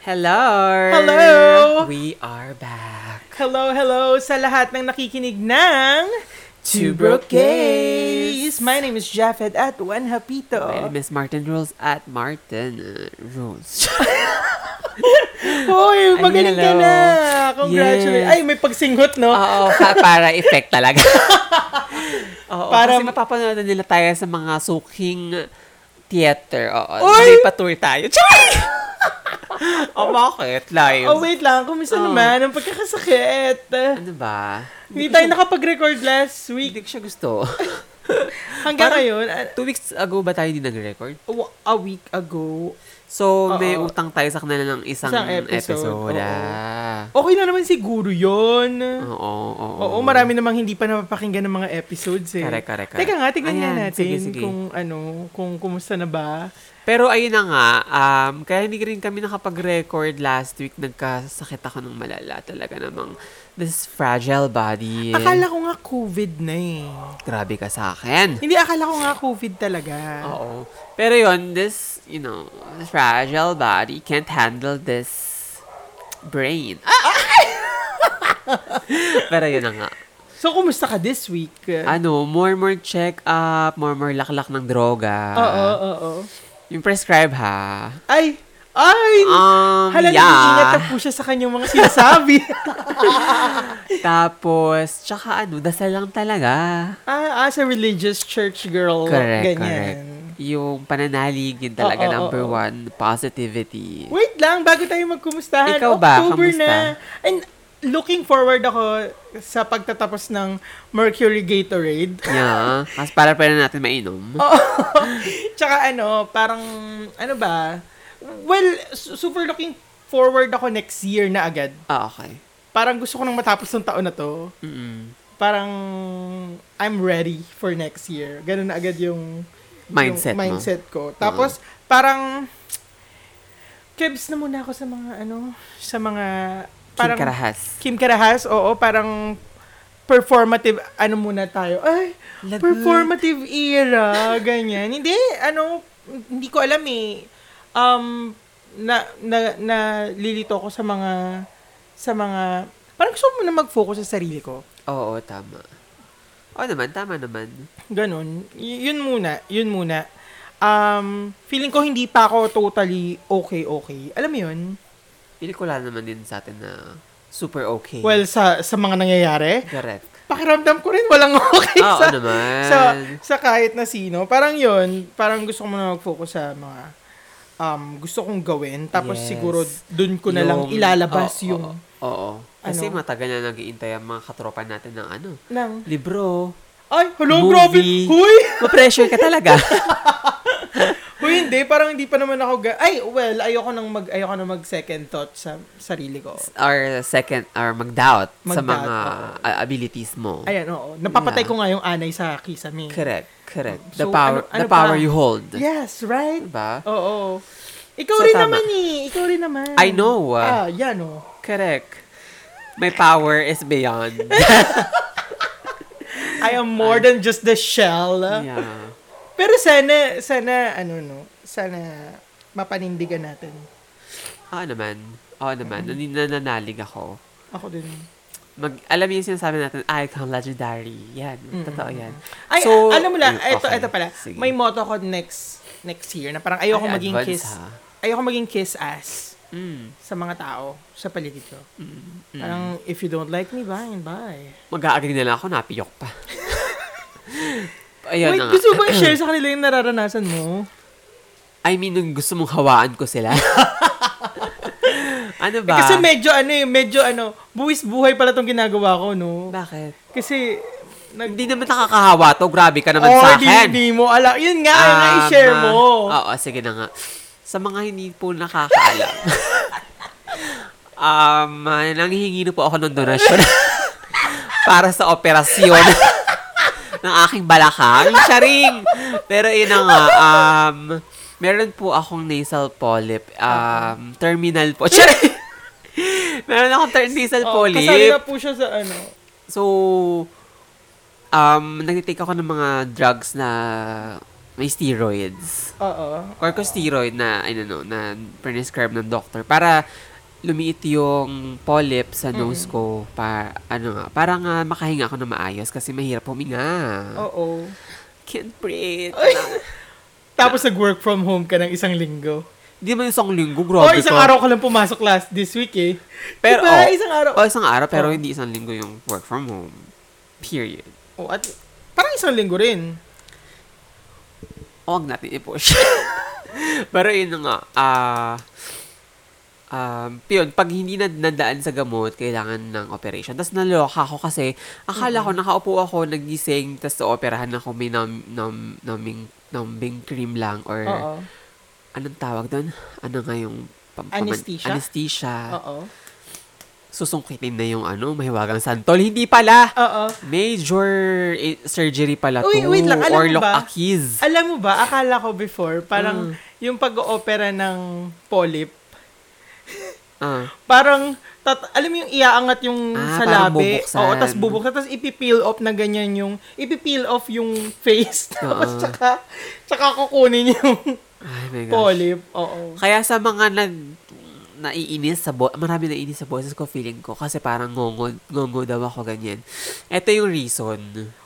Hello! Hello! We are back. Hello, hello sa lahat ng nakikinig ng Two Broke Gays. My name is Japheth at Juan Hapito. My name is Martin Rules at Martin uh, Rules. Hoy, magaling ka na. Congratulations. Yes. Ay, may pagsinghot, no? Oo, pa- para effect talaga. Oo, Para- kasi mapapanood nila tayo sa mga suking theater. Oo, may patour tayo. Choy! oh, bakit? Live. Oh, wait lang. Kumusta Oh. naman ang pagkakasakit? Ano ba? Hindi tayo nakapag-record last week. Hindi ko siya gusto. Hanggang Parang- ngayon, ah, Two weeks ago ba tayo hindi nag-record? a week ago, So, may Oo. utang tayo sa kanila ng isang, Isang episode. episode. Ah. okay na naman siguro yon. Oo, oo. Oo, marami namang hindi pa napapakinggan ng mga episodes eh. Correct, correct, correct. Teka nga, tignan nga Ayan, natin sige, sige. kung ano, kung kumusta na ba. Pero ayun na nga, um, kaya hindi rin kami nakapag-record last week. Nagkasakit ako ng malala talaga namang this fragile body. Akala ko nga COVID na eh. Grabe ka sa akin. Hindi, akala ko nga COVID talaga. Oo. Pero yun, this, you know, fragile body can't handle this brain. Pero yun na nga. So, kumusta ka this week? Ano, more more check-up, more more laklak ng droga. Oo, oo, oo. Yung prescribe ha. Ay! Ay! Um, Hala, yeah. nag-iingat na po siya sa kanyang mga sinasabi. Tapos, tsaka ano, dasal lang talaga. ah, as a religious church girl, Correct, ganyan. correct. Yung pananalig, yun talaga Oo, oo, number oo. one, positivity. Wait lang, bago tayo magkumustahan. Ikaw ba? October Kamusta? na. And looking forward ako sa pagtatapos ng Mercury Gatorade. Yeah. Kasi para pwede natin mainom. Oo. Tsaka ano, parang, ano ba? Well, su- super looking forward ako next year na agad. Ah, okay. Parang gusto ko nang matapos ng taon na to. Mm-mm. Parang, I'm ready for next year. Ganun na agad yung Mindset yung mo. mindset ko. Tapos, parang, kebs na muna ako sa mga, ano, sa mga, Parang, parang, karahas. Kim Karahas, oo, parang, performative, ano muna tayo. Ay, Lagot. performative era, ganyan. Hindi, ano, hindi ko alam eh. Um, na, na, na lilito ako sa mga, sa mga, parang gusto mo na mag-focus sa sarili ko. Oo, tama. Oo naman, tama naman. Ganon. Y- yun muna, yun muna. Um, feeling ko hindi pa ako totally okay, okay. Alam mo yun? Pili ko lang naman din sa atin na super okay. Well, sa, sa mga nangyayari, correct. pakiramdam ko rin walang okay Oo sa, naman. sa, sa kahit na sino. Parang yun, parang gusto ko muna mag-focus sa mga um, gusto kong gawin. Tapos Yes. siguro dun ko na lang Yung- ilalabas oo, yung Oo. oo. Kasi Ano? matagal na nag-iintay ang mga katropa natin ng ano, ng, libro. ay, hello, Movie. grabe. Huy! Ma-pressure ka talaga. Huy, hindi. Parang hindi pa naman ako, ga- ay, well, ayoko nang mag, ayoko nang mag second thought sa sarili ko. or second, or mag-doubt, sa Mag-doubt, mga oo. abilities mo. Ayan, oo. Napapatay Yeah. ko nga yung anay sa kisame. Correct, correct. The So, power, ano- ano the power pa? you hold. Yes, right? Diba? Oo. Ikaw So, rin tama. naman eh. Ikaw rin naman. I know. ah. Ah, yan oh. Correct. My power is beyond. I am more than just the shell. yeah. Pero sana, sana, ano no, sana mapanindigan natin. Oo naman. Oo naman. Mm-hmm. Nananalig ako. Ako din. Mag, alam yung sinasabi natin, icon legendary. Yan. Totoo yan. Ay, So, alam mo lang, mm, ito, okay. ito pala. Sige. May motto ko next next year na parang ayoko Ay, maging advance, kiss. ha? Ayoko maging kiss ass Mm. sa mga tao sa paligid ko. Mm. Parang, if you don't like me, bye and bye. Mag-aagri na lang ako, napiyok pa. Ayun Wait, na nga. gusto mo ba i-share sa kanila yung nararanasan mo? I mean, nung gusto mong hawaan ko sila. ano ba? Eh, kasi medyo ano eh, medyo ano, buwis buhay pala tong ginagawa ko, no? Bakit? Kasi, nag, Hindi naman nakakahawa to. Grabe ka naman oh, sa akin. di mo ala. Yun nga, Um, i-share mo. Oo, sige na nga. Sa mga hindi po nakakaalam. um, nanghihingi na po ako ng donasyon para sa operasyon ng aking balakang. Charing! Pero yun na nga, um, meron po akong nasal polyp. Um, terminal po. Charing! meron akong ter- nasal Oh, polyp. kasali na po siya sa ano. So, um, nagtitake ako ng mga drugs na may steroids. Oo. Corticosteroid na, ano, no, na prescribe ng doctor para lumiit yung polyp sa nose ko pa ano nga para nga makahinga ako na maayos kasi mahirap huminga. Oo. Can't breathe. Tapos nag-work from home ka ng isang linggo. Di man isang linggo, O, grabe isang ka. araw ka lang pumasok last this week eh. Pero, diba? oh, isang araw. oh, isang araw, pero Oh. hindi isang linggo yung work from home. Period. Oh, at parang isang linggo rin. Huwag natin i-push. pero yun nga, ah, um, yun, pag hindi na nadaan sa gamot, kailangan ng operation. Tapos naloka ako kasi, akala ko nakaupo ako, nagising, tapos operahan ako, may nam, nam, naming, numbing cream lang, or Oo. anong tawag doon? Ano nga yung pam- paman- Anesthesia? Anesthesia. Oo. Susungkitin na yung ano, mahiwagang santol. Hindi pala! Oo. Major eh, surgery pala to. Uy, wait lang, alam mo Orlock ba? Achilles. Alam mo ba, akala ko before, parang Mm. yung pag-opera ng polyp, Ah. parang, tat- alam mo yung iaangat yung Ah, sa parang labi. bubuksan. Oo, tapos bubuksan. Tapos ipipeel off na ganyan yung, ipipeel off yung face. Tapos Oo. tsaka, tsaka kukunin yung Ay, my gosh. polyp. Oo. Kaya sa mga nag naiinis sa bo marami naiinis sa boses ko feeling ko kasi parang ngongo ngongo daw ako ganyan. Ito yung reason.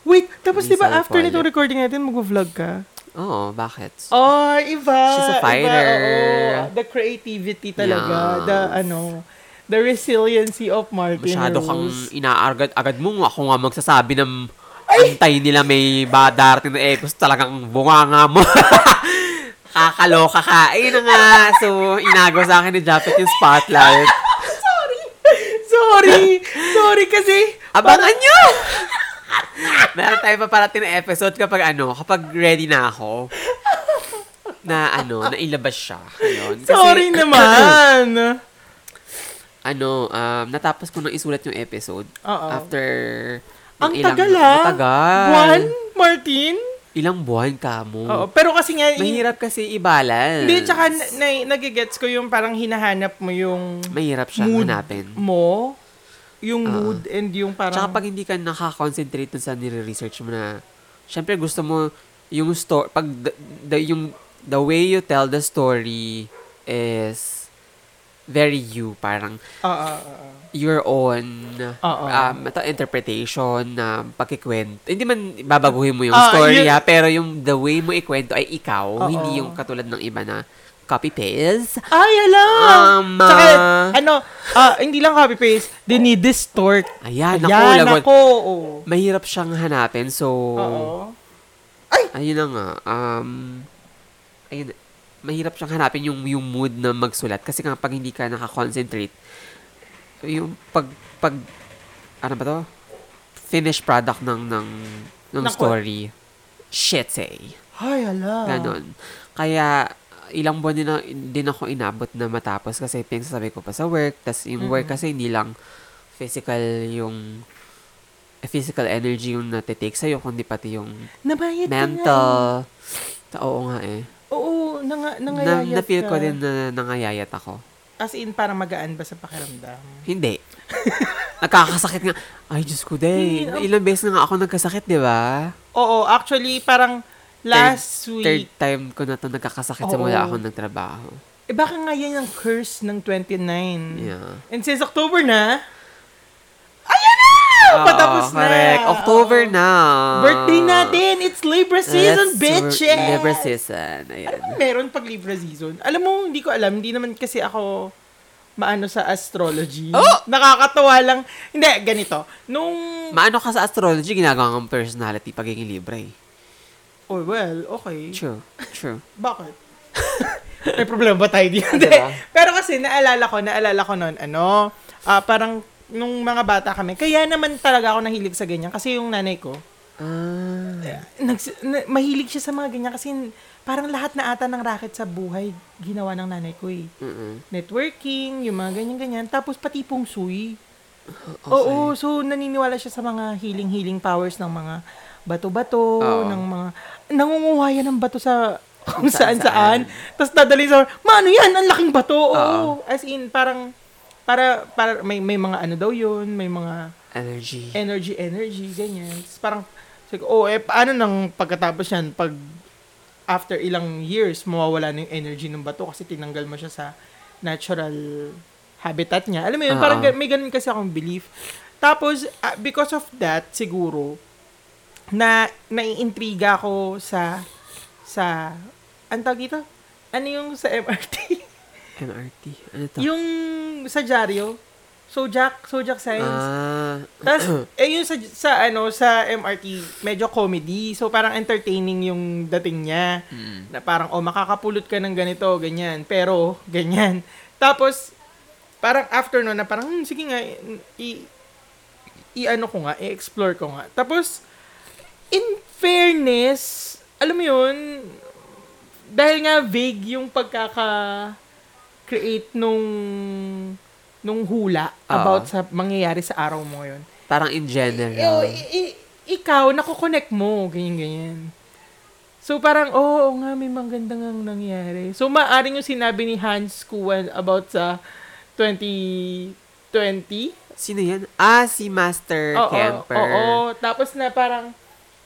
Wait, tapos di ba after nito Polyp. recording natin, mag-vlog ka? Oo, bakit? Oh, iba. She's a Iba, fighter. oo. The creativity talaga. Yes. The, ano, the resiliency of Martin Masyado kang Rose. inaargad-agad mo. Ako nga magsasabi ng antay nila may ba darating na episode talagang bunganga mo. Kakaloka ka. Ayun na nga. So, inago sa akin ni Japet yung spotlight. Sorry! Sorry kasi... Abangan nyo! Meron tayo pa parating na episode kapag ano, kapag ready na ako. Na ano, na ilabas siya. Ayun. Kasi, Sorry naman! ano, um, natapos ko nang isulat yung episode. Oo. After Ang ng ilang- tagal ah! Matagal. Buwan, Martin? Ilang buwan ka mo. Oo, pero kasi nga... Mahirap kasi i-balance. Hindi, tsaka na, na, nagigets ko yung parang hinahanap mo yung Mahirap siya mood hanapin. mo, yung Ah. mood and yung parang... Tsaka pag hindi ka nakakonsentrate sa nire-research mo na, syempre gusto mo yung story, pag the, the, yung, the way you tell the story is very you, parang Oo, oo, oo. Your own Oo. um, ito, interpretation na pagkikwento. Hindi man babaguhin mo yung Ah, story yun- ha, pero yung the way mo ikwento ay ikaw, Oo. hindi yung katulad ng iba na copy-paste. Ay, alam! Um, Tsaka, ah, ano, ah, hindi lang copy-paste, dinidistort. Ayan, Ayan, lagot. ako, oo. Mahirap siyang hanapin, so... Oo. Ayun na nga. Um, ayun, mahirap siyang hanapin yung, yung mood na magsulat. Kasi nga, pag hindi ka nakakonsentrate, yung pag, pag, ano ba to? Finished product ng, ng, ng Naku. story. Shit say. Ay, ala. Ganon. Kaya, ilang buwan din, na, din ako inabot na matapos kasi pinagsasabi ko pa sa work. Tapos yung work kasi hindi lang physical yung eh, physical energy yung natitake sa'yo, kundi pati yung Nabayad nga. mental. Ta- Oo nga eh. Oo, nanga, Na, nangayayat na-feel ko ka. din na nangayayat ako. As in, parang magaan ba sa pakiramdam? Hindi. Nagkakasakit nga. Ay, Diyos ko, day. Hindi, Ilang beses na nga ako nagkasakit, di ba? Oo, actually, parang last Third week, time ko na to nagkakasakit Oo. simula ako nagtrabaho. eh baka nga yan ang curse ng 29. Yeah. And since October na, ayan na! Oo, Patapos na. correct. October na. Birthday natin! It's Libra season, Let's bitches! Libra season. Ayan. Alam mo, meron pag Libra season. Alam mo, hindi ko alam. Hindi naman kasi ako maano sa astrology. Oh! Nakakatawa lang. Hindi, ganito. Nung... Maano ka sa astrology, ginagawa ng personality pagiging Libra eh. oh, well, okay. True. True. Bakit? May problema ba tayo dito? Diba? Pero kasi naalala ko, naalala ko noon, ano, ah, parang nung mga bata kami, kaya naman talaga ako nahilig sa ganyan. Kasi yung nanay ko, Ah. nags- na- mahilig siya sa mga ganyan kasi parang lahat na ata ng racket sa buhay ginawa ng nanay ko eh. Mm-mm. Networking, yung mga ganyan-ganyan. Tapos pati pong suy. Okay. Oo, so naniniwala siya sa mga healing-healing powers ng mga bato-bato, Oo. ng mga... Nangunguha yan ng bato sa kung saan-saan. Tapos dadali sa, maano yan? Ang laking bato. Oo. Oo. As in, parang, para, para, may, may mga ano daw yun, may mga Energy. energy, energy, ganyan. Tapos parang, sabi oh, eh, paano nang pagkatapos yan, pag after ilang years, mawawala na yung energy ng bato kasi tinanggal mo siya sa natural habitat niya. Alam mo yun, Oo. parang may ganun kasi akong belief. Tapos, ah, because of that, siguro, na naiintriga ako sa, sa, ang tawag dito? Ano yung sa MRT? MRT. Ano to? yung sa dyaryo. Sojak, Sojak Science. Ah. Tapos, eh yung sa, sa, ano, sa MRT, medyo comedy. So, parang entertaining yung dating niya. Mm. Na parang, oh, makakapulot ka ng ganito, ganyan. Pero, ganyan. Tapos, parang after nun, na parang, hmm, sige nga, i, i-ano ko nga, i-explore ko nga. Tapos, in fairness, alam mo yun, dahil nga vague yung pagkaka-create nung nung hula Oo. about sa mangyayari sa araw mo ngayon. Parang in general. I- i- i- ikaw, nakokonect mo, ganyan-ganyan. So, parang, oo oh, nga, may magandang ang nangyari. So, maaring yung sinabi ni Hans Kuan about sa 2020. Sino yan? Ah, si Master Oo, Kemper. Oo, tapos na parang,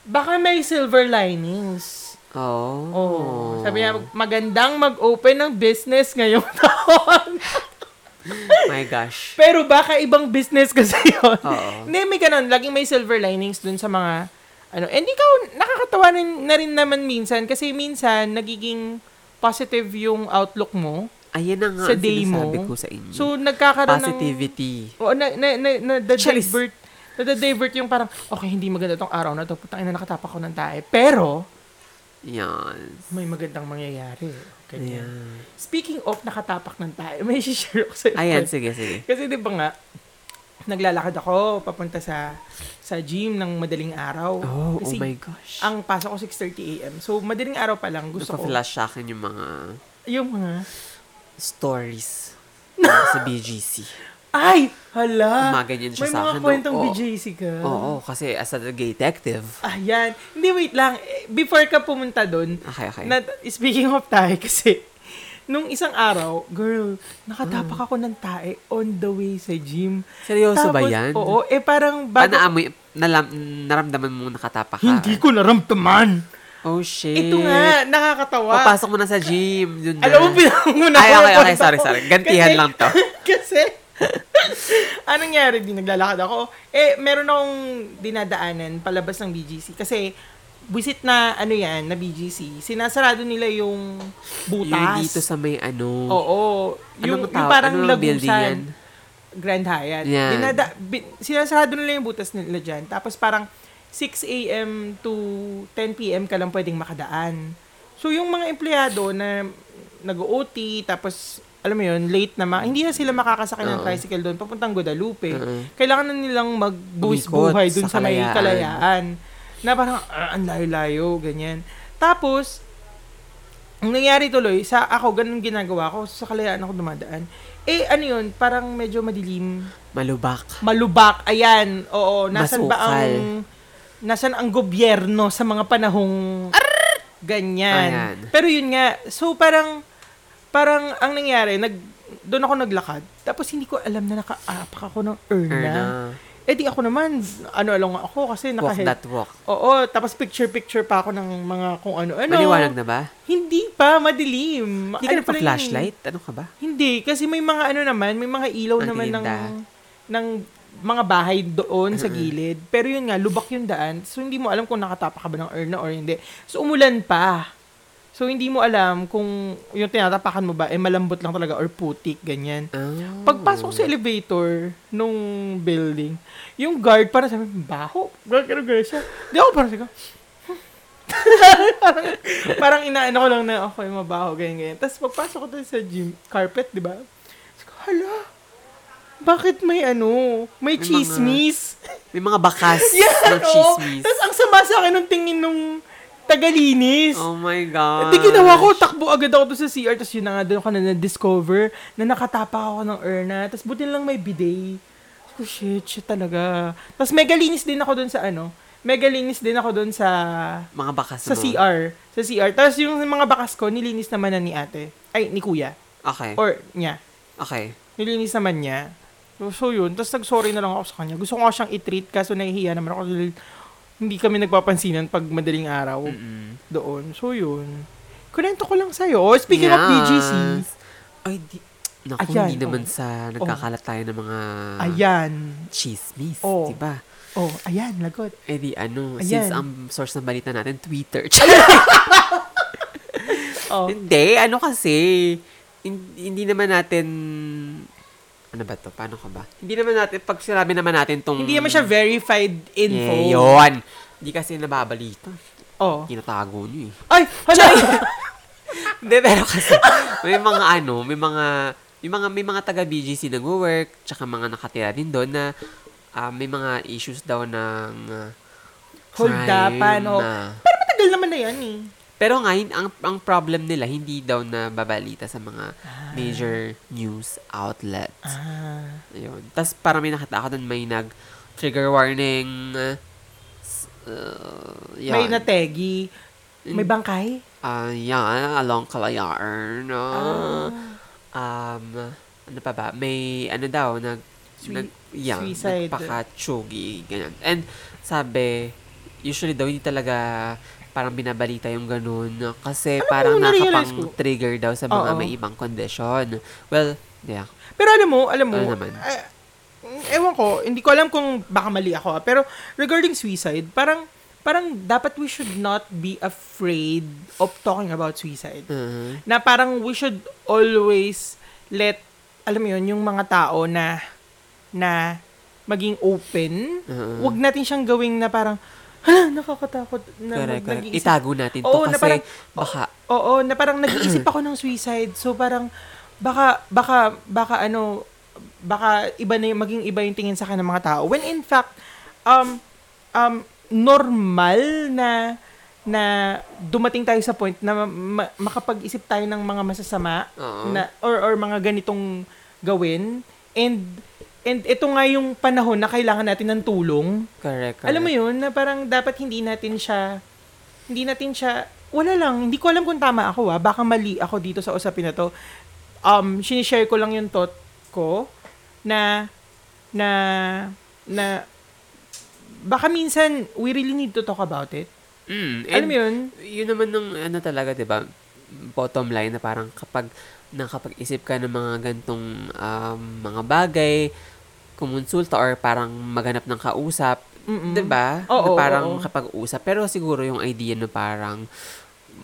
baka may silver linings. Oh. Oo. Sabi niya, magandang mag-open ng business ngayong taon. My gosh. Pero baka ibang business kasi yun. Oo. Hindi, may ganun. Laging may silver linings dun sa mga, ano, and ikaw, nakakatawa rin, na rin naman minsan, kasi minsan, nagiging positive yung outlook mo. Ayan na nga Sa day mo. ko sa inyo. So, nagkakaroon Positivity. ng, o, na, na, na, na, Charis. divert na-divert yung parang, okay, hindi maganda tong araw na to, putang ina, nakatapak ko ng tae. Pero, Yan. may magandang mangyayari. Ganyan. Ayan. Speaking of nakatapak ng tae, may share ako sa'yo. Ayan, sige, sige. Kasi di ba nga, naglalakad ako papunta sa sa gym ng madaling araw. Oh, oh Kasi my gosh. ang pasok ko 6.30 a.m. So, madaling araw pa lang gusto ko. Nagpa-flash sa akin yung mga Yung mga, stories sa BGC. Ay, hala. Gumaganyan siya May sa mga akin. kwentong Oo. BJC ka. Oo, kasi as a detective. Ayan. Hindi, wait lang. Before ka pumunta doon, Okay, okay. na, speaking of tae, kasi, nung isang araw, girl, nakatapak ako ng tae on the way sa gym. Seryoso ba Tapos, yan? Oo, eh parang Paano bago, amoy, nalam, naramdaman mo nakatapak ka? hindi ko naramdaman. Oh, shit. Ito nga, nakakatawa. Papasok mo na sa gym. Yun na. Alam mo, pinanguna Ay, ko okay, yung okay. kwento Sorry, sorry. Gantihan Kasi- lang to. kasi, anong nangyari? Di naglalakad ako. Eh, meron akong dinadaanan palabas ng BGC. Kasi, visit na, ano yan, na BGC. Sinasarado nila yung butas. Yung dito sa may ano. Oo. Yung, Anong yung parang yan? lagusan. Grand Hyatt. Yan. Dinada, bi, sinasarado nila yung butas nila dyan. Tapos parang 6 a.m. to 10 p.m. ka lang pwedeng makadaan. So yung mga empleyado na nag-OT, tapos alam mo yun, late na, ma- hindi na sila makakasakay ng tricycle doon, papuntang Guadalupe. Oo. Kailangan na nilang magbuwis buhay doon sa sa, may Kalayaan. Na parang, ah, ang layo-layo, ganyan. Tapos, ang nangyari tuloy, sa ako, ganun ginagawa ko, sa kalayaan ako dumadaan. Eh, ano yun, parang medyo madilim. Malubak. Malubak, ayan, oo, nasan ba Masukal. ang, nasan ang gobyerno sa mga panahong ganyan. Ayan. Pero yun nga, so parang, parang ang nangyari, nag, doon ako naglakad, tapos hindi ko alam na nakaapak ako ng urna. Erna. Eh di ako naman, ano lang ako kasi Walk naka that walk. Oo, tapos picture-picture pa ako ng mga kung ano-ano. Maliwanag na ba? Hindi pa, madilim. Hindi ka Ano na pa lang pa-flashlight? Ano ka ba? Hindi, kasi may mga ano naman, may mga ilaw Ang naman ng, ng mga bahay doon sa gilid. Pero yun nga, lubak yung daan. So, hindi mo alam kung nakatapa ka ba ng urna or hindi. So, umulan pa. So, hindi mo alam kung yung tinatapakan mo ba, eh malambot lang talaga or putik, ganyan. Oh. Pagpasok sa elevator nung building, yung guard parang sabi, baho. Gano'n gano'n siya. Di ako parang siya, parang, parang inaano ko lang na, okay, mabaho, ganyan, ganyan. Tapos pagpasok ko doon sa gym, carpet, di ba? Sabi hala, bakit may ano, may, May mga- chismis? May mga bakas Yan, ng oh. chismis. Tapos ang sama sa akin nung tingin nung tagalinis. Oh my God. Hindi ginawa ko, takbo agad ako doon sa CR, tapos yun na nga doon ako na na-discover na nakatapa ako ng urna, tapos buti lang may bidet. Oh, shit, shit talaga. Tapos mega linis din ako doon sa ano, mega linis din ako doon sa Mga bakas sa mo. CR. Sa CR. Tapos yung mga bakas ko, nilinis naman na ni ate. Ay, ni kuya. Okay. Or niya. Okay. Nilinis naman niya. So, so yun. Tapos nag-sorry na lang ako sa kanya. Gusto ko nga siyang i-treat kaso nahihiya naman ako. Hindi kami nagpapansinan pag madaling araw Mm-mm. doon. So, yun. Kunento ko lang sa'yo. Oh, speaking of BGC. Ay, di, naku, Ayan, hindi naman oh. sa nagkakalat tayo ng mga ayan. chismis, Oh. diba? Oh, ayan, lagot. Eh di ano, Ayan. since ang source ng balita natin, Twitter. Oh. Hindi, ano kasi, hin- hindi naman natin, ano ba to? Paano ka ba? Hindi naman natin, pag sinabi naman natin tong... Hindi naman siya verified info. Yeah, yun. Hindi kasi nababalita. Oh. Kinatago niyo eh. Ay, hala. Hindi, pero kasi, may mga ano, may mga, may mga, may mga taga-BGC nag-work, tsaka mga nakatira din doon na ah, may mga issues daw ng uh, Holdapan, oh. na- Pero matagal naman na yan eh. Pero nga, hin- ang, ang problem nila, hindi daw na babalita sa mga Ah. major news outlets. Ah. Ayun. Tapos parang may nakita ako doon, may nag-trigger warning. uh, uh, yan. May nategi. May bangkay? Ah, yan, along Kalayaan. no? Ah. Um, ano pa ba? May, ano daw, nag, Sui- nag, yan, suicide. nagpaka-chugi, ganyan. And, sabi, usually daw, hindi talaga parang binabalita yung ganun. Kasi Alam parang nakapang-trigger daw sa mga Oo. may ibang condition. Well, yeah. Pero alam mo, alam mo, Ano naman? ah, ewan ko, hindi ko alam kung baka mali ako. ah, Pero regarding suicide, parang parang dapat we should not be afraid of talking about suicide. Uh, Na parang we should always let, alam mo yun, yung mga tao na na maging open. Oo. Wag natin siyang gawing na parang, hala, nakakatakot. Na correct, mag- correct. Itago natin to Oo, na kasi parang- baka, Oo, na parang nag-iisip ako ng suicide. So parang baka baka baka ano baka iba na yung, maging iba yung tingin sa akin ng mga tao. When in fact um um normal na na dumating tayo sa point na ma- makapag-isip tayo ng mga masasama Oo. na or or mga ganitong gawin and and ito nga yung panahon na kailangan natin ng tulong. correct, correct. Alam mo yun, na parang dapat hindi natin siya, hindi natin siya, wala lang, hindi ko alam kung tama ako ah, baka mali ako dito sa usapin na to. Um, sinishare ko lang yung thought ko na, na, na, baka minsan, we really need to talk about it. Mm, alam mo yun? yun naman ng ano talaga, 'di ba? Bottom line na parang kapag nakapag-isip ka ng mga gantong um, mga bagay, kumonsulta or parang maghanap ng kausap, Mm-mm. 'di ba? Oo, na parang oo. kapag usap pero siguro yung idea na parang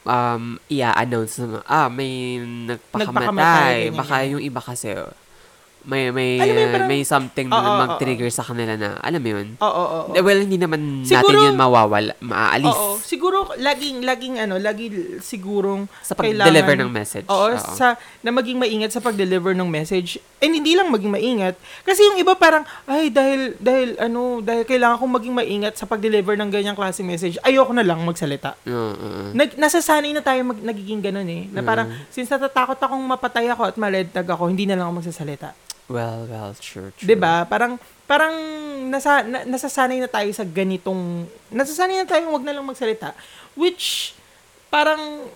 um i-announce na ah may Nagpakamatay, nagpakamatay, ganyan, baka ganyan. yung iba kasi may may Alam mo yun, uh, parang- may something Oo, na oo, mag-trigger sa kanila na alam mo yun. Oo, oo, oo. Eh, Well, hindi naman Siguro- natin yun mawawala, maaalis. Oo, siguro laging laging ano, lagi sigurong Sa pag-deliver ng message. Oo, Oo. sa na maging maingat sa pag-deliver ng message. And hindi lang maging maingat kasi yung iba parang ay dahil dahil ano, dahil kailangan kong maging maingat sa pag-deliver ng ganyang klaseng message. Ayoko na lang magsalita. Oo, oo. Nag, nasasanay na tayo mag, nagiging ganun eh. Na parang, since natatakot akong mapatay ako at maledtag ako, hindi na lang ako magsasalita. Well, well, sure, true. 'Di ba? Parang parang nasa na, nasasanay na tayo sa ganitong nasasanay na tayo wag na lang magsalita which parang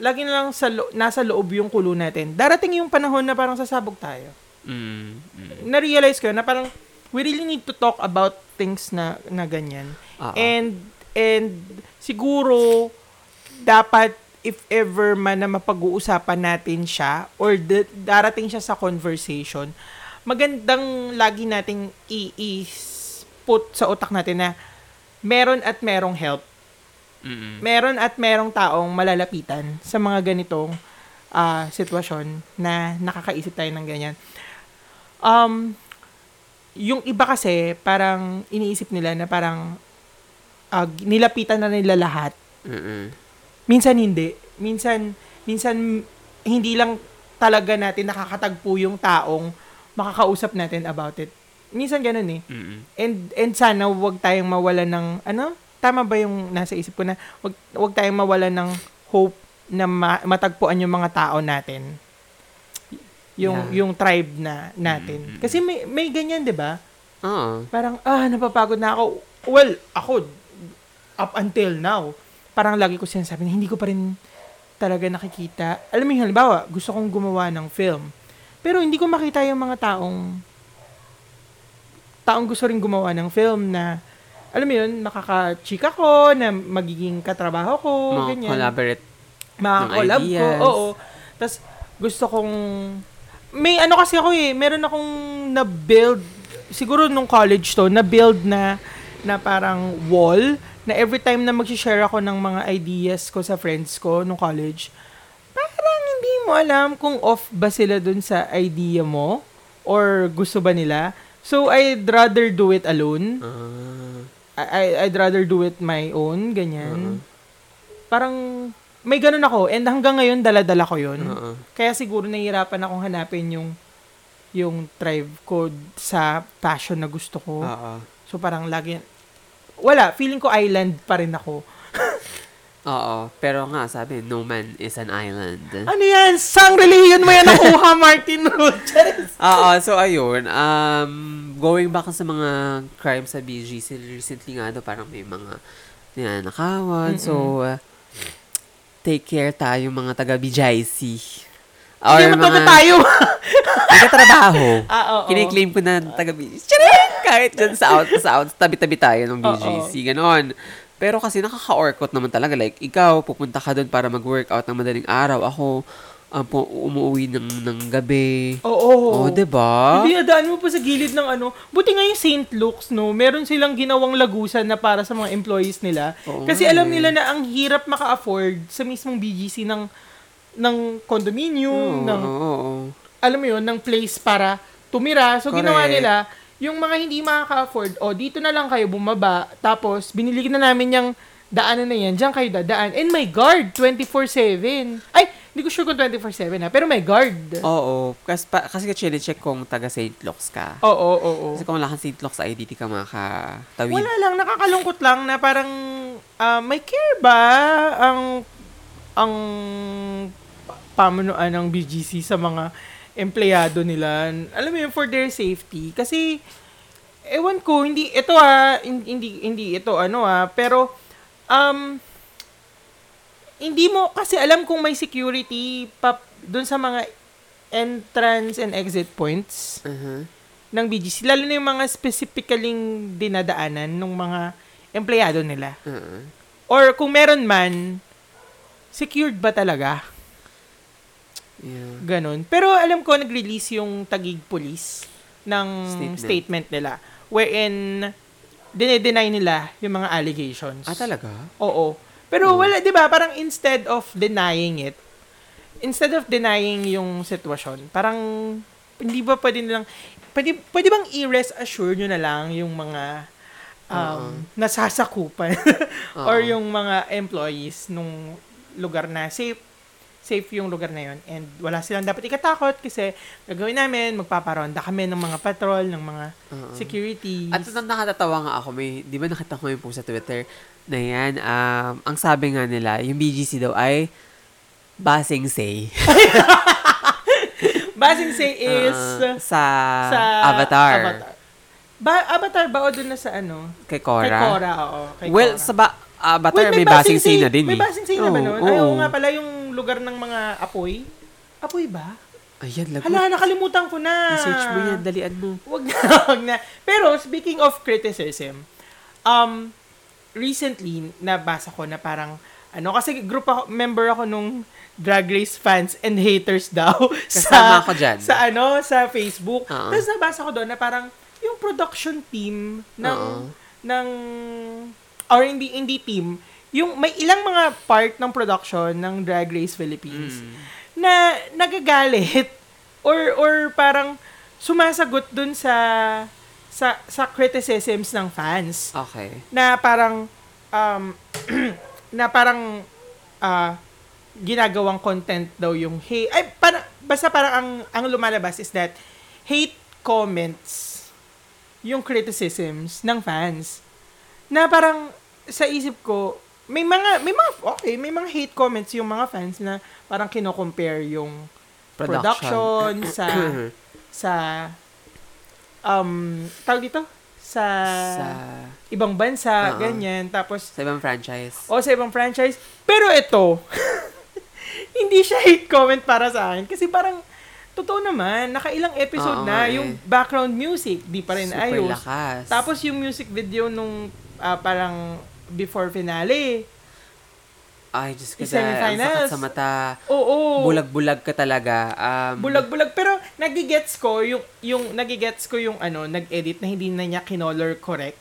lagi na lang sa lo- nasa loob yung kulo natin. Darating yung panahon na parang sasabog tayo. Mm, mm. Na-realize ko na parang we really need to talk about things na na ganyan. Oo. And and siguro dapat if ever man na mapag-uusapan natin siya or da- darating siya sa conversation, magandang lagi nating i-put sa utak natin na meron at merong help. Mm-mm. Meron at merong taong malalapitan sa mga ganitong ah, sitwasyon na nakakaisip tayo ng ganyan. Um, yung iba kasi, parang iniisip nila na parang ah, nilapitan na nila lahat. Mm-mm. Minsan hindi. Minsan, minsan hindi lang talaga natin nakakatagpo yung taong makakausap natin about it. Minsan ganun eh. Mm-mm. And and sana wag tayong mawalan ng ano? Tama ba yung nasa isip ko na wag wag tayong mawalan ng hope na ma- matagpuan yung mga tao natin. Yung Yeah. yung tribe na natin. Mm, mm, Kasi may may ganyan, 'di ba? Oo. Parang ah napapagod na ako. Well, ako up until now, parang lagi ko sinasabi na hindi ko pa rin talaga nakikita. Alam mo yung halimbawa, gusto kong gumawa ng film. Pero hindi ko makita yung mga taong taong gusto rin gumawa ng film na alam mo yun, makaka-chika ko, na magiging katrabaho ko, Mga ganyan. collaborate. Makakolab ko, oo. Tapos, gusto kong, may ano kasi ako eh, meron akong na-build, siguro nung college to, na-build na, na parang wall, na every time na mag-share ako ng mga ideas ko sa friends ko nung college, hindi mo alam kung off ba sila dun sa idea mo, or gusto ba nila. So, I'd rather do it alone. Ah, I, I'd rather do it my own, ganyan. Oo. Parang, may ganun ako. And hanggang ngayon, dala-dala ko yun. oo. Kaya siguro nahihirapan akong hanapin yung yung tribe ko sa passion na gusto ko. Oo. So parang lagi, wala, feeling ko island pa rin ako. Oo. Pero nga, sabi, no man is an island. Ano yan? Sang relihiyon mo yan nakuha, Martin Rodriguez? Oo, so ayun, um, going back sa mga crime sa BGC, recently nga daw parang may mga ninanakawan. So, uh, take care tayo mga taga BGC. Or Hindi mga tayo. nagkatrabaho. ah, oo. Kiniklaim ko na taga BGC. Charing! Kahit dyan sa out, sa out, tabi-tabi tayo ng BGC. Ganon. Pero kasi nakaka-orkot naman talaga. Like, ikaw, pupunta ka doon para mag-workout ng madaling araw. Ako, um, pu- umuwi ng, ng gabi. Oo. Oh, diba? Hindi, adaan mo pa sa gilid ng ano. Buti nga yung St. Luke's, no? Meron silang ginawang lagusan na para sa mga employees nila. Oo Kasi alam nila na ang hirap maka-afford sa mismong BGC ng ng condominium, Oo, ng oo, oo. alam mo yun, ng place para tumira. So, ginawa Correct. nila, yung mga hindi makaka-afford, o dito na lang kayo bumaba, tapos binili na namin yung daanan na yan, dyan kayo dadaan. And my guard, 24-7. Ay, hindi ko sure kung 24-7 ha, pero may guard. Oo. Kasi, pa, kasi ka-check kung taga St. Luke's ka. Oo, oo, oo. Kasi kung wala kang St. Luke's ID, di ka makakatawid. Wala lang, nakakalungkot lang na parang ah, may care ba ang ang pamunuan ng BGC sa mga empleyado nila. Alam mo yun, for their safety. Kasi, ewan ko, hindi, ito ah, hin- hindi, hindi ito ano ah, pero, um, hindi mo kasi alam kung may security pa doon sa mga entrance and exit points Uh-huh. ng BGC, lalo na yung mga specifically dinadaanan ng mga empleyado nila. Uh-huh. Or kung meron man, secured ba talaga? Yeah. Ganon. Pero alam ko, nag-release yung Tagig Police ng Statement. statement, nila wherein dinedeny nila yung mga allegations. Ah, talaga? Oo. Pero wala, di ba, parang instead of denying it, instead of denying yung sitwasyon, parang hindi ba pwede nilang, pwede, pwede bang i-rest assure nyo na lang yung mga um, nasasakupan or Oo. yung mga employees nung lugar na safe safe yung lugar na yun and wala silang dapat ikatakot kasi gagawin namin, magpaparonda kami ng mga patrol, ng mga Oo. security. At ito nakatatawa nga ako, may, di ba nakita ko yung post sa Twitter na yan, um, ang sabi nga nila, yung BGC daw ay basing say. Basing say is Uh, sa, sa Avatar. Avatar. Ba, Avatar ba o dun na sa ano? Kay Cora. Kay Cora, oo. Kay well, Cora. sa ba- Avatar, Wait, may, basing say na din May eh. basing say na ba Oo, nun? Ay, oo oo. nga pala yung lugar ng mga apoy. Apoy ba? Ayan, lagot. Hala, nakalimutan ko na. I-search mo yan, dalian mo. Wag na, wag na. Pero, speaking of criticism, um, recently, nabasa ko na parang, ano, kasi group ako, member ako nung Drag Race fans and haters daw. Kasama ako dyan. Sa ano, sa Facebook. Oo. Tapos nabasa ko doon na parang, yung production team ng, Oo. ng, or hindi, hindi team, yung may ilang mga part ng production ng Drag Race Philippines Mm. na nagagalit or or parang sumasagot dun sa sa sa criticisms ng fans Okay. na parang um na parang ah, ginagawang content daw yung hate ay para, basta parang ang ang lumalabas is that hate comments yung criticisms ng fans na parang sa isip ko may mga may mga okay may mga hate comments yung mga fans na parang kino-compare yung production, sa sa um tawag dito sa, sa, ibang bansa Oo. ganyan tapos sa ibang franchise. o sa ibang franchise pero ito hindi siya hate comment para sa akin kasi parang totoo naman nakailang episode Oo na eh. yung background music di pa rin Super ayos lakas. tapos yung music video nung ah, parang before finale. Ay, Diyos ko, Yung dahil ang sakit sa mata. Oo. Bulag-bulag ka talaga. Um, Bulag-bulag. Pero nagigets ko yung, yung nagigets ko yung ano, nag-edit na hindi na niya kinolor correct.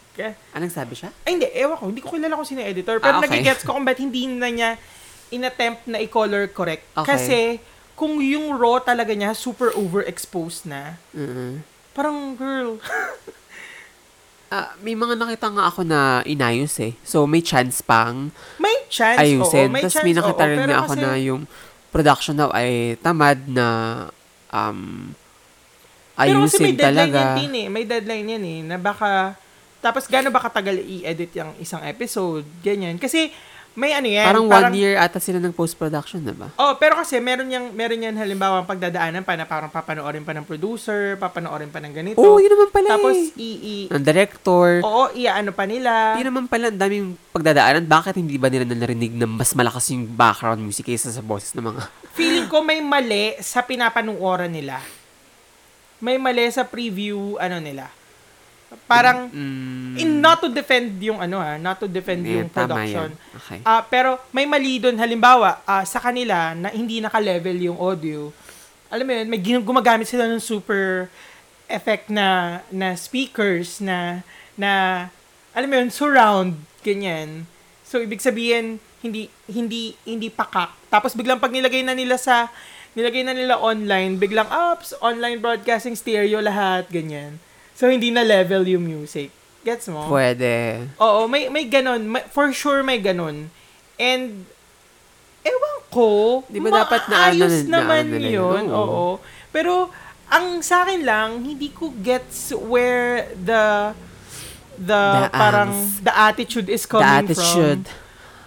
Anong sabi siya? Ay, hindi. Ewan ko. Hindi ko kilala kung sino editor. Pero Ah, okay. nagigets ko kung ba't hindi na niya inattempt na i-color correct. Okay. Kasi, kung yung raw talaga niya super overexposed na, Mm-mm. parang, girl. Ah, may mga nakita nga ako na inayos eh. So, may chance pang may chance, ayusin. oo. May Tapos chance, may nakita oo. rin nga ako kasi- na yung production daw ay tamad na um, Pero kasi ayusin may deadline talaga. yan din eh. May deadline yan eh. Na baka, tapos gaano ba katagal i-edit yung isang episode? Ganyan. Kasi, may ano yan. Parang, one year ata sila ng post-production, diba? Oh, pero kasi meron yang meron yan halimbawa pagdadaanan pa na parang papanoorin pa ng producer, papanoorin pa ng ganito. Oo, yun naman pala Tapos eh. i, i Ng director. Oo, iaano pa nila. Yun naman pala, ang daming pagdadaanan. Bakit hindi ba nila narinig na mas malakas yung background music kaysa sa boses ng mga... Feeling ko may mali sa pinapanooran nila. May mali sa preview ano nila. Parang Mm, in not to defend yung ano ha, not to defend eh, yung production. yan. Okay. Ah, pero may mali doon halimbawa ah, sa kanila na hindi naka-level yung audio. Alam mo yun, may gumagamit sila ng super effect na na speakers na na alam mo yun, surround ganyan. So ibig sabihin hindi hindi hindi pakak. Tapos biglang pag nilagay na nila sa nilagay na nila online, biglang ups, online broadcasting stereo lahat ganyan. So hindi na level yung music. Gets mo? Pwede. Oo, may may ganon. May, for sure may ganon. And, ewan ko, Di ba dapat na ano na- na naman ano nila yun. Oo. Oo. Pero, ang sa akin lang, hindi ko gets where the the The parang angst. the attitude is coming The attitude. from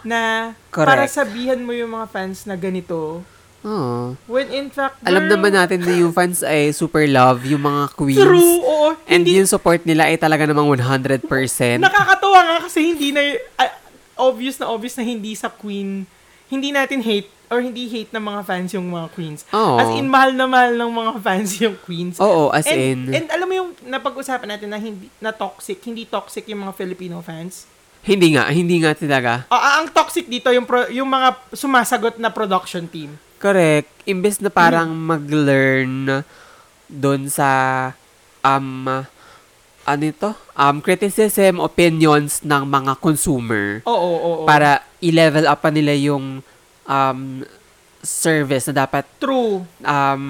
na Correct. para sabihan mo yung mga fans na ganito Oo. when in fact Alam girl, naman natin na yung fans ay super love yung mga queens. true oo And hindi yung support nila ay talaga namang 100%. Nakakatawa nga kasi hindi na, ah, obvious na obvious na hindi sa queen, hindi natin hate or hindi hate ng mga fans yung mga queens. Oo. As in, mahal na mahal ng mga fans yung queens. Oo, as and, in, and alam mo yung napag-usapan natin na hindi na toxic, hindi toxic yung mga Filipino fans. hindi nga, hindi nga talaga. Ah, ang toxic dito yung pro, yung mga sumasagot na production team. Correct. Imbes na parang Mm. mag-learn doon sa um ano ito? Um, criticism, opinions ng mga consumer Oo, oo, oo. para i-level up pa nila yung um, service na dapat True. um,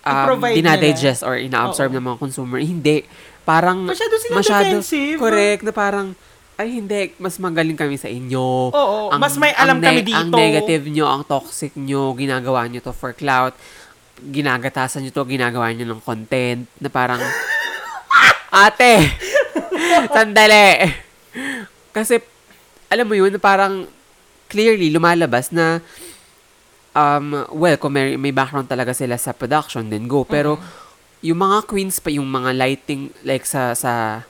um, dinadigest or ina-absorb ng mga consumer. Hindi. Parang Masyado sila defensive. Correct. Na parang, ay hindi, mas magaling kami sa inyo. Oo, mas may alam kami dito. Ang negative nyo, ang toxic nyo, ginagawa nyo to for clout, ginagatasan nyo to, ginagawa nyo ng content, na parang, ate, sandali. Kasi, alam mo yun, na parang, clearly, lumalabas na, um, well, kung may, may background talaga sila sa production, then go. Pero, yung mga queens pa, yung mga lighting, like sa, sa,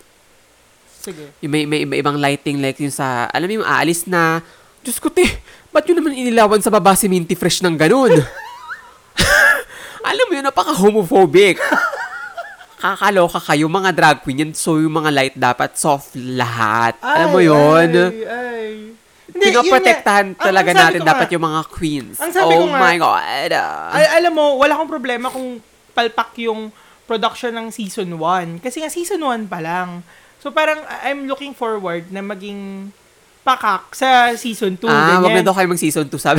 Sige. yung may, may iba-ibang lighting like yung sa, alam mo yung aalis na, Diyos ko te, ba't yun naman inilawan sa baba si Minty Fresh ng ganun? alam mo yun, napaka-homophobic. Kakaloka kayo, mga drag queen yan. So, yung mga light dapat soft lahat. alam mo yun? Ay, ay. Yun Pinoprotektahan. Ang- talaga ang sabi natin ko nga, dapat yung mga queens. Ang sabi oh ko nga, my God. ah. Al- alam mo, wala akong problema kung palpak yung production ng season 1. Kasi nga season 1 pa lang. So parang I'm looking forward na maging pakak sa season 2. ah, wag na ganyan. daw kayo mag-season 2, sabi.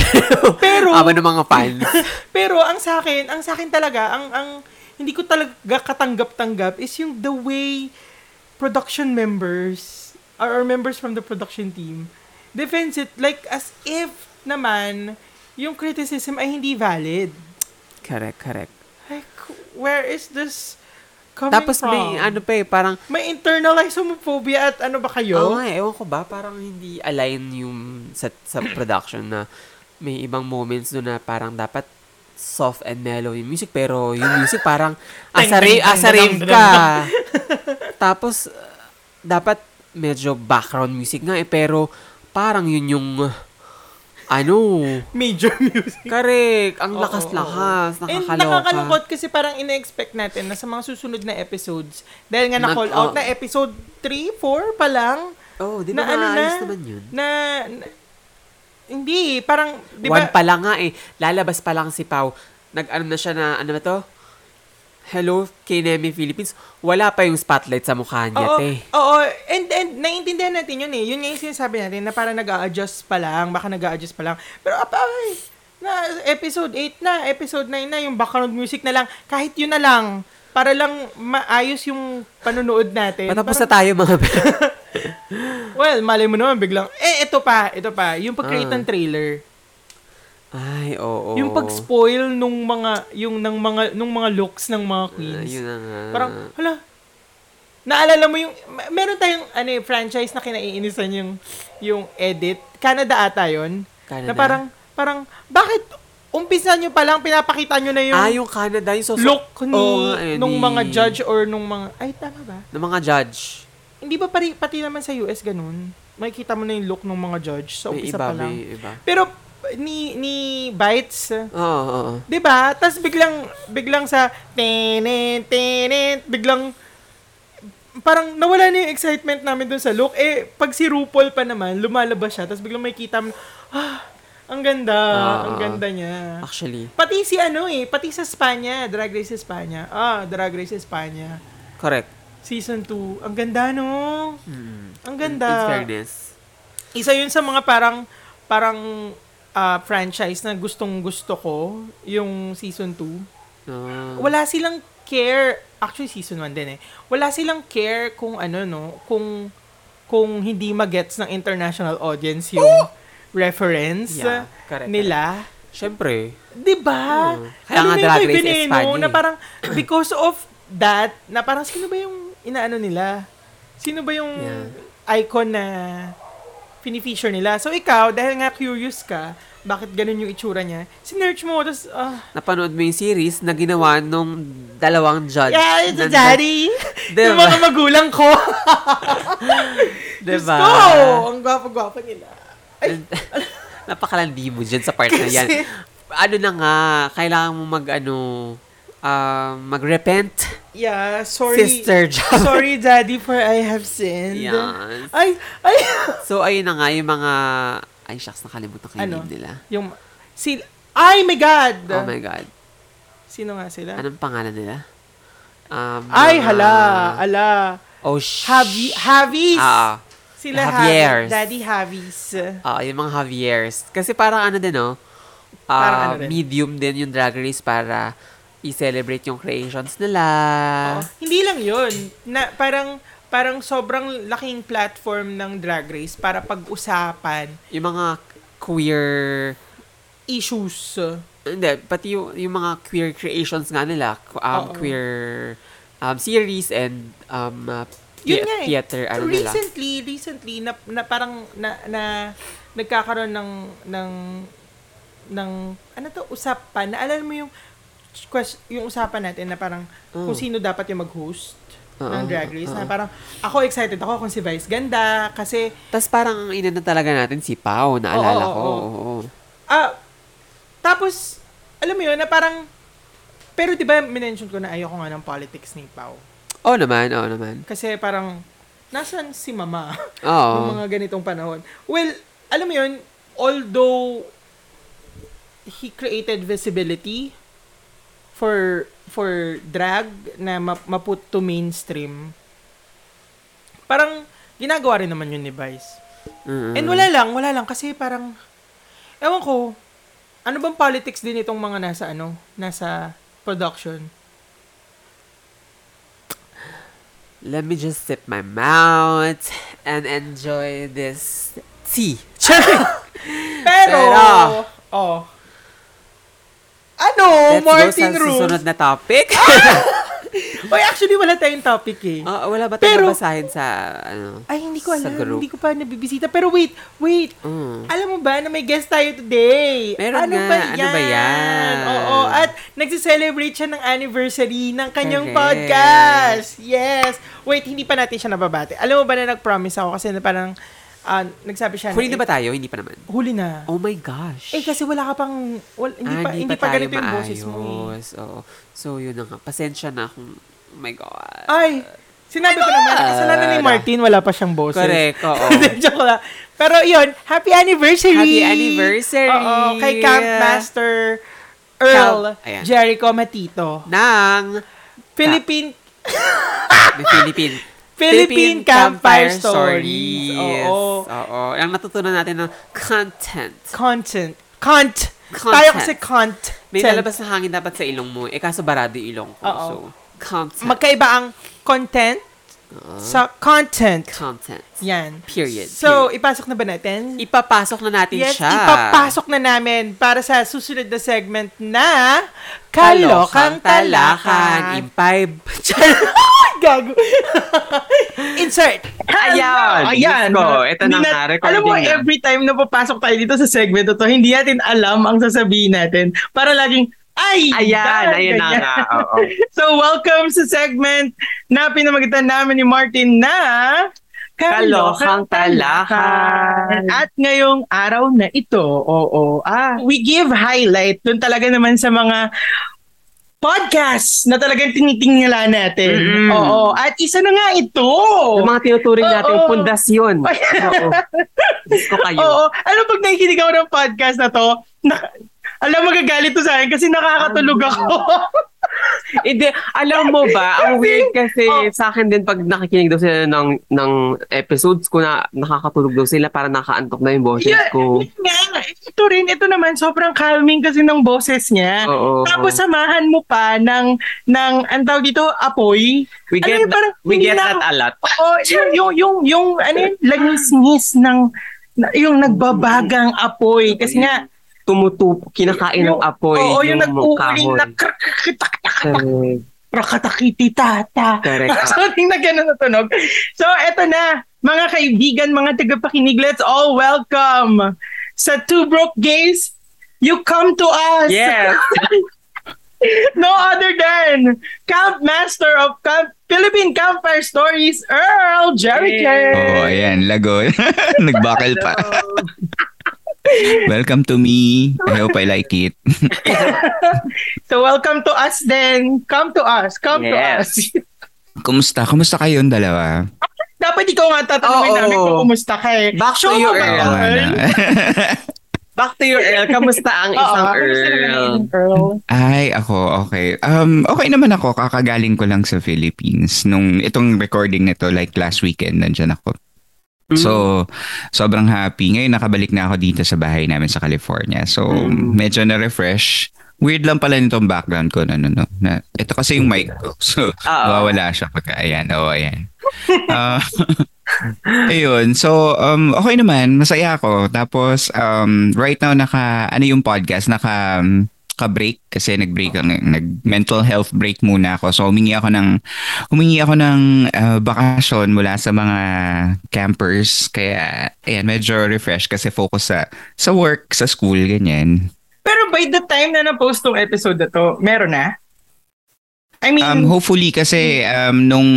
Pero- Ama ng mga fans. Pero ang sa akin, ang sa akin talaga, ang ang hindi ko talaga katanggap-tanggap is yung the way production members or, or members from the production team defends it like as if naman yung criticism ay hindi valid. correct, correct. Like, where is this coming Tapos from? may ano pa eh, parang May internalized homophobia at ano ba kayo? Oo nga, eh, ewan ko ba, parang hindi align yung sa, sa production na may ibang moments doon na parang dapat soft and mellow yung music, pero yung music parang Teng, asa, teng, rave, asa teng, rave teng, ka. Tapos, uh, dapat medyo background music nga eh, pero parang yun yung ano, Major music. correct, ang lakas-lakas, And nakakaloka. nakakalungkot kasi parang ina-expect natin na sa mga susunod na episodes, dahil nga Nag- na-call out oh. na episode 3, 4 pa lang, Oh, di ba Na ano na? naman yun? Na, na- hindi, parang, di One ba? pa lang nga eh. Lalabas pa lang si Pau. Nag-ano na siya na, ano ba to? Hello, Kinemi Philippines. Wala pa yung spotlight sa mukha niya, Oo, te. oo, and, and naiintindihan natin yun eh. Yun nga yung sinasabi natin na parang nag adjust pa lang, baka nag adjust pa lang. Pero apay, na episode 8 na, episode 9 na, yung background music na lang, kahit yun na lang, para lang maayos yung panonood natin. Patapos na Parang- tayo mga Well, malay mo naman biglang, eh, ito pa, ito pa, yung pag-create Ah. ng trailer. Ay, oo. Yung pag-spoil nung mga, yung ng mga, nung mga looks ng mga Ah, queens. yun na nga. Parang, hala, naalala mo yung, meron tayong ano, eh, franchise na kinaiinisan yung, yung edit. Canada ata yun. Canada? Na parang, parang, bakit umpisa nyo pa lang, pinapakita nyo na yung, ah, yung Canada, yung so, look ni, eh, nung mga judge or nung mga, ay, tama ba? ng mga judge. Hindi ba pari, pati naman sa US ganun? Makikita mo na yung look ng mga judge sa umpisa iba, pa lang. iba. Pero, ni, ni Bites, Oo, oo, oo. 'Di ba? Tapos biglang biglang sa tenen tenen biglang parang nawala na yung excitement namin dun sa look. Eh, pag si RuPaul pa naman, lumalabas siya, tapos biglang may kita mo, ah, ang ganda, Ah. ang ganda niya. Actually, Pati si ano eh, pati sa Espanya, Drag Race Espanya. Ah, Drag Race Espanya. correct. Season 2. Ang ganda, no? Mm. Ang In ganda. fairness. Isa yun sa mga parang, parang ah, franchise na gustong gusto ko, yung season 2. Ah. wala silang care, actually season 1 din eh, wala silang care kung ano no, kung kung hindi magets ng international audience yung reference Yeah, correct, nila. Syempre. 'Di ba? Oo. Kaya nga Drag Race Veneno, Espanya na parang because of that, na parang sino ba yung inaano nila? Sino ba yung Yeah. icon na pinifeature nila? So ikaw, dahil nga curious ka, bakit ganun yung itsura niya? Sinerch mo, tapos, ah, Napanood mo yung series na ginawa nung dalawang judge. Yeah, it's a daddy. Diba? Yung mga magulang ko. Diba? Diyos ko, ang gwapo-gwapo nila. Ay, Napakalandi mo dyan sa part na yan. Kasi- Ano na nga, kailangan mo mag, ano, ah, mag-repent. yeah, sorry. Sister job. sorry, daddy, for I have sinned. Yan. Ay, ay. So, ayun na nga, yung mga, ay, shucks, nakalimutan ko yung Ano? name nila. yung, si, ay, my God. Oh my God. Sino nga sila? Anong pangalan nila? Um, Ay, mga- hala, ala. Oh, sh- Javi, Javis. Ah, sila Javiers. Javi, Daddy Javis. ah, yung mga Javiers. Kasi parang ano din, no? Ah, Parang ano din? medium din yung drag race para i-celebrate yung creations nila. Oo. Hindi lang yun. Na, parang, parang sobrang laking platform ng Drag Race para pag-usapan Yung mga queer issues. Hindi, pati yung, yung mga queer creations nga nila, um, queer um, series and um, uh, Yun nga eh. theater, ano nila. recently, recently, na, na parang, na, na, nagkakaroon ng, ng, ng, ano to, usapan, naalala mo yung, quest, yung usapan natin na parang, Oh. kung sino dapat yung mag-host Oo, ng Drag Race, na oo. parang, ako excited ako kung si Vice ganda, kasi, Tapos parang ang ina na talaga natin si Pau, naalala Oo, ko. oo, Oo, oo. ah, tapos, alam mo yun, na parang, pero di ba, minention ko na ayoko nga ng politics ni Pau. Oo naman, oo naman. Kasi parang, nasan si mama? Oo. ng mga ganitong panahon. Well, alam mo yun, although he created visibility for for drag na ma- maput to mainstream, parang ginagawa rin naman yun ni Vice. Mm-mm. And wala lang, wala lang kasi parang ewan ko, ano bang politics din itong mga nasa ano, nasa production? Let me just sip my mouth and enjoy this tea. Pero, Pero- oh. Ano, Let's Martin go sa Rules? susunod na topic. Oy, actually, wala tayong topic eh. Ah, wala ba Pero- tayong babasahin sa, ano? Ay, hindi ko sa alam. group? Hindi ko pa nabibisita. Pero wait, wait. Mm. Alam mo ba na may guest tayo today? Meron ano nga. Ba Ano ba yan? Oo. At nagsiselebrate siya ng anniversary ng kanyang Correct. podcast. Yes. Wait, hindi pa natin siya nababate. Alam mo ba na nag-promise ako kasi na parang ah, nagsabi siya Huli na, na ba tayo? Hindi pa naman. Huli na. Oh my gosh. Eh, kasi wala ka pang, wal, hindi, Ah, pa, hindi pa, tayo ganito yung boses mo eh. Oo. So, yun na nga. Pasensya na kung, oh my God. Ay, Sinabi ko naman, kasalanan ni Martin, wala pa siyang boses. Correct, oo. Joke lang. Pero yun, happy anniversary! Happy anniversary! Oo, kay Camp Master Earl ayan. Jericho Matito. Ng Philippine the Philippine Philippine Campfire Stories. Oo. Oo. Ang natutunan natin ng content. content. Cont. Content. Tayo kasi cont. May lalabas na hangin dapat sa ilong mo. Eh, kaso barado ilong ko. Oo. So, content. Magkaiba ang content sa content. content. Yan. Period. So, ipasok na ba natin? Ipapasok na natin Yes, siya. ipapasok na namin para sa susunod na segment na Kalokang Talakan. Impibe. Gago. Insert. Ayan. Ayan. Ko, ito na na- nga, recording Alam mo, every time na papasok tayo dito sa segment to, hindi natin alam ang sasabihin natin. Para laging, ay! Ayan, yan, ayan na nga. Oo. So, welcome sa segment na pinamagitan namin ni Martin na Kalokang Talakan. At ngayong araw na ito, oo, ah, we give highlight dun talaga naman sa mga podcast na talagang tinitingala natin. Mm-mm. Oo. At isa na nga ito. Yung mga tinuturing natin, Oo. pundasyon. Oo. Ko kayo. Oo. Alam, pag nakikinig ako ng podcast na to, na, alam, magagalit to sa akin kasi nakakatulog ako. Hindi, alam mo ba, ang weird kasi Oh. sa akin din pag nakikinig daw sila ng, ng episodes ko na nakakatulog daw sila para nakaantok na yung boses Yeah, ko. nga. Ito rin, ito naman, sobrang calming kasi ng boses niya. Oo. Tapos samahan mo pa ng, ng ang tawag dito, apoy. we ano get, yun, parang we get na- that a lot. Oo, yung, yung, yung, yung ano yun, langis-ngis ng, yung nagbabagang apoy. Kasi nga, Tumutup, kinakain ng yung- apoy. oo, yung nag-uuling kahoy. na Correct. rakatakititata. Correct. Something na gano'n na tunog. So, eto na, mga kaibigan, mga tagapakinig, let's all welcome sa Two Broke Gays, you come to us. Yes. no other than Camp Master of Camp Philippine Campfire Stories, Earl Jericho. Oh, ayan, lagon. Nagbakal pa. Welcome to me. I hope I like it. So, welcome to us then. Come to us. Come to Yes. us. Kumusta? Kumusta kayong dalawa? Dapat ikaw nga tatanungin Oo. namin kung kumusta ka eh. Back to Show you, mo ba, Earl. Oo Earl? Back to your Earl. Kamusta ang Oo, isang naman Earl? Earl? Ay, ako, okay. Um, okay naman ako. Kakagaling ko lang sa Philippines. Nung itong recording nito, like last weekend, nandyan ako. Mm. So, sobrang happy. Ngayon, nakabalik na ako dito sa bahay namin sa California. So, Mm. medyo na-refresh. Weird lang pala nitong background ko. No, no, no. Na, ito kasi yung mic ko. So, nawawala siya pagka, ayan, oh, ayan. Ah, ayun. So, um, okay naman. Masaya ako. Tapos, um, right now, naka, ano yung podcast? Naka, um, ka-break kasi nag-break ang nag-mental health break muna ako. So humingi ako ng humingi ako ng uh, bakasyon mula sa mga campers kaya ayan medyo refresh kasi focus sa sa work, sa school ganyan. Pero by the time na na-post tong episode na to, meron na? I mean, Um hopefully kasi um nung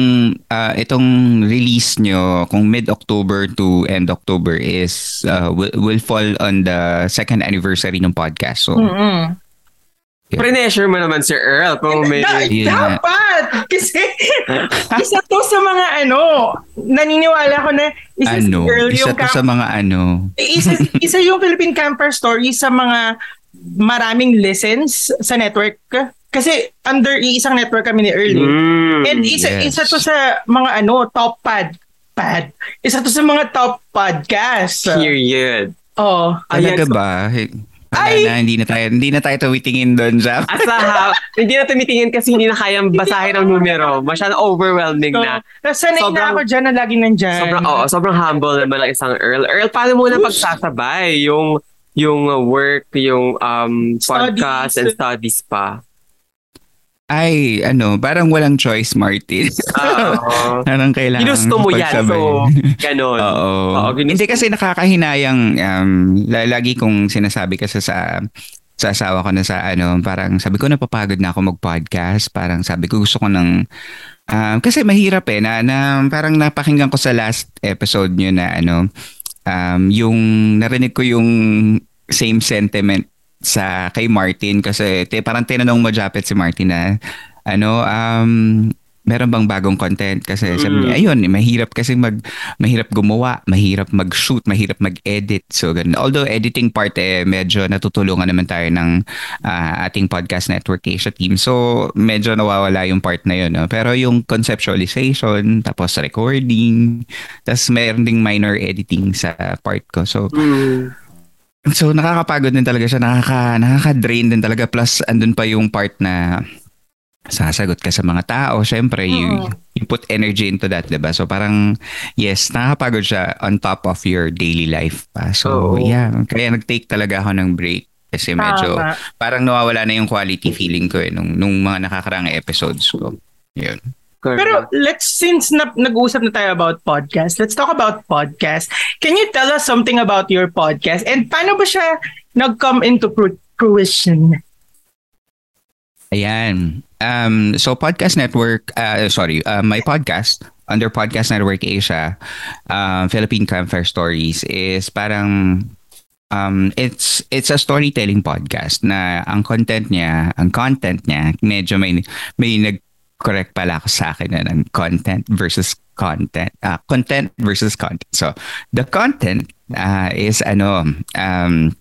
uh, itong release nyo kung mid-October to end October is uh, will, will fall on the second anniversary ng podcast. So mm-mm. Pre-measure mo naman si Earl kung may... Da- dapat! Kasi isa to sa mga ano, naniniwala ko na isa ano, si Earl isa yung to sa camp- mga ano. isa, isa yung Philippine Camper Story sa mga maraming listens sa network. Kasi under iisang network kami ni Earl. Mm. And isa yes. isa to sa mga ano, top pad. Pad. Isa to sa mga top podcast. Period. Oh. Talaga Ayan, so- ba? Ay! na, hindi na tayo, hindi na tayo tumitingin doon sa Asaha, hindi na tumitingin kasi hindi na kayang basahin ang numero. Masyadong overwhelming So, na. nasanay Sobrang- na ako dyan na lagi nandyan. Sobrang, oo, sobrang humble naman ang isang Earl. Earl, paano mo na pagsasabay yung yung work, yung um, podcast and studies pa? Ay, ano, parang walang choice, Martin. Oo. parang kailangan Ginusto mo yan, so ganon. Oo. Hindi kasi nakakahinayang um, la- lagi kong sinasabi kasi sa sa asawa ko na sa ano, parang sabi ko napapagod na ako mag-podcast. Parang sabi ko gusto ko ng um, kasi mahirap eh na, na parang napakinggan ko sa last episode nyo na ano um, yung narinig ko yung same sentiment sa kay Martin kasi te, parang tinanong mo Japet si Martin na ano um meron bang bagong content? Kasi sabi niya ayun mahirap kasi mag mahirap gumawa mahirap mag-shoot mahirap mag-edit. So ganun. Although editing part eh medyo natutulungan naman tayo ng ah, ating podcast network Asia team. So medyo nawawala yung part na yun no? pero yung conceptualization tapos recording tapos meron ding minor editing sa part ko. So Mm. So nakakapagod din talaga siya, nakaka nakaka-drain din talaga plus andun pa yung part na sasagot ka sa mga tao, syempre you, you put energy into that, 'di ba? So parang yes, nakakapagod siya on top of your daily life pa. So Oo. yeah, kaya nag-take talaga ako ng break kasi medyo Tama. parang nawawala na yung quality feeling ko eh nung, nung mga nakakaraang episodes ko. Yun. Correct. Pero let's since na, nag-usap na tayo about podcast, let's talk about podcast. Can you tell us something about your podcast and paano ba siya nag-come into fru- fruition? Ayan. Um, so Podcast Network, uh, sorry, uh, my podcast under Podcast Network Asia, um, Philippine Campfire Stories is parang um, it's it's a storytelling podcast na ang content niya, ang content niya, medyo may may nag correct pala ako sa akin na ng content versus content. ah content versus content. So, the content uh, is ano, um,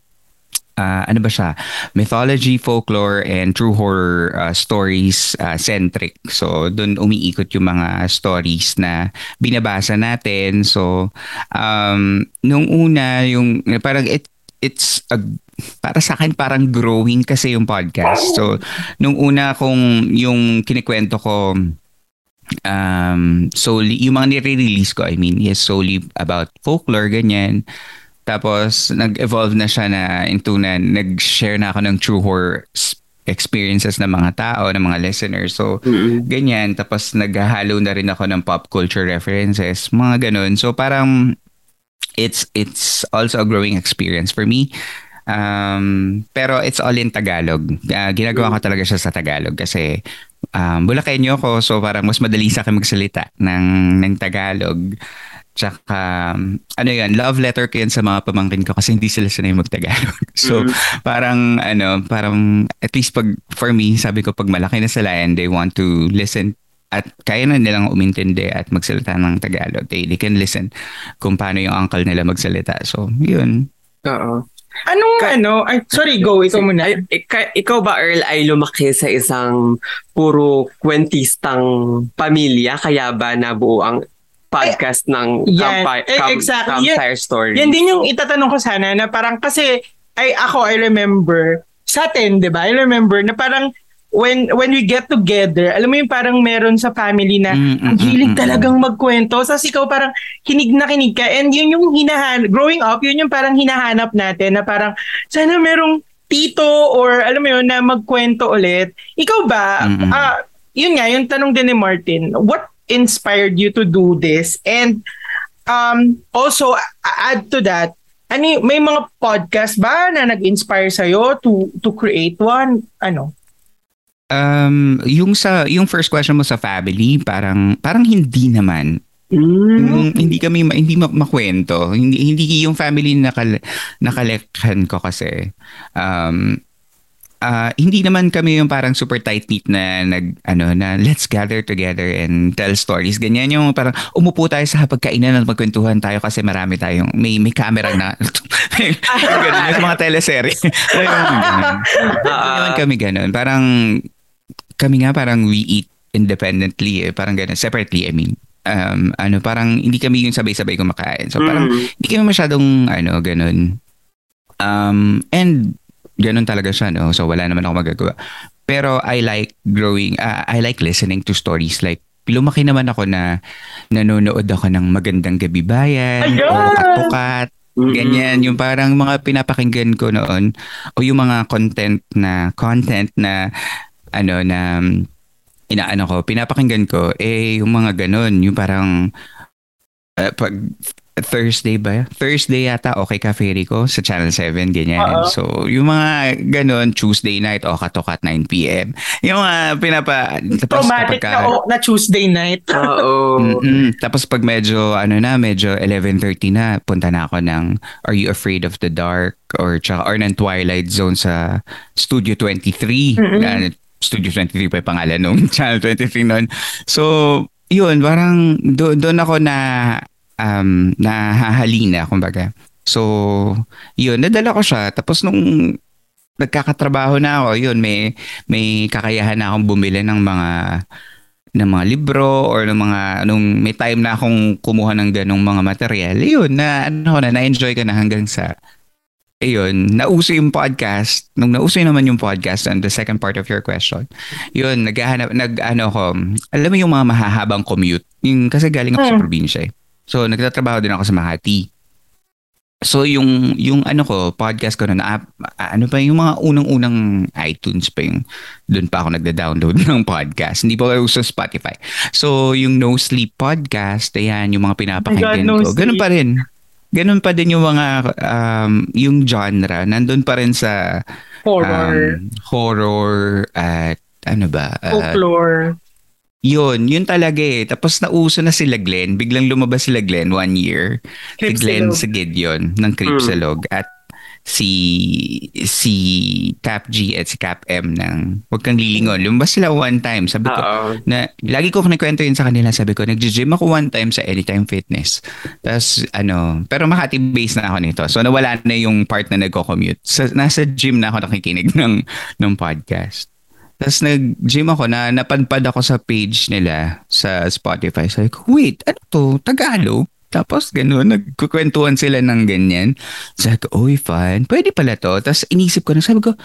ah, ano ba siya? Mythology, folklore, and true horror uh, stories uh, centric. So, doon umiikot yung mga stories na binabasa natin. So, um, nung una, yung parang it, it's a, para sa akin parang growing kasi yung podcast. So, nung una kong yung kinikwento ko um solely yung mga nire-release ko I mean is solely about folklore ganyan tapos nag-evolve na siya na into na nag-share na ako ng true horror experiences ng mga tao, ng mga listeners. So, ganyan. Tapos naghahalo na rin ako ng pop culture references, mga ganun. So, parang it's it's also a growing experience for me. Um, pero it's all in Tagalog. Ah, ginagawa ko talaga siya sa Tagalog kasi um, Bulakenyo ko so parang mas madali sa akin magsalita ng, ng Tagalog. Tsaka, um, ano yan, love letter ko yan sa mga pamangkin ko kasi hindi sila sanay mag-Tagalog. So, parang, ano, parang, at least pag, for me, sabi ko, pag malaki na sila and they want to listen at kaya na nilang umintindi at magsalita ng Tagalog. They, they can listen kung paano yung uncle nila magsalita. So, yun. Oo. Anong ano? Ay, sorry, go. Ikaw muna. Ay, ika- ikaw ba, Earl, ay lumaki sa isang puro kwentistang pamilya? Kaya ba nabuo ang podcast ng yan. Campfire, Eh, Camp- exactly. Campfire Story? Yan din yung itatanong ko sana na parang kasi ay ako I remember sa atin, 'di ba? I remember na parang when when we get together, alam mo yung parang meron sa family na Mm, mm, ang hilig mm, mm, talagang magkwento. Tapos ikaw parang kinig na kinig ka and yun yung hinahan growing up, yun yung parang hinahanap natin na parang sana merong tito or alam mo yun na magkwento ulit. Ikaw ba, Mm, ah, yun nga, yung tanong din ni Martin, what inspired you to do this? And um, also, add to that, ano, may mga podcast ba na nag-inspire sa'yo to, to create one? Ano? Um, yung sa yung first question mo sa family, parang parang hindi naman. Mm. Yung hindi kami ma- hindi ma- makwento. Hindi hindi yung family na nakal nakalekhan ko kasi um ah, hindi naman kami yung parang super tight knit na nag ano na let's gather together and tell stories. Ganyan yung parang umupo tayo sa pagkainan at magkwentuhan tayo kasi marami tayong may may camera na ganun yung mga teleserye. Ganun. Hindi naman kami ganun. Parang kami nga parang we eat independently eh. Parang ganun. Separately, I mean. Um, ano, parang hindi kami yung sabay-sabay kumakain. So parang Mm. hindi kami masyadong ano, ganun. Um, and ganun talaga siya, no? So wala naman ako magagawa. Pero I like growing, ah, I like listening to stories like lumaki naman ako na nanonood ako ng Magandang Gabi Bayan, Ayun! o Tukat, Mm. Ganyan, yung parang mga pinapakinggan ko noon o yung mga content na content na ano na um, inaano ko, pinapakinggan ko eh yung mga ganun, yung parang uh, pag Thursday ba? Thursday yata okay ka ferry ko sa Channel 7 ganyan. Oo. So, yung mga ganun Tuesday night o katokat 9 PM. Yung mga pinapa tapos Traumatic kapag ka- na, o- na Tuesday night. Oo. Tapos pag medyo ano na, medyo 11:30 na, punta na ako ng Are You Afraid of the Dark or tsaka or ng Twilight Zone sa Studio 23. Mm-mm. Studio 23 pa yung pangalan nung Channel 23 noon. So, yun, parang do, doon ako na um, nahahalina, kumbaga. So, yun, nadala ko siya. Tapos nung nagkakatrabaho na ako, yun, may, may kakayahan na akong bumili ng mga ng mga libro or ng mga nung may time na akong kumuha ng ganong mga material yun na ano na na-enjoy ko na hanggang sa ayun, nauso yung podcast. Nung nauso naman yung podcast on the second part of your question, yun, naghahanap, nag, ano ko, alam mo yung mga mahahabang commute. Yung, kasi galing ako sa Hmm. probinsya eh. So, nagtatrabaho din ako sa Makati. So, yung, yung ano ko, podcast ko na, na ano pa, yung mga unang-unang iTunes pa yung, doon pa ako nagda-download ng podcast. Hindi pa ako sa Spotify. So, yung No Sleep Podcast, ayan, yung mga pinapakinggan No ko. Ganun Sleep. pa rin. Ganun pa din yung mga, um, yung genre, nandun pa rin sa Horror, um, horror at ano ba? Uh, folklore. yun, yun talaga eh. Tapos nauso na sila Glenn. Biglang lumabas sila Glenn one year. Si Glenn sa Gideon ng Cripsilog. At si si Cap G at si Cap M ng Huwag Kang Lilingon. Lumabas sila one time. Sabi ko, Oo. na lagi ko kinikwento yun sa kanila. Sabi ko, nag-gym ako one time sa Anytime Fitness. Tapos, ano, pero Makati base na ako nito. So, nawala na yung part na nagko-commute. Sa, nasa gym na ako nakikinig ng, ng podcast. Tapos nag-gym ako na napadpad ako sa page nila sa Spotify. Sabi ko, wait, ano to? Tagalog? Tapos gano'n, nagkukwentuhan sila ng ganyan. Sabi ko, oy, fun. Pwede pala to. Tapos inisip ko na, sabi ko,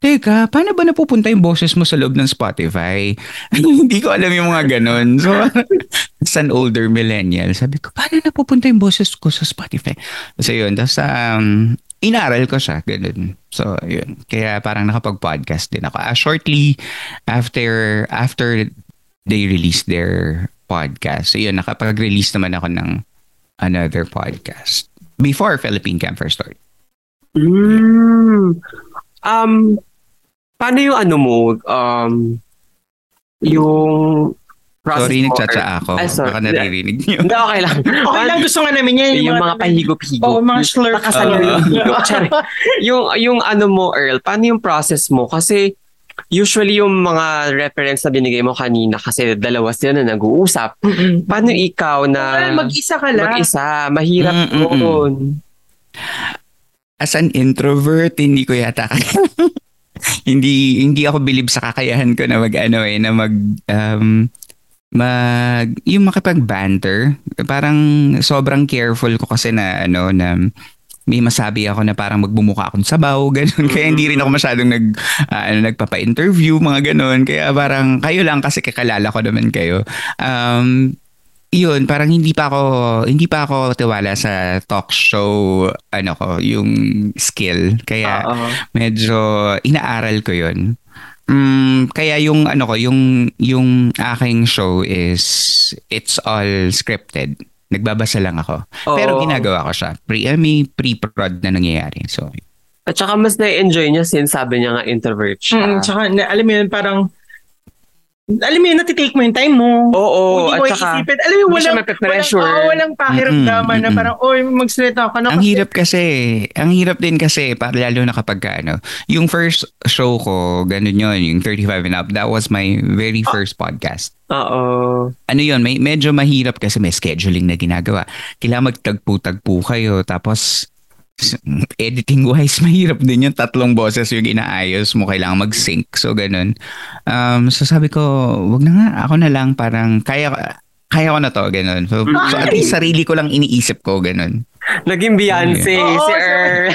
Teka, paano ba napupunta yung boses mo sa loob ng Spotify? Hindi ko alam yung mga ganun. So, as an older millennial, sabi ko, paano napupunta yung boses ko sa Spotify? So, yun. Tapos, um, inaral ko siya. Ganun. So, yun. Kaya parang nakapag-podcast din ako. Ah, shortly after, after they released their podcast. So, yun. Nakapag-release naman ako ng another podcast. Before Philippine Camper Story. Mm. Um, paano yung ano mo, um, yung process Sorry, nagtsatsa ako. Ay, sorry. Baka naririnig niyo. Hindi, okay lang. Okay lang, gusto nga namin yan. yung mga pahigop-higop. Oo, mga slurp. Nakasalo Oo. yung higop. Yung, yung ano mo, Earl, paano yung process mo? Kasi usually yung mga reference na binigay mo kanina, kasi dalawa sila na nag-uusap. Mm-mm. Paano ikaw na Well, mag-isa ka lang. mag-isa? Mahirap Mm, mm, mm. yun. As an introvert, hindi ko yata hindi hindi ako bilib sa kakayahan ko na mag ano eh na mag um, mag yung makipag-banter. Parang sobrang careful ko kasi na ano na may masabi ako na parang magbumuka akong sabaw, ganun. Kaya hindi rin ako masyadong nag, ah, ano, nagpapa-interview, mga ganun. Kaya parang kayo lang kasi kakalala ko naman kayo. Um, yun, parang hindi pa ako hindi pa ako tiwala sa talk show ano ko, yung skill. Kaya Oo. medyo inaaral ko 'yun. Mm, kaya yung ano ko, yung yung aking show is it's all scripted. Nagbabasa lang ako. Pero Oo. ginagawa ko siya. Pre, may pre-prod na nangyayari. So, At saka mas na-enjoy niya since sabi niya nga introvert siya. Mm, tsaka, alam mo yun, parang, alam mo yun, natitake mo yung time mo. Oo, Hindi at mo saka iisipin. Alam mo, walang, siya mape-pressure. Walang, oh, walang pakiramdaman Mm-mm, na parang, oy, magsalita ka na. ang kasi- hirap kasi, ang hirap din kasi, para lalo na kapag ka, ano, yung first show ko, ganun yun, yung 35 and up, that was my very first podcast. Oo. ano yun, may, medyo mahirap kasi may scheduling na ginagawa. Kailangan magtagpo-tagpo kayo. Tapos, editing wise, mahirap din yung tatlong boses yung inaayos mo. Kailangan mag-sync. So, ganun. Um, so, sabi ko, wag na nga. Ako na lang parang kaya, kaya ko na to. Ganun. So, so at least sarili ko lang iniisip ko. Ganun. Naging Beyonce, Oo, si sir. Earl.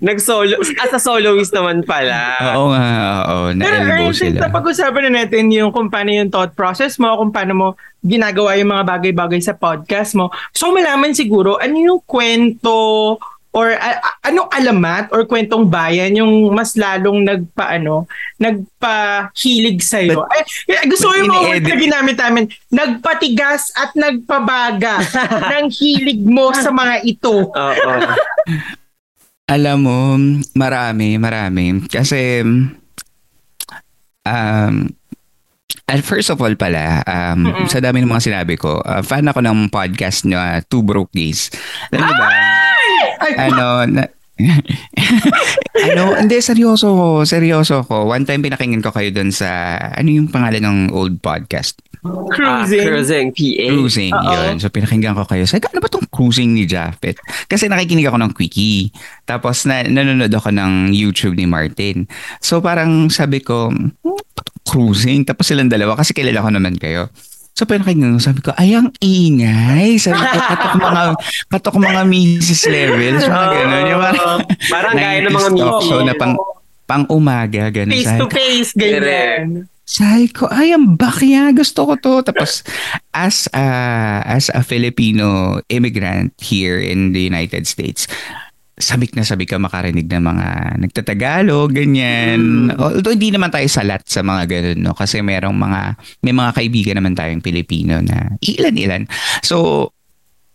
Nag-solo, as a soloist naman pala. Oo nga, oo. Pero Na-elbow Ernst, sila. pag-usapan na natin yung kung paano yung thought process mo, kung paano mo ginagawa yung mga bagay-bagay sa podcast mo. So, malaman siguro, ano yung kwento or a- a- anong alamat or kwentong bayan yung mas lalong nagpaano, nagpahilig sa iyo. Eh, gusto ko yung mga words ini-edit? na ginamit namin, nagpatigas at nagpabaga ng hilig mo sa mga ito. Oo. Alam mo, marami, marami. Kasi, um, at first of all pala, um, Mm-mm. sa dami ng mga sinabi ko, uh, fan ako ng podcast nyo, uh, Two Broke Days. Alam niyo ba? Ay, ano, na, ano, hindi, seryoso ko. Seryoso ko. One time pinakinggan ko kayo dun sa, ano yung pangalan ng old podcast? Cruising. Ah, cruising, PA. Cruising, Oo. yun. So pinakinggan ko kayo. Sabi ano ba tong cruising ni Japheth? Kasi nakikinig ako ng Quickie. Tapos na, nanonood ako ng YouTube ni Martin. So parang sabi ko, "Hmm, cruising? Tapos silang dalawa, kasi kilala ko naman kayo. So pinakinggan ko, sabi ko, ay, ang ingay. Sabi ko, katok mga, katok mga misis levels. Mga ganun. Yung parang, Parang gaya ng mga 90s talk meeting. show na pang, pang umaga. Ganun. Face Sabi to face, ganyan. Sabi ko, ay, ang bakya, gusto ko to. Tapos, as a, as a Filipino immigrant here in the United States, sabik na sabik ka makarinig ng mga nagtatagalog, ganyan. Although hindi naman tayo salat sa mga ganun, no? Kasi merong mga, may mga kaibigan naman tayong Pilipino na ilan-ilan. So,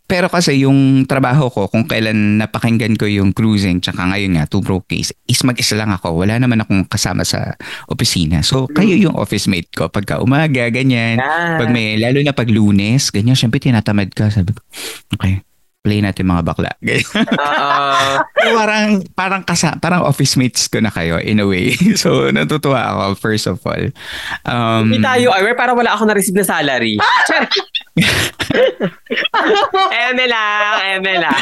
pero kasi yung trabaho ko, kung kailan napakinggan ko yung cruising, tsaka ngayon nga, two broke case, is mag-isa lang ako. Wala naman akong kasama sa opisina. So, kayo yung office mate ko. Pagka umaga, ganyan. Ah. Pag may, lalo na pag lunes, ganyan, syempre tinatamad ka. Sabi ko, okay, play natin mga bakla. Oo. parang, parang, kasa, parang office mates ko na kayo in a way. So, natutuwa ako, first of all. Um, Hindi tayo aware para wala ako na-receive na salary. eme lang, eme lang.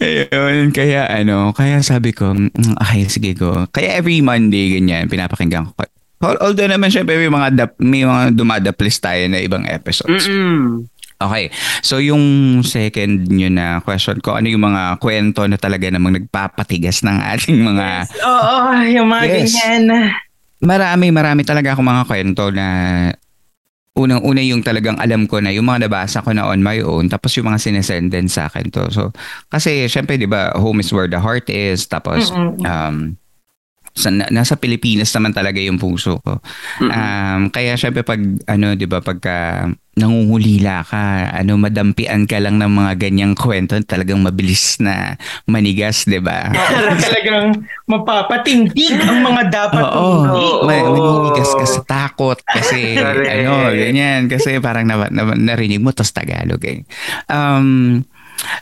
Ayun, kaya ano, kaya sabi ko, mm, okay, sige go. Kaya every Monday, ganyan, pinapakinggan ko. Al- Although naman syempre may mga, dap, may mga dumadaplis tayo na ibang episodes. Mm-mm. Okay. So yung second nyo na question ko, ano yung mga kwento na talaga namang nagpapatigas ng ating mga... Oo, yung mga Yes. ganyan. Marami, marami talaga akong mga kwento na unang-una yung talagang alam ko na yung mga nabasa ko na on my own tapos yung mga sinesend din sa akin to. So, kasi syempre 'di ba, home is where the heart is tapos Mm-mm. um sa, na- nasa Pilipinas naman talaga yung puso ko. Um, kaya syempre pag ano 'di ba pagka nangungulila ka, ano madampian ka lang ng mga ganyang kwento, talagang mabilis na manigas, 'di ba? Talagang mapapatindig ang mga dapat Oo. May, Oo. maninigas ka sa takot kasi ano, ganyan. Kasi parang na, na, narinig mo tos Tagalog eh. Um,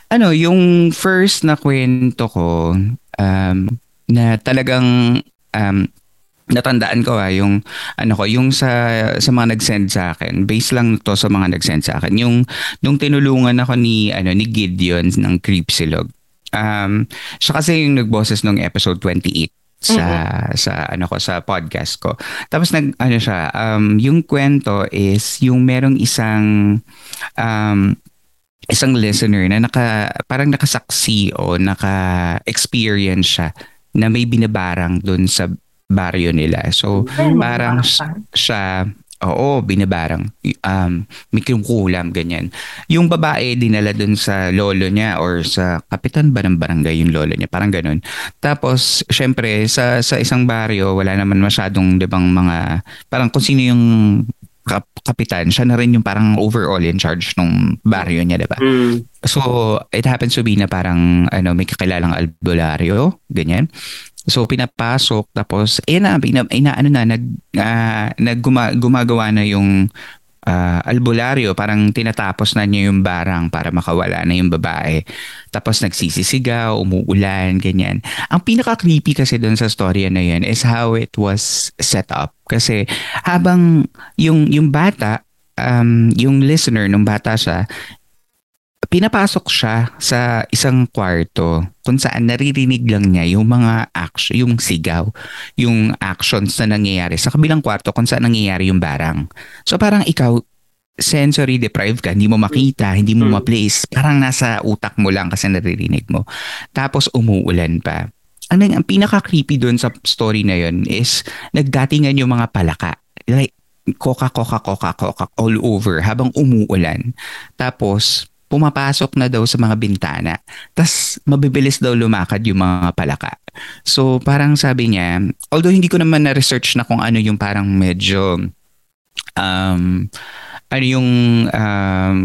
ano, yung first na kwento ko um, na talagang um, natandaan ko ah, yung ano ko, yung sa sa mga nag-send sa akin. Base lang to sa mga nag-send sa akin. Yung nung tinulungan ako ni ano ni Gideon ng Creepsilog. Um, siya kasi yung nagboses nung episode 28 sa sa ano ko sa podcast ko. Tapos nag ano siya, um, yung kwento is yung merong isang um, isang listener na naka parang nakasaksi o naka-experience siya na may binabarang doon sa baryo nila. So parang s- siya Oo, binabarang. Um, may kinukulam, ganyan. Yung babae, dinala dun sa lolo niya or sa kapitan ba ng barangay yung lolo niya. Parang ganun. Tapos, syempre, sa, sa isang baryo, wala naman masyadong, di bang, mga, parang kung sino yung kap- kapitan, siya na rin yung parang overall in charge ng baryo niya, di ba? Mm. So, it happens to be na parang ano, may kakilalang albularyo, ganyan. So, pinapasok, tapos, eh na, ina, ina, ano na, nag, ah, nag guma- gumagawa na yung ah, albularyo, parang tinatapos na niya yung barang para makawala na yung babae. Tapos nagsisisigaw, umuulan, ganyan. Ang pinaka-creepy kasi doon sa storya na yun is how it was set up. Kasi habang yung, yung bata, um, yung listener nung bata siya, pinapasok siya sa isang kwarto kung saan naririnig lang niya yung mga action, yung sigaw, yung actions na nangyayari sa kabilang kwarto kung saan nangyayari yung barang. So parang ikaw, sensory deprived ka, hindi mo makita, hindi mo Mm. ma-place, parang nasa utak mo lang kasi naririnig mo. Tapos umuulan pa. Ang, ang pinaka-creepy doon sa story na yun is nagdatingan yung mga palaka. Like, coca, coca, coca, coca all over habang umuulan. Tapos, pumapasok na daw sa mga bintana. Tapos, mabibilis daw lumakad yung mga palaka. So, parang sabi niya, although hindi ko naman na-research na kung ano yung parang medyo um, ano yung um,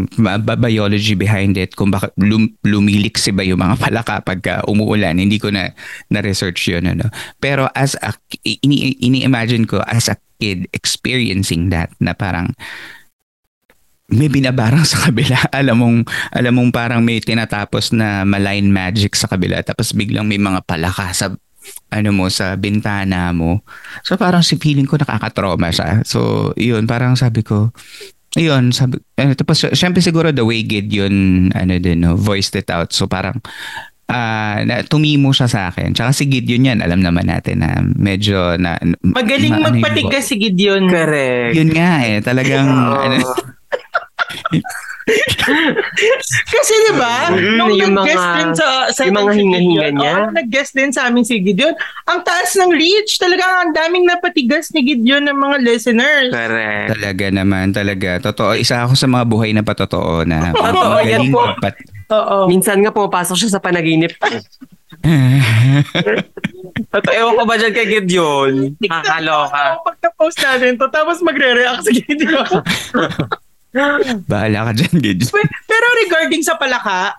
biology behind it, kung bakit lum- lumiliksi ba yung mga palaka pagka umuulan. Hindi ko na na-research yun. Ano. Pero as a, ini, ini-imagine ko as a kid experiencing that na parang may binabarang sa kabila. Alam mong, alam mong parang may tinatapos na malign magic sa kabila. Tapos biglang may mga palaka sa ano mo sa bintana mo. So parang si feeling ko nakakatrauma siya. So yun, parang sabi ko, yun, sabi, ano, tapos syempre siguro the way Gideon ano din, no, voiced it out. So parang ah na, tumimo siya sa akin. Tsaka si Gideon yan, alam naman natin na medyo na Magaling ma- ano magpatigas si Gideon. Correct. Yun nga eh, talagang ano, Kasi di ba, Mm, nung yung nag-guest mga- din sa, sa yung mga hinga-hinga niya. oo, nag-guest din sa amin si Gideon, ang taas ng reach, talaga ang daming napatigas ni Gideon ng mga listeners. Correct. talaga naman, talaga. Totoo, isa ako sa mga buhay na patotoo na yan magaling po. magpat- Oo. Minsan nga pumapasok siya sa panaginip. At ewan ko ba dyan kay Gideon? Kakaloka. Pag na-post natin to, tapos magre-react si Gideon. Bahala ka dyan. Pe- Pero regarding sa palaka,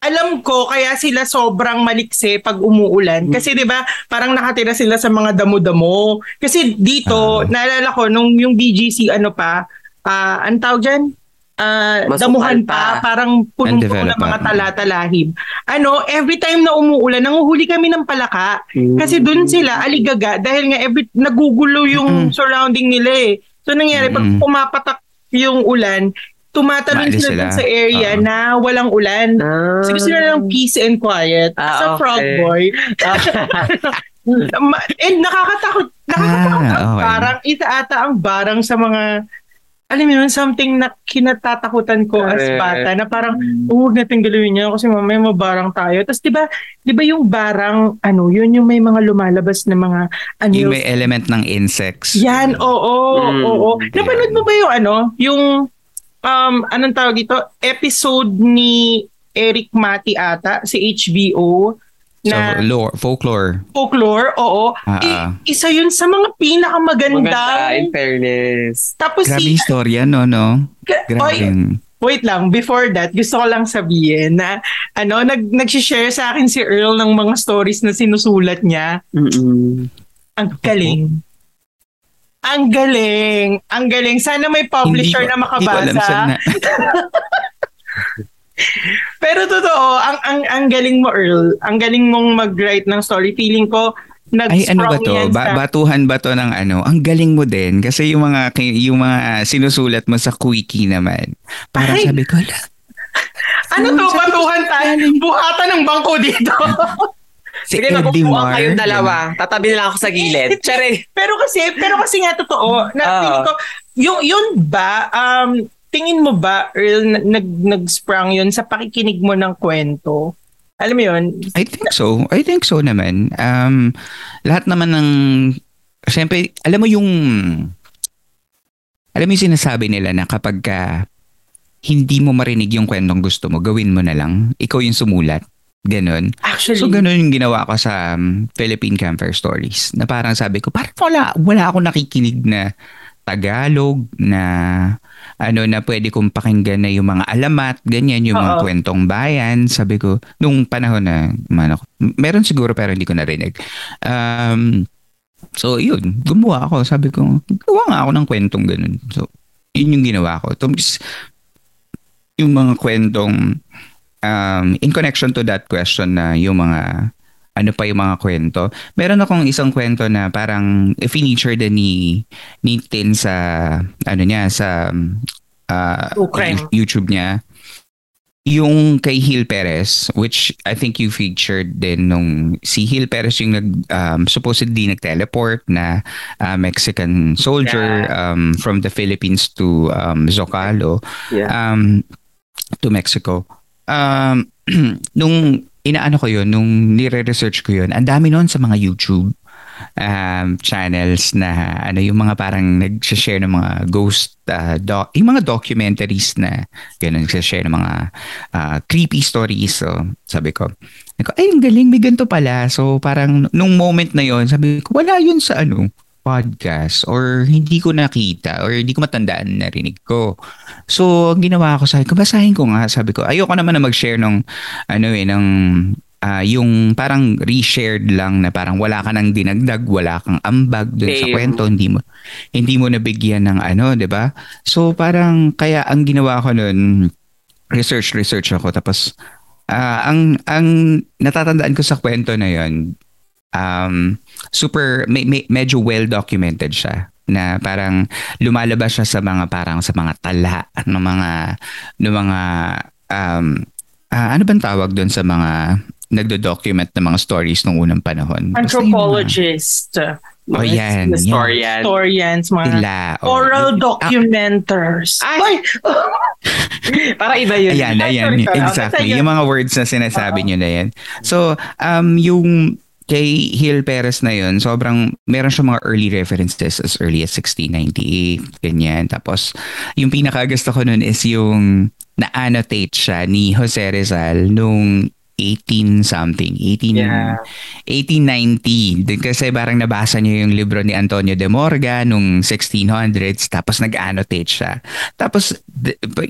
alam ko kaya sila sobrang malikse pag umuulan. Kasi 'di ba, parang nakatira sila sa mga damo-damo. Kasi dito, Ah. naalala ko nung yung BGC ano pa, ah ang tawag diyan, ah Masukal damuhan pa. pa, parang punong-puno ng mga tala-talahib. Ano, every time na umuulan, nanguhuli kami ng palaka. Kasi doon sila aligaga dahil nga every nagugulo yung Mm-mm. surrounding nila eh. So nangyari pag Mm-mm. pumapatak yung ulan, tumatalon Maalis sila, sila. sa area Oo. na walang ulan. Ah. Kasi gusto nila ng peace and quiet. Sa frog okay. boy. And nakakatakot. Nakakatakot Ah, ang okay. barang. Isa ata ang barang sa mga alam mo yun, something na kinatatakutan ko as Correct. bata na parang, oh, huwag natin galawin yan kasi mamaya mabarang tayo. Tapos, di ba, di ba yung barang, ano, yun yung may mga lumalabas na mga, ano, Yung may element ng insects. yan, oo, Mm, oo. yeah. Napanood mo ba yung ano, yung, um, anong tawag dito, episode ni Eric Mati ata, si HBO, So, na lore, folklore. folklore, oo. Ah, I- ah. isa yun sa mga Maganda, in fairness. Tapos Grabe si, yung storya, no, no? Oy, Grabe. wait lang, before that, gusto ko lang sabihin na, ano, nag, nag-share sa akin si Earl ng mga stories na sinusulat niya. Mm-mm. Ang galing. Ang galing. Ang galing. Sana may publisher Hindi ko- na hindi ko alam makabasa. saan na- Pero totoo, ang, ang, ang galing mo, Earl. Ang galing mong mag-write ng story. Feeling ko, Ay, ano ba to? Ba- batuhan ba to ng ano? Ang galing mo din. Kasi yung mga, yung mga sinusulat mo sa quickie naman. Parang Ay! sabi ko, "Ala, ano to? Batuhan tayo. Buhatan ng bangko dito. si Sige, Mar. kayong dalawa. Tatabi na lang ako sa gilid. Tsare. pero kasi, pero kasi nga totoo. Na, feeling ko, yung, yun ba, um, tingin mo ba, Earl, na- nag, nag-sprung yun sa pakikinig mo ng kwento? Alam mo yun? I think so. I think so naman. Um, lahat naman ng, syempre, alam mo yung, alam mo yung sinasabi nila na kapag ka hindi mo marinig yung kwentong gusto mo, gawin mo na lang. Ikaw yung sumulat. Ganon. Actually, So, ganun yung ginawa ko sa um, Philippine Campfire Stories. Na parang sabi ko, parang wala, wala ako nakikinig na Tagalog na ano na pwede kong pakinggan na yung mga alamat, ganyan, yung mga Oo. kwentong bayan. Sabi ko, nung panahon na, man ako, meron siguro pero hindi ko narinig. Um, so, yun, gumawa ako. Sabi ko, gawa nga ako ng kwentong ganun. So, yun yung ginawa ko. Tapos, yung mga kwentong um, in connection to that question na yung mga ano pa yung mga kwento. Meron akong isang kwento na parang feature din ni ni Tin sa ano niya sa uh. YouTube niya. Yung kay Hil Perez, which I think you featured din nung si Hil Perez yung nag, um, supposedly nag-teleport na uh, Mexican soldier um, from the Philippines to um, Zocalo Yeah. um, to Mexico. Um, nung inaano ko yun, nung nire-research ko yun, ang dami noon sa mga YouTube um, channels na ano yung mga parang nag-share ng mga ghost uh, doc, yung mga documentaries na ganun nag-share ng mga uh, creepy stories. So, sabi ko, ay, ang galing, may ganito pala. So, parang nung moment na yon sabi ko, wala yun sa ano, podcast or hindi ko nakita or hindi ko matandaan na narinig ko. So, ang ginawa ko, sabi ko, basahin ko nga. Sabi ko, ayoko naman na mag-share ng, ano eh, ng ah, yung parang reshared lang na parang wala ka nang dinagdag, wala kang ambag dun sa Same. kwento, hindi mo hindi mo nabigyan ng ano, 'di ba? So parang kaya ang ginawa ko nun research research ako tapos ah, ang ang natatandaan ko sa kwento na 'yon um super may, may- medyo well documented siya na parang lumalabas siya sa mga parang sa mga tala ng mga ng mga um ah, ano bang tawag doon sa mga nagdo-document ng mga stories nung unang panahon? Yung mga- Anthropologist. Oh, yan. yan. Historian. Historians, mga Sila. oh, oral yung- documenters. Ay! Para iba yun. Ayan, ayan. Exactly. Yung mga words na sinasabi nyo na yan. So, um, yung kay Hill Perez na yun, sobrang, meron siya mga early references as early as 1698, ganyan. Tapos, yung pinakagusto ko nun is yung na-annotate siya ni Jose Rizal nung 18 something 18 Yeah. 1890 Din kasi parang nabasa niyo yung libro ni Antonio de Morga nung 1600s tapos nag-annotate siya. Tapos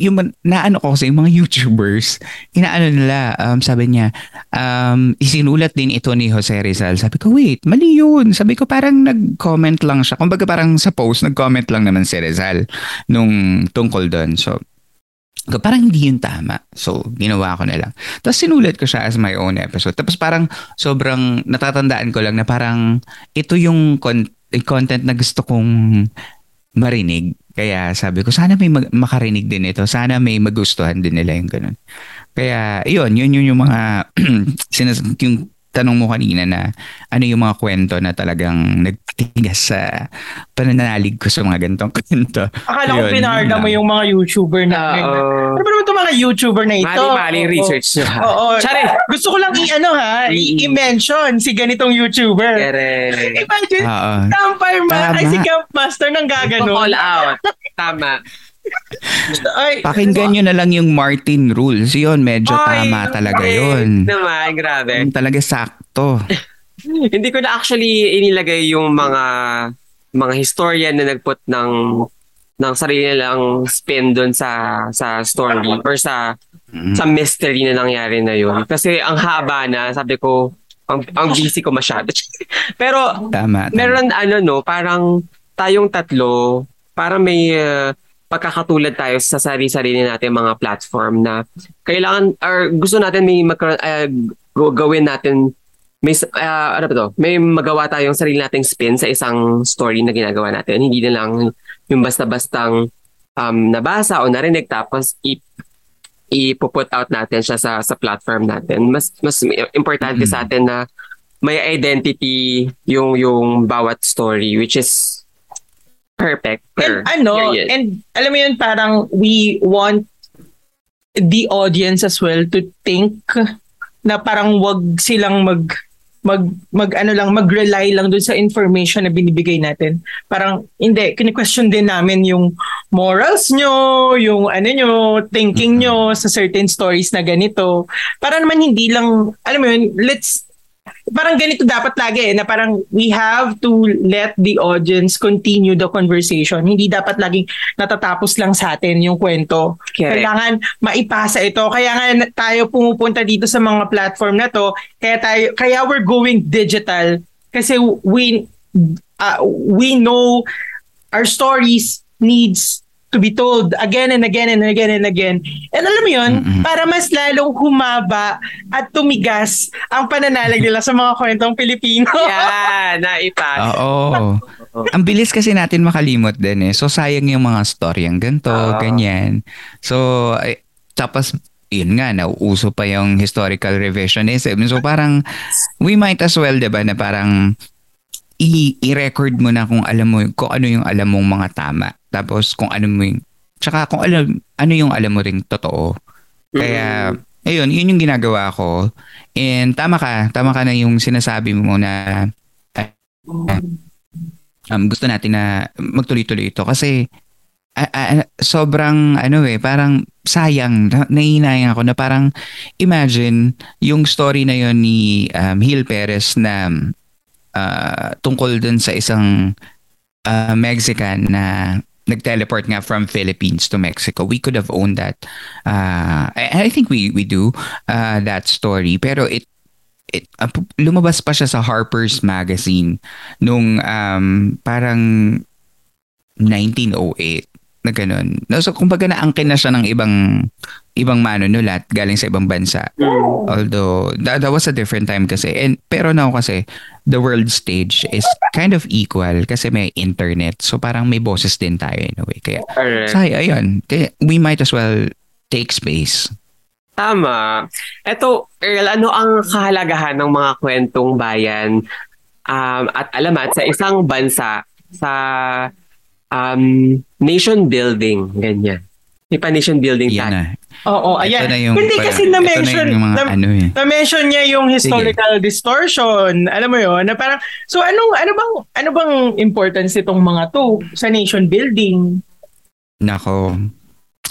yung naano ko kasi yung mga YouTubers inaano nila um, sabi niya um, isinulat din ito ni Jose Rizal. Sabi ko wait mali yun. Sabi ko parang nag-comment lang siya. Kumbaga parang sa post nag-comment lang naman si Rizal nung tungkol doon so ko, parang hindi yun tama. So, ginawa ko na lang. Tapos sinulat ko siya as my own episode. Tapos parang sobrang natatandaan ko lang na parang ito yung con- content na gusto kong marinig. Kaya sabi ko, sana may mag- makarinig din ito. Sana may magustuhan din nila yung ganun. Kaya, yun, yun, yun yung mga, sinas- yung tanong mo kanina na ano yung mga kwento na talagang nagtigas sa pananalig ko sa mga gantong kwento. Akala ko yun mo yung mga YouTuber na. Oo. Ano ba naman itong mga YouTuber na ito? Mali-mali Oo. research nyo ha. Oo. Tsari! Gusto ko lang i-ano ha, i- i-mention si ganitong YouTuber. Kere. Imagine, Oo. Campfire Man, ay si Campmaster nang All gaganon. out. Tama. Ay, Pakinggan nyo na lang yung Martin Rules. Yun, medyo Ay, tama talaga Eh, yun. Naman, grabe. Yun talaga sakto. Hindi ko na actually inilagay yung mga mga historian na nagput ng ng sarili nilang spin doon sa sa story or sa Mm. sa mystery na nangyari na yun. Kasi ang haba na, sabi ko, ang, ang busy ko masyado. Pero Tama. tama. meron ano no, parang tayong tatlo, parang may uh, pagkakatulad tayo sa sarili-sarili natin mga platform na kailangan or gusto natin may magkaroon- uh, go- gawin natin may uh, ano ba to? May magawa tayong sarili nating spin sa isang story na ginagawa natin. Hindi na lang yung basta-bastang um, nabasa o narinig tapos i i-put out natin siya sa sa platform natin. Mas mas importante Mhm. sa atin na may identity yung yung bawat story which is perfect. and ano, period. and alam mo yun, parang we want the audience as well to think na parang wag silang mag mag mag ano lang mag-rely lang dun sa information na binibigay natin. Parang hindi kini-question din namin yung morals nyo, yung ano nyo, thinking nyo sa certain stories na ganito. Para naman hindi lang alam mo yun, let's parang ganito dapat lagi eh, na parang we have to let the audience continue the conversation. Hindi dapat laging natatapos lang sa atin yung kwento. Correct. Kailangan maipasa ito. Kaya nga tayo pumupunta dito sa mga platform na to. Kaya tayo kaya we're going digital kasi we uh, we know our stories needs to be told again and again and again and again. And alam mo yun, Mm-mm. para mas lalong humaba at tumigas ang pananalig nila sa mga kwentong Pilipino. yeah, naipas. Oo. Ang bilis kasi natin makalimot din eh. So sayang yung mga storyang ganito, Oo. ganyan. So ay, tapos yun nga, nauuso pa yung historical revisionism. So parang we might as well, 'di ba, na parang i- i-record mo na kung alam mo kung ano yung alam mong mga tama. Tapos kung ano mo yung tsaka kung alam ano yung alam mo ring totoo. Kaya ayun, yun yung ginagawa ko. And tama ka, tama ka na yung sinasabi mo na um, gusto natin na magtuloy-tuloy ito kasi ah, ah, sobrang ano eh parang sayang na- naihinayang ako na parang imagine yung story na yon ni um, Hill Perez na ah, tungkol dun sa isang ah, Mexican na nag-teleport nga from Philippines to Mexico. We could have owned that. Uh, I, I think we we do uh, that story. Pero it it, uh, lumabas pa siya sa Harper's Magazine nung um, parang 1908 na ganun. No, so kumbaga naangkin na siya ng ibang ibang manunulat galing sa ibang bansa. Although that, that was a different time kasi. And pero now kasi the world stage is kind of equal kasi may internet. So parang may boses din tayo in a way. Kaya Correct. say ayun, we might as well take space. Tama. Eto, Earl, ano ang kahalagahan ng mga kwentong bayan um, at alamat sa isang bansa sa um, nation building, ganyan. May pa nation building Yan tayo. na. Oo, Ito ayan. na yung, Hindi kasi ito na-mention, na yung mga na- ano eh. na-mention niya yung historical distortion. Alam mo yon na parang, so anong, ano bang, ano bang importance itong mga to sa nation building? Nako.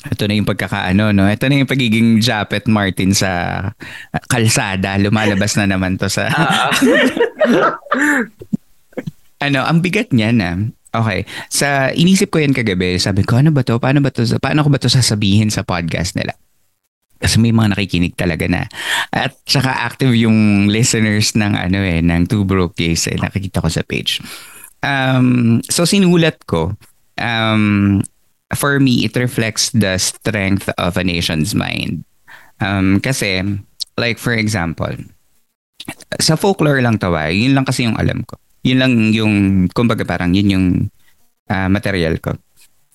Ito na yung pagkakaano, no? Ito na yung pagiging Japet Martin sa kalsada. Lumalabas na naman to sa... ano, ang bigat niya na. Okay. Sa inisip ko yan kagabi, sabi ko, ano ba to? Paano ba to? Paano ko ba to sasabihin sa podcast nila? Kasi may mga nakikinig talaga na. At saka active yung listeners ng ano eh, ng Two Broke Days eh, nakikita ko sa page. Um, so sinulat ko, um, for me, it reflects the strength of a nation's mind. Um, kasi, like for example, sa folklore lang tawa, yun lang kasi yung alam ko. Yun lang yung, kumbaga parang yun yung ah, material ko.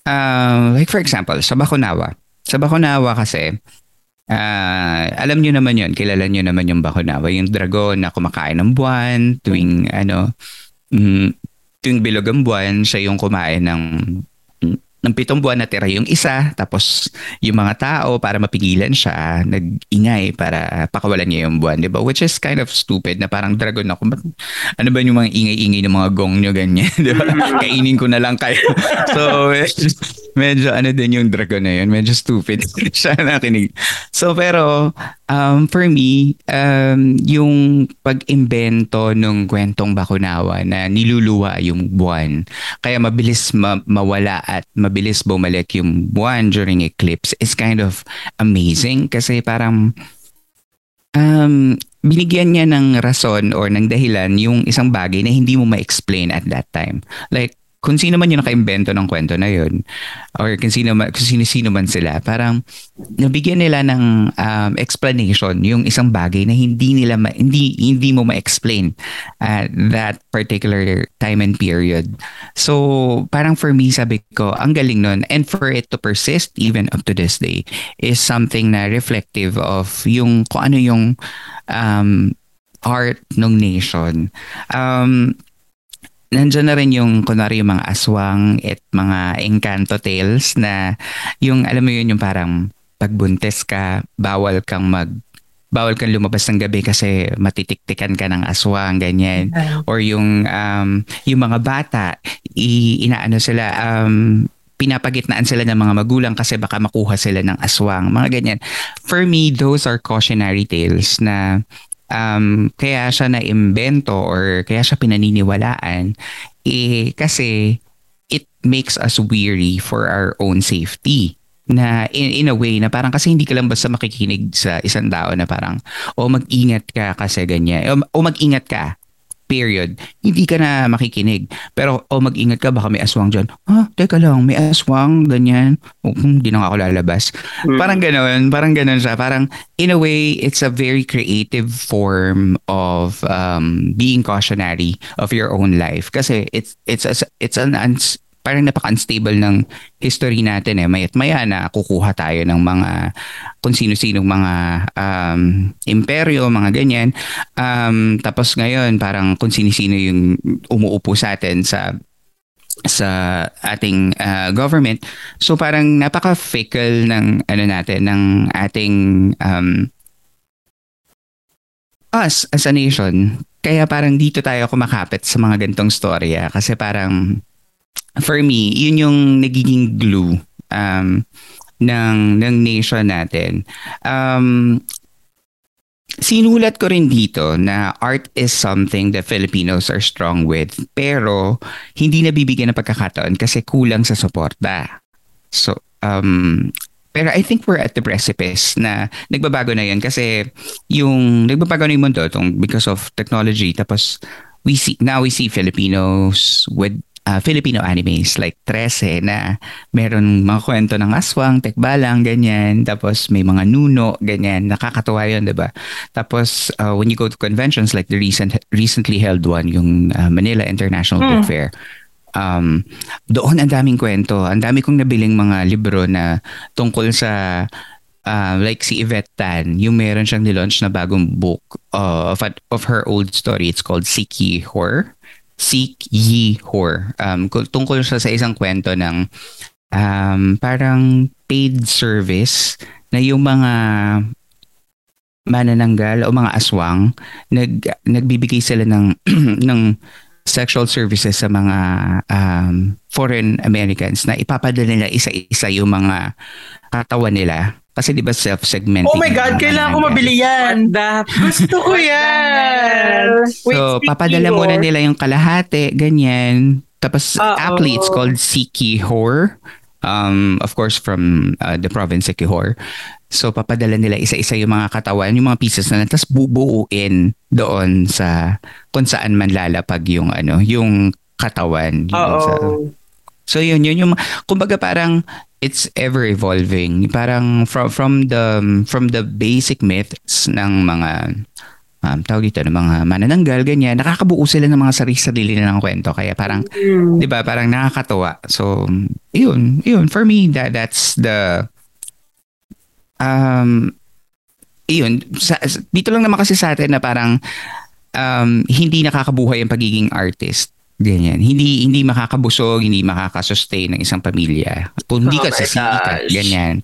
Ah, like for example, sa Bakunawa. Sa Bakunawa kasi, ah, alam nyo naman yun, kilala nyo naman yung Bakunawa, yung dragon na kumakain ng buwan, tuwing ano, mm, tuwing bilog ang buwan, siya yung kumain ng ng pitong buwan natira yung isa, tapos yung mga tao para mapigilan siya, nag-ingay para pakawalan niya yung buwan, di ba? Which is kind of stupid na parang dragon ako. Ba't- Ano ba yung mga ingay-ingay ng mga gong nyo ganyan, di ba? Kainin ko na lang kayo. so, medyo, medyo ano din yung dragon na yun, medyo stupid siya nakinig. So, pero um, for me, um, yung pag-imbento ng kwentong Bakunawa na niluluwa yung buwan, kaya mabilis ma- mawala at mabilis bumalik yung buwan during eclipse is kind of amazing kasi parang um, binigyan niya ng rason or ng dahilan yung isang bagay na hindi mo ma-explain at that time. Like, kung sino man yung nakaimbento ng kwento na yun or kung sino, man, kung sino-sino man sila, parang nabigyan nila ng um, explanation yung isang bagay na hindi nila ma- hindi hindi mo ma-explain at that particular time and period. So, parang for me sabi ko, ang galing nun and for it to persist even up to this day is something na reflective of yung kung ano yung um, art ng nation. Um, Nandiyan na rin yung kunwari yung mga aswang at mga encanto tales na yung alam mo yun yung parang pagbuntes ka, bawal kang mag bawal kang lumabas ng gabi kasi matitiktikan ka ng aswang, ganyan. Or yung um, yung mga bata, i, inaano sila, um, pinapagitnaan sila ng mga magulang kasi baka makuha sila ng aswang, mga ganyan. For me, those are cautionary tales na um, kaya siya na-imbento or kaya siya pinaniniwalaan eh, kasi it makes us weary for our own safety na in, in a way na parang kasi hindi ka lang basta makikinig sa isang tao na parang o mag-ingat ka kasi ganyan. O, o mag-ingat ka period hindi ka na makikinig. Pero o mag-ingat ka baka may aswang dyan. Ha teka lang may aswang ganyan. O hindi na nga ako lalabas. Parang ganoon parang ganoon siya. Parang in a way it's a very creative form of um, being cautionary of your own life. Kasi it's it's a, it's an uns- parang napaka-unstable ng history natin eh. Mayat maya na kukuha tayo ng mga kung sino-sinong mga um, imperyo, mga ganyan. Um, tapos ngayon, parang kung sino-sino yung umuupo sa atin sa sa ating uh, government. So parang napaka-fickle ng ano natin, ng ating um, us as a nation. Kaya parang dito tayo kumakapit sa mga gantong storya kasi parang for me, yun yung nagiging glue um, ng, ng nation natin. Um, sinulat ko rin dito na art is something that Filipinos are strong with pero hindi nabibigyan ng pagkakataon kasi kulang sa suporta. So, um, Pero I think we're at the precipice na nagbabago na yun kasi yung nagbabago na yung mundo tong because of technology tapos we see now we see Filipinos with uh, Filipino animes like 13 na meron mga kwento ng aswang, tekbalang, ganyan. Tapos may mga nuno, ganyan. Nakakatuwa yun, di ba? Tapos uh, when you go to conventions like the recent recently held one, yung uh, Manila International Book Fair, um, doon ang daming kwento. Ang dami kong nabiling mga libro na tungkol sa uh, like si Yvette Tan, yung meron siyang nilaunch na bagong book uh, of, of her old story. It's called Siki Horror. Seek Ye Horror. Um, tungkol siya sa isang kwento ng um, parang paid service na yung mga manananggal o mga aswang nag nagbibigay sila ng ng sexual services sa mga um, foreign Americans na ipapadala nila isa-isa yung mga katawan nila kasi di ba self-segmenting Oh my God, yung kailangan ko mabili yan. Gusto ko yan. Wait, so, papadala muna nila yung kalahati, ganyan. Tapos, Oo. aptly, it's called Sikihor. Um, of course, from uh, the province Sikihor. So, papadala nila isa-isa yung mga katawan, yung mga pieces na tapos bubuuin doon sa kung saan man lalapag yung ano, yung katawan. Yun Oo. sa, So yun yun yung kumbaga parang it's ever evolving. Parang from from the from the basic myths ng mga um, tawag dito ng mga manananggal ganyan, nakakabuo sila ng mga sarili-sarili na ng kwento. Kaya parang 'di ba, parang nakakatuwa. So yun, yun for me that that's the um yun, sa, dito lang naman kasi sa atin na parang um, hindi nakakabuhay ang pagiging artist. Ganyan. Hindi hindi makakabusog, hindi makakasustain ng isang pamilya. Kung hindi Oh ka sisikat, ganyan.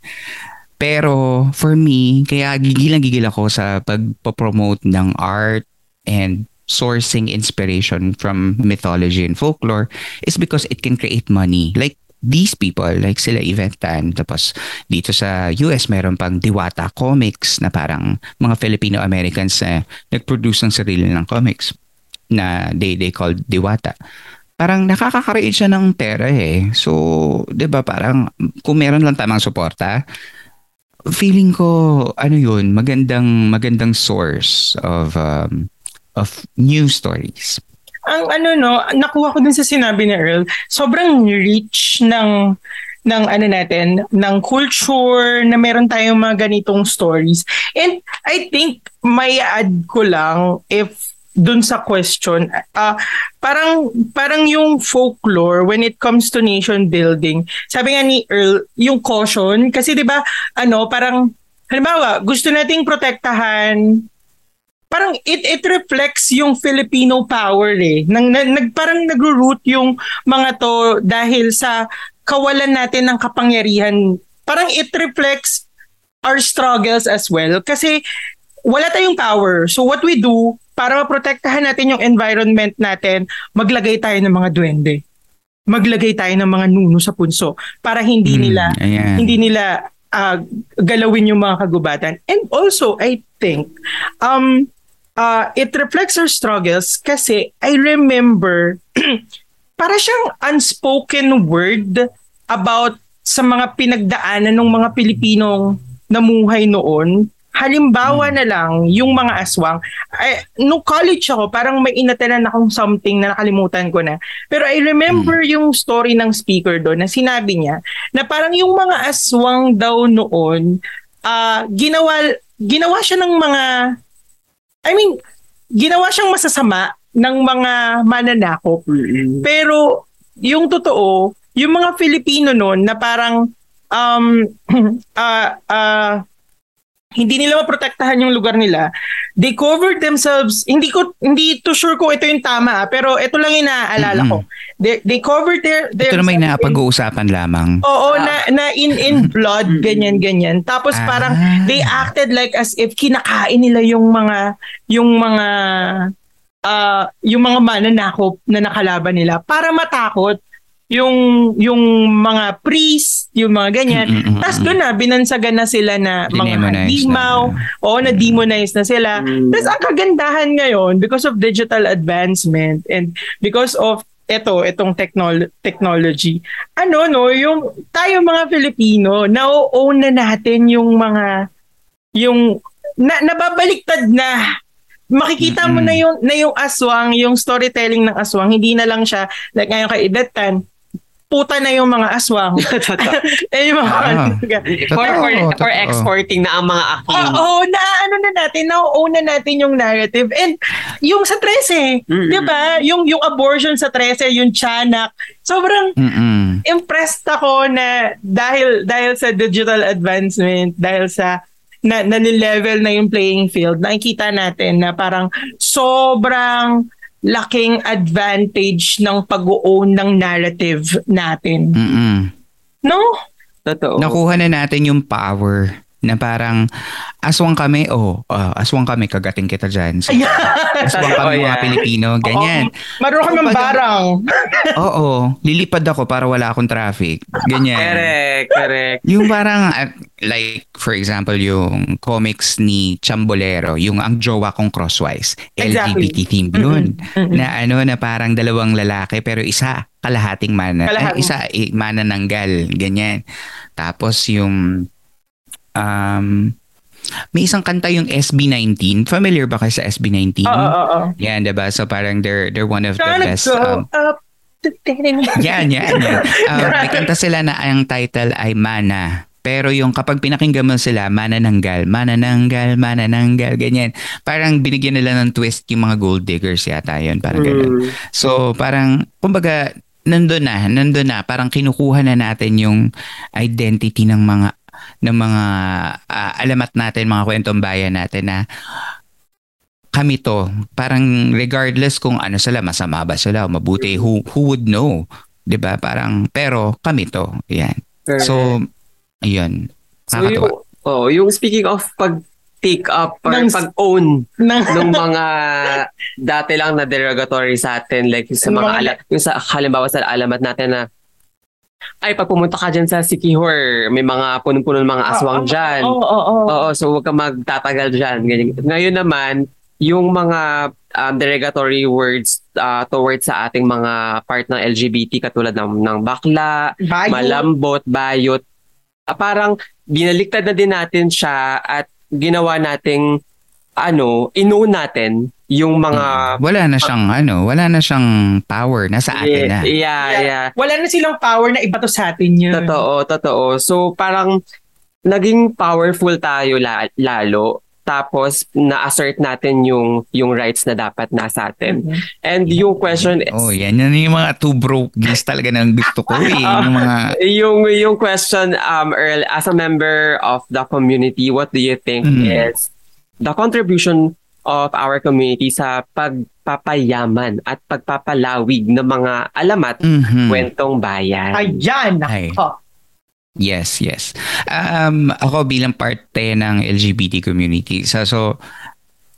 Pero for me, kaya gigilang-gigil ako sa pagpo-promote ng art and sourcing inspiration from mythology and folklore is because it can create money. Like these people, like sila Yvette Tan, tapos dito sa US meron pang Diwata Comics na parang mga Filipino-Americans na nag-produce ng sarili ng comics na they, they called Diwata. Parang nakaka-create siya ng pera eh. So, 'di ba parang kung meron lang tamang suporta, feeling ko ano yun, magandang magandang source of um, of new stories. ang ano no, nakuha ko dun sa sinabi ni Earl, sobrang rich ng ng ano natin, ng culture na meron tayong mga ganitong stories. And I think may add ko lang if dun sa question, ah parang parang yung folklore when it comes to nation building. Sabi nga ni Earl, yung caution kasi 'di ba ano, parang halimbawa, gusto nating protektahan parang it it reflects yung Filipino power eh. Nang, nag- parang nagro-root yung mga to dahil sa kawalan natin ng kapangyarihan. Parang it reflects our struggles as well kasi wala tayong power. So what we do para maprotektahan natin yung environment natin, maglagay tayo ng mga duwende. Maglagay tayo ng mga nuno sa punso para hindi Mm, nila ayan. hindi nila ah, galawin yung mga kagubatan. And also, I think, um, uh, it reflects our struggles kasi I remember para siyang unspoken word about sa mga pinagdaanan ng mga Pilipinong namuhay noon. Halimbawa na lang, yung mga aswang. Ay, nung college ako, parang may inatanan akong something na nakalimutan ko na. Pero I remember yung story ng speaker doon na sinabi niya na parang yung mga aswang daw noon, ah ginawa, ginawa siya ng mga I mean, ginawa siyang masasama ng mga mananakop. Pero yung totoo, yung mga Filipino noon na parang um ah ah, hindi nila maprotektahan yung lugar nila. They covered themselves. Hindi ko hindi to sure kung ito yung tama, ah, pero ito lang yung naaalala ko. They, they covered their their Ito naman yung napag-uusapan lamang. Oo, na, na in in blood, ganyan, ganyan. Tapos Ah. parang they acted like as if kinakain nila yung mga, yung mga, ah yung mga mananakop na nakalaban nila para matakot yung yung mga priest, yung mga ganyan. Mm, mm, mm, Tapos doon na, binansagan na sila na mga na. oo, na-demonize na sila. Mm. Tapos ang kagandahan ngayon, because of digital advancement and because of ito, itong technol- technology. Ano, no, yung tayo mga Filipino, na-own na natin yung mga, yung, na, nababaliktad na. Makikita mo Mm-mm. na yung, na yung aswang, yung storytelling ng aswang, hindi na lang siya, like ngayon kay Idetan, puta na yung mga aswang. eh, yung mga, Ah. for, for, for exporting na ang mga aking. Oo, oh, na ano na natin, na-own na natin yung narrative. And yung sa 13, Mm-mm. 'di ba? Yung yung abortion sa 13, yung tiyanak, sobrang Mm-mm. impressed ako na dahil dahil sa digital advancement, dahil sa na nanilevel na yung playing field, nakikita natin na parang sobrang laking advantage ng pag-own ng narrative natin. Mm-mm. No? Totoo. Nakuha na natin yung power na parang aswang kami, oh, ah, aswang kami, kagating kita dyan. So, aswang kami Oh, mga yeah. Pilipino, ganyan. Marunong kami Kumbaga- barang. Oo, lilipad ako para wala akong traffic. Ganyan. Correct, correct. Yung parang, uh, like, for example, yung comics ni Chambolero, yung ang jowa kong crosswise, Exactly. LGBT theme yun. Mm-mm. Na ano, na parang dalawang lalaki, pero isa, kalahating mana. Kalahati. Ay, isa, eh, mana nanggal. Ganyan. Tapos yung, um, may isang kanta yung SB19. Familiar ba kayo sa SB19? Oo, oo, oo. Yan, diba? So parang they're, they're one of the Trying to best um, up yan, yan, yan. Uh, may kanta sila na ang title ay Mana. Pero yung kapag pinakinggan mo sila, manananggal, manananggal, manananggal, ganyan. Parang binigyan nila ng twist yung mga gold diggers yata yun. Parang. Mm. So parang, kumbaga, nandun na, nandun na. Parang kinukuha na natin yung identity ng mga ng mga ah, alamat natin, mga kwentong bayan natin na kami to. Parang regardless kung ano sila, masama ba sila o mabuti, who, who would know? 'Di ba Parang, pero kami to. Yan. So, ayun. So yung, oh, yung speaking of pag take up or Ng- pag-own ng ng mga dati lang na derogatory sa atin like yung sa mga- ala- yung sa halimbawa sa alamat natin na ay pag pumunta ka dyan sa Sikihor may mga punong-puno ng mga aswang dyan Oo, oo, oo. Oo, so huwag ka magtatagal dyan. Ganyan. Ngayon naman, yung mga um, derogatory words uh, towards sa ating mga part ng LGBT katulad ng, ng bakla, Bayo. malambot, bayot, ah, parang binaliktad na din natin siya at ginawa nating ano, ino natin yung mga Wala na siyang ano, wala na siyang power nasa atin na. Yeah, yeah. Wala na silang power na iba to sa atin yun. Totoo, totoo. So parang naging powerful tayo la- lalo tapos na-assert natin yung yung rights na dapat nasa atin. Mhm. And yung question is, Oh, yan yan yung mga two broke gays talaga na gusto ko eh. Yung mga yung yung question um Earl as a member of the community, what do you think Mhm. is the contribution of our community sa pagpapayaman at pagpapalawig ng mga alamat Mhm. kwentong bayan? Ayan, Ay. nako. Yes, yes. Um, ako bilang parte ng LGBT community. So, so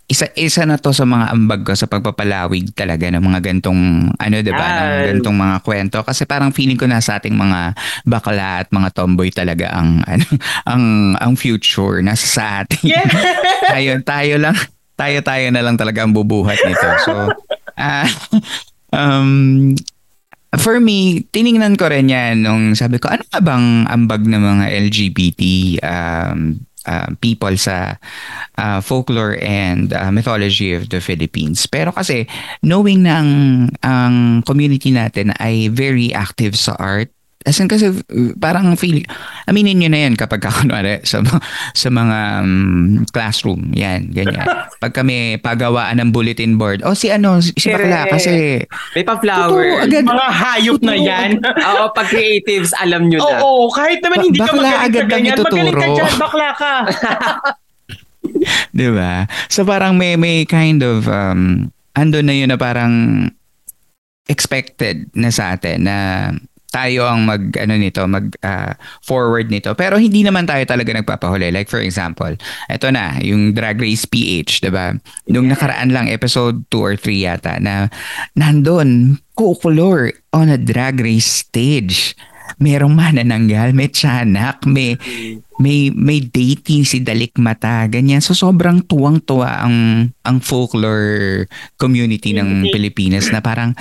isa isa na to sa mga ambag ko sa pagpapalawig talaga ng mga gantong ano 'di ba ng gantong mga kwento kasi parang feeling ko nasa ating mga bakla at mga tomboy talaga ang ano ang ang future nasa sa atin. Yeah. Ayun, tayo lang tayo tayo na lang talaga ang bubuhat nito. So ah, um for me, tiningnan ko rin yan nung sabi ko, ano ka bang ambag ng mga LGBT um, uh, people sa uh, folklore and uh, mythology of the Philippines. Pero kasi, knowing ang, ang community natin ay very active sa art, As in kasi uh, parang feeling, aminin nyo na yan kapag kakunwari sa, sa mga um, classroom, yan, ganyan. Pag kami pagawaan ng bulletin board, oh si ano, si, bakla kasi May Totoo, pa-flower. agad. Mga hayop na yan. Oo, pag creatives, alam nyo na. Oo, kahit naman hindi ka Bakla magaling agad ang ganyan. Magaling ka dyan, bakla ka. 'Di ba? So parang may may kind of um ando na yun na parang expected na sa atin na tayo ang mag ano nito mag ah, forward nito. Pero hindi naman tayo talaga nagpapahuli. Like for example eto na yung Drag Race PH 'di ba nung nakaraan lang episode 2 or 3 yata na nandun kukulor on a drag race stage. Merong manananggal may tiyanak may may may dating si Dalik Mata ganyan. So sobrang tuwang-tuwa ang ang folklore community ng. Pilipinas na parang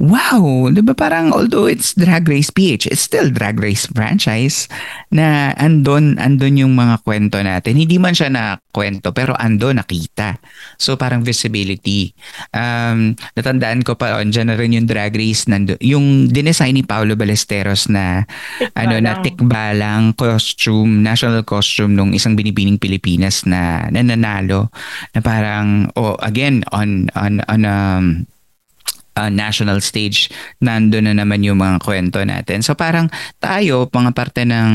wow, di ba parang although it's Drag Race PH, it's still Drag Race franchise na andon, andon yung mga kwento natin. Hindi man siya na kwento, pero andon nakita. So parang visibility. Um, natandaan ko pa, on, dyan na rin yung Drag Race, nando, yung dinesign ni Paolo Ballesteros na ano na tikbalang costume, national costume nung isang binibining Pilipinas na nananalo na parang oh again on on on um uh, national stage, nando na naman yung mga kwento natin. So parang tayo, mga parte ng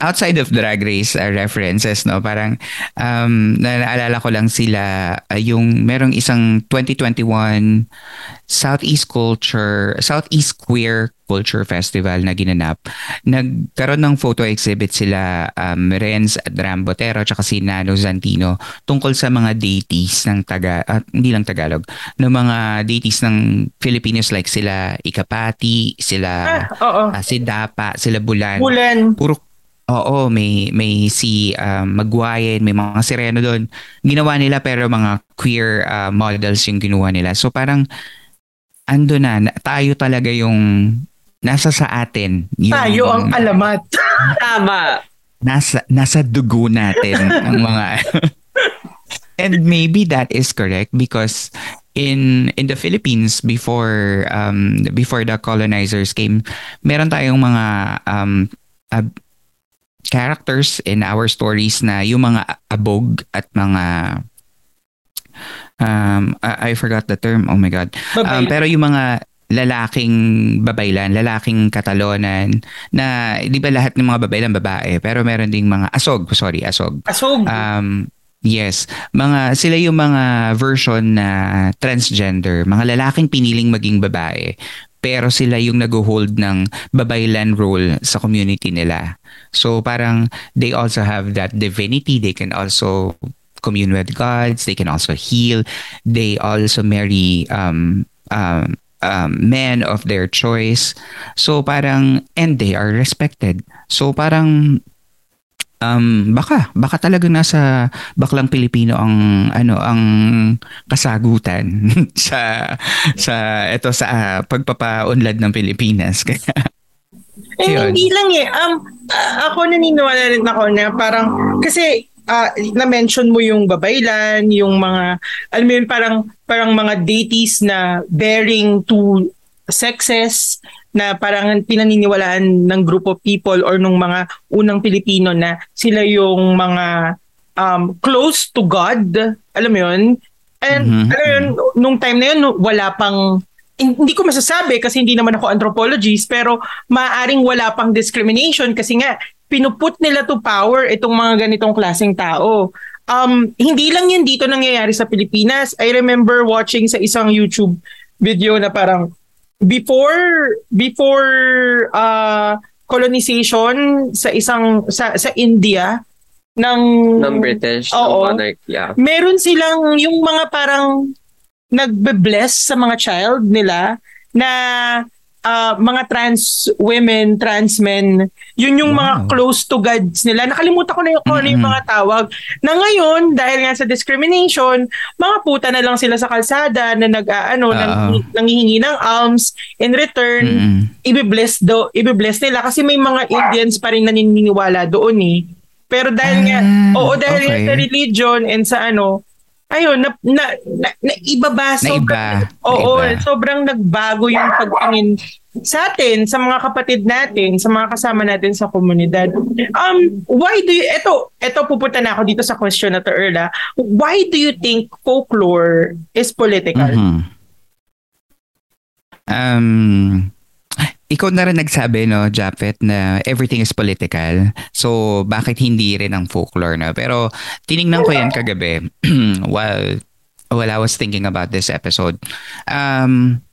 outside of drag race uh, references no parang um naalala ko lang sila uh, yung merong isang 2021 Southeast Culture Southeast Queer Culture Festival na ginanap nagkaroon ng photo exhibit sila um, Renz at Rambotero at si Nano Zantino tungkol sa mga deities ng taga uh, hindi lang Tagalog ng mga deities ng Filipinos like sila Ikapati sila Ah, oo. uh, si Dapa sila Bulan Bulan. puro Oo, may may si um, Magwayen, may mga sireno doon. Ginawa nila pero mga queer uh, models yung ginawa nila. So parang ando na, na- tayo talaga yung nasa sa atin. Yung, Tayo ang alamat. Tama. nasa nasa dugo natin ang mga And maybe that is correct because in in the Philippines before um before the colonizers came, meron tayong mga um uh, characters in our stories na yung mga abog at mga um I, I forgot the term. Oh my god. Um, pero yung mga lalaking babaylan, lalaking katalonan na di ba lahat ng mga babaylan babae pero meron ding mga asog, sorry, asog. Asog. Um yes, mga sila yung mga version na transgender, mga lalaking piniling maging babae pero sila yung nag-hold ng babaylan role sa community nila. So parang they also have that divinity, they can also commune with gods, they can also heal, they also marry um um um, men of their choice. So parang and they are respected. So parang um baka baka talaga nasa baklang Pilipino ang ano ang kasagutan sa sa ito sa ah, pagpapaunlad ng Pilipinas. Kaya Eh, Yun. hindi lang eh. Um, ako naniniwala rin ako na parang, kasi ah, na-mention mo yung babaylan, yung mga, alam mo yun, parang, parang mga deities na bearing two sexes, na parang pinaniniwalaan ng group of people or nung mga unang Pilipino na sila yung mga um, close to God. Alam mo yun? And Mhm. alam mo yun, nung time na yun, wala pang hindi ko masasabi kasi hindi naman ako anthropologist pero maaring wala pang discrimination kasi nga pinuput nila to power itong mga ganitong klaseng tao. Um, hindi lang yun dito nangyayari sa Pilipinas. I remember watching sa isang YouTube video na parang before before uh, colonization sa isang sa sa India ng Ng British. ng Oo. monarch, yeah. meron silang yung mga parang nagbe-bless sa mga child nila na ah, mga trans women, trans men, yun yung mga Wow. close to gods nila. Nakalimutan ko na yung kung ano yung mga tawag. Na ngayon, dahil nga sa discrimination, mga puta na lang sila sa kalsada na nag, ah, ano, Oo. nang, nangihingi ng alms. In return, mm ibe-bless do, ibe-bless nila kasi may mga Indians pa rin naniniwala doon eh. Pero dahil nga, Ah, oo, dahil nga okay. sa religion and sa ano, ayun, na, na, na, na iba ba? Naiba, Sobrang, oo, naiba. sobrang nagbago yung pagtingin sa atin, sa mga kapatid natin, sa mga kasama natin sa komunidad. Um, why do you, eto, eto pupunta na ako dito sa question na to, Erla. Why do you think folklore is political? Mhm. Um, ikaw na rin nagsabi, no, Japet, na everything is political. So, bakit hindi rin ang folklore, no? Pero, tiningnan ko yan kagabi while, while I was thinking about this episode. Um,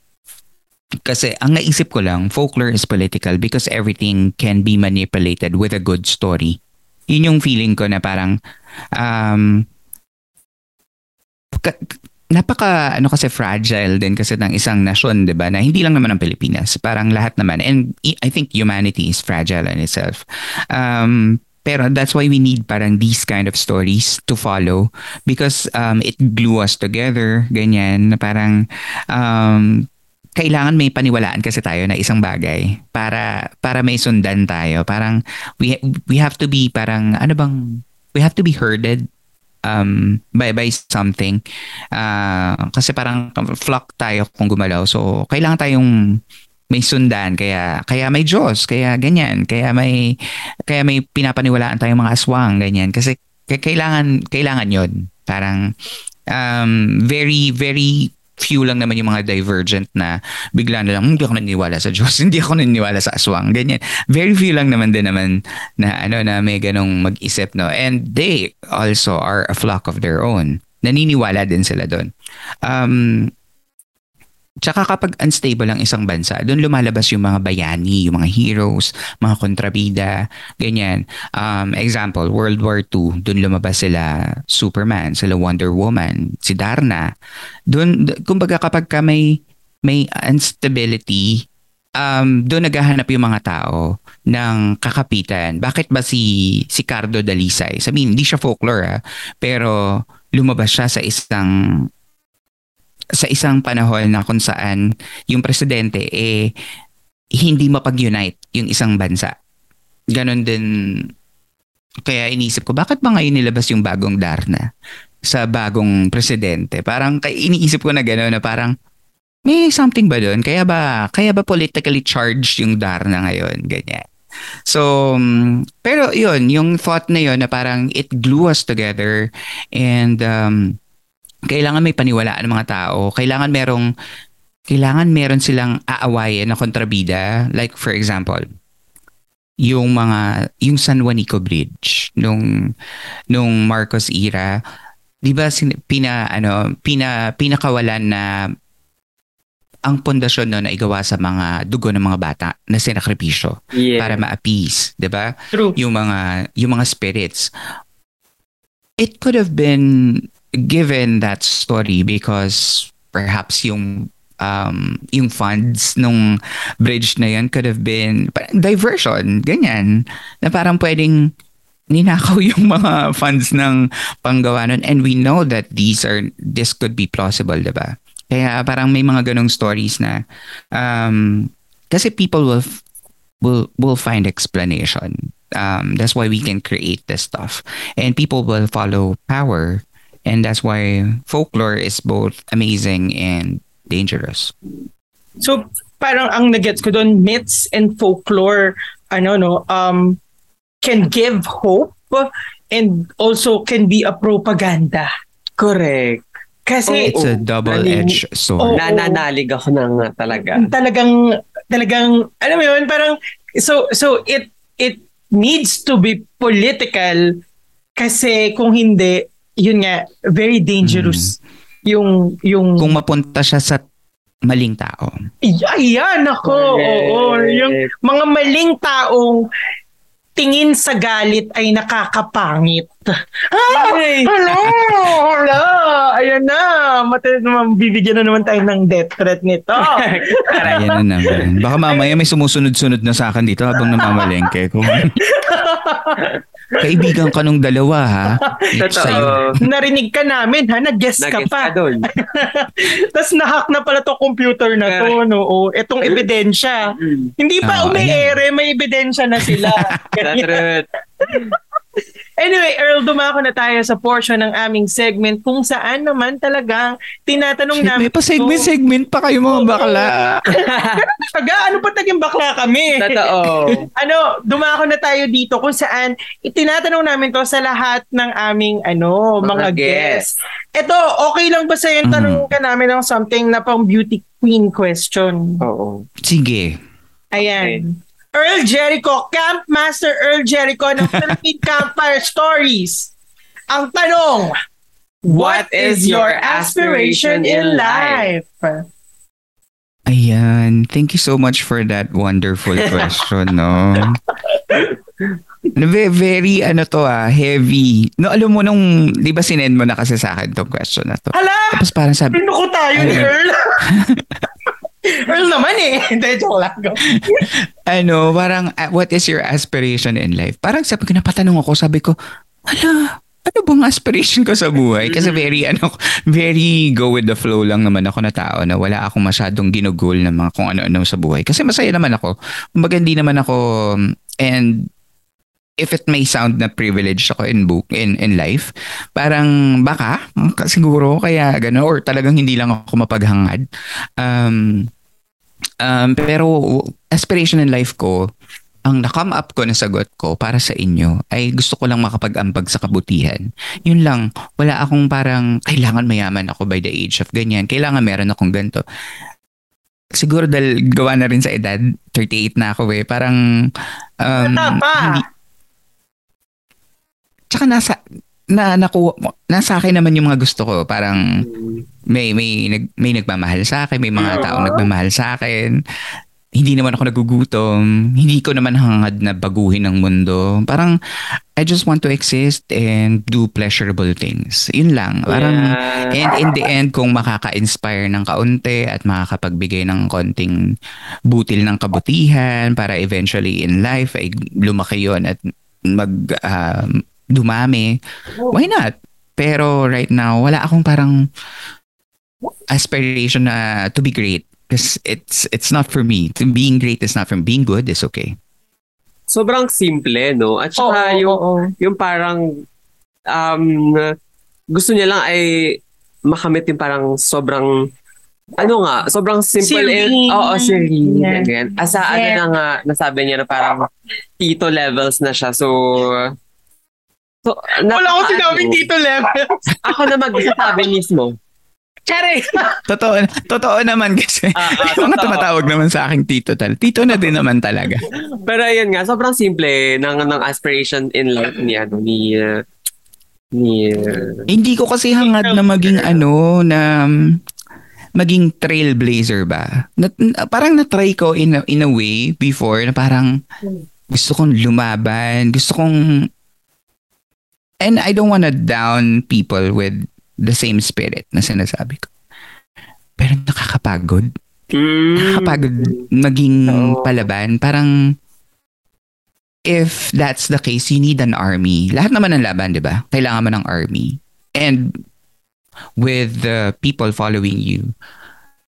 kasi ang naisip ko lang, folklore is political because everything can be manipulated with a good story. Yun yung feeling ko na parang um, napaka ano kasi fragile din kasi ng isang nasyon, 'di ba? Na hindi lang naman ang Pilipinas, parang lahat naman. And I think humanity is fragile in itself. Um pero that's why we need parang these kind of stories to follow because um, it glue us together, ganyan, na parang um, kailangan may paniwalaan kasi tayo na isang bagay para para may sundan tayo. Parang we we have to be parang ano bang we have to be herded um by by something. Uh, kasi parang flock tayo kung gumalaw. So kailangan tayong may sundan. Kaya kaya may Diyos. Kaya ganyan. Kaya may kaya may pinapaniwalaan tayong mga aswang. Ganyan. Kasi kailangan kailangan yon parang um, very very few lang naman yung mga divergent na bigla na lang, hmm, hindi ako naniniwala sa Diyos, hindi ako naniniwala sa aswang, ganyan. Very few lang naman din naman na ano na may ganong mag-isip, no? And they also are a flock of their own. Naniniwala din sila doon. Um, Tsaka kapag unstable ang isang bansa, doon lumalabas yung mga bayani, yung mga heroes, mga kontrabida, ganyan. Um, example, World War II, doon lumabas sila Superman, sila Wonder Woman, si Darna. Doon, kumbaga kapag ka may, may instability, um, doon naghahanap yung mga tao ng kakapitan. Bakit ba si, si Cardo Dalisay? Sabihin, hindi siya folklore ha, pero lumabas siya sa isang sa isang panahon na kung saan yung presidente eh hindi mapag-unite yung isang bansa. Ganon din kaya inisip ko bakit ba ngayon nilabas yung bagong Darna sa bagong presidente? Parang iniisip ko na gano'n na parang may something ba doon? Kaya ba kaya ba politically charged yung Darna ngayon? Ganyan. So, um, pero yun, yung thought na yun na parang it glue us together and um, kailangan may paniwalaan ng mga tao. Kailangan merong kailangan meron silang aawayin na kontrabida. Like for example, yung mga yung San Juanico Bridge nung nung Marcos era, 'di ba pina ano pina pinakawalan na ang pundasyon no na igawa sa mga dugo ng mga bata na sinakripisyo yeah. para ma-appease, 'di ba? Yung mga yung mga spirits. It could have been given that story because perhaps yung um, yung funds nung bridge na yun could have been diversion, ganyan. Na parang pwedeng ninakaw yung mga funds ng panggawa nun. And we know that these are, this could be plausible, diba? Kaya parang may mga ganong stories na, um, kasi people will, will, will find explanation. Um, that's why we can create this stuff. And people will follow power And that's why folklore is both amazing and dangerous. So, parang ang nagets ko doon, myths and folklore, ano no, um, can give hope and also can be a propaganda. Correct. Kasi It's a double-edged sword. Oo. Nananalig ako ng uh, talaga. talagang talagang alam mo yun parang so so it it needs to be political kasi kung hindi yun nga very dangerous yung yung Kung mapunta siya sa maling tao. Ayan ako. Correct. Oo, yung mga maling taong tingin sa galit ay nakakapangit. Ah, Ay! hala, hala, ayan na. Mata naman, bibigyan na naman tayo ng death threat nito. Ayan na naman. Baka mamaya may sumusunod-sunod na sa akin dito habang namamalengke ko. Kaibigan ka nung dalawa ha. Totoo. Narinig ka namin ha, nag-guess ka pa. Tapos nahack na pala to computer na to, no? O, etong ebidensya. Hindi pa Oo, umiere, may ebidensya na sila. Anyway, Earl, dumako na tayo sa portion ng aming segment kung saan naman talagang tinatanong Shit, namin. may pa-segment-segment pa kayo mga bakla. Taga, ano pa taging bakla kami? Totoo. ano, dumako na tayo dito kung saan itinatanong namin to sa lahat ng aming ano, mga, Mga guests. Ito, okay lang ba sa yung tanong ka namin ng something na pang beauty queen question? Oo. Sige. Ayan. Earl Jericho, Camp Master Earl Jericho ng Philippine Campfire Stories. Ang tanong, What is your aspiration in life? Ayan. Thank you so much for that wonderful question, no? Na ve- very, ano to ah, heavy. No, alam mo nung, di ba sinend mo na kasi sa akin tong question na to. Hala! Tapos parang sabi, Pinuko tayo ni. Earl. Earl naman eh. Hindi, joke lang. ano, parang, uh, what is your aspiration in life? Parang sabi ko, napatanong ako, sabi ko, ala, ano bang aspiration ko sa buhay? Kasi very, ano, very go with the flow lang naman ako na tao na wala akong masyadong ginugol na mga kung ano-ano sa buhay. Kasi masaya naman ako. Kumbaga hindi naman ako, and if it may sound na privileged ako in book in in life parang baka siguro kaya gano'n or talagang hindi lang ako mapaghangad um um pero aspiration in life ko ang na-come up ko na sagot ko para sa inyo ay gusto ko lang makapag-ambag sa kabutihan. Yun lang, wala akong parang kailangan mayaman ako by the age of ganyan. Kailangan meron akong ganito. Siguro dahil gawa na rin sa edad, 38 na ako eh. Parang um, Bata pa. hindi, tsaka nasa na nakuha nasa akin naman yung mga gusto ko. Parang may may nag, may nagmamahal sa akin may mga taong nagmamahal sa akin. Hindi naman ako nagugutom. Hindi ko naman hangad na baguhin ang mundo. Parang I just want to exist and do pleasurable things. Yun lang. Parang Yeah. and in the end kung makaka-inspire ng kaunti at makakapagbigay ng konting butil ng kabutihan para eventually in life ay lumaki yon at mag um, dumami why not pero right now wala akong parang aspiration na to be great because it's it's not for me being great is not for me. being good is okay Sobrang simple, no? At saka Oo, yung, oo. yung parang um, gusto niya lang ay makamit yung parang sobrang ano nga, sobrang simple Serene. and oo, serene. Yeah. ganyan. Asa ano Yeah. na nga, nasabi niya na parang tito levels na siya. So, so Wala akong sinabing ano, dito level. Ako na magsasabi mismo. Charing! totoo totoo naman kasi Ah, ah, yung mga tumatawag naman sa aking tito tal tito na din naman talaga Pero ayun nga, sobrang simple ng ng aspiration in life ni ano ni uh, ni uh, Hindi ko kasi hangad na maging ano na um, maging trailblazer ba. Na, na- parang na-try ko in a, in a way before na parang gusto kong lumaban, gusto kong and I don't wanna down people with the same spirit na sinasabi ko. Pero nakakapagod. mm, Nakakapagod maging Oo. palaban. Parang if that's the case, you need an army. Lahat naman ng laban, di ba? Kailangan mo ng army. And with the people following you,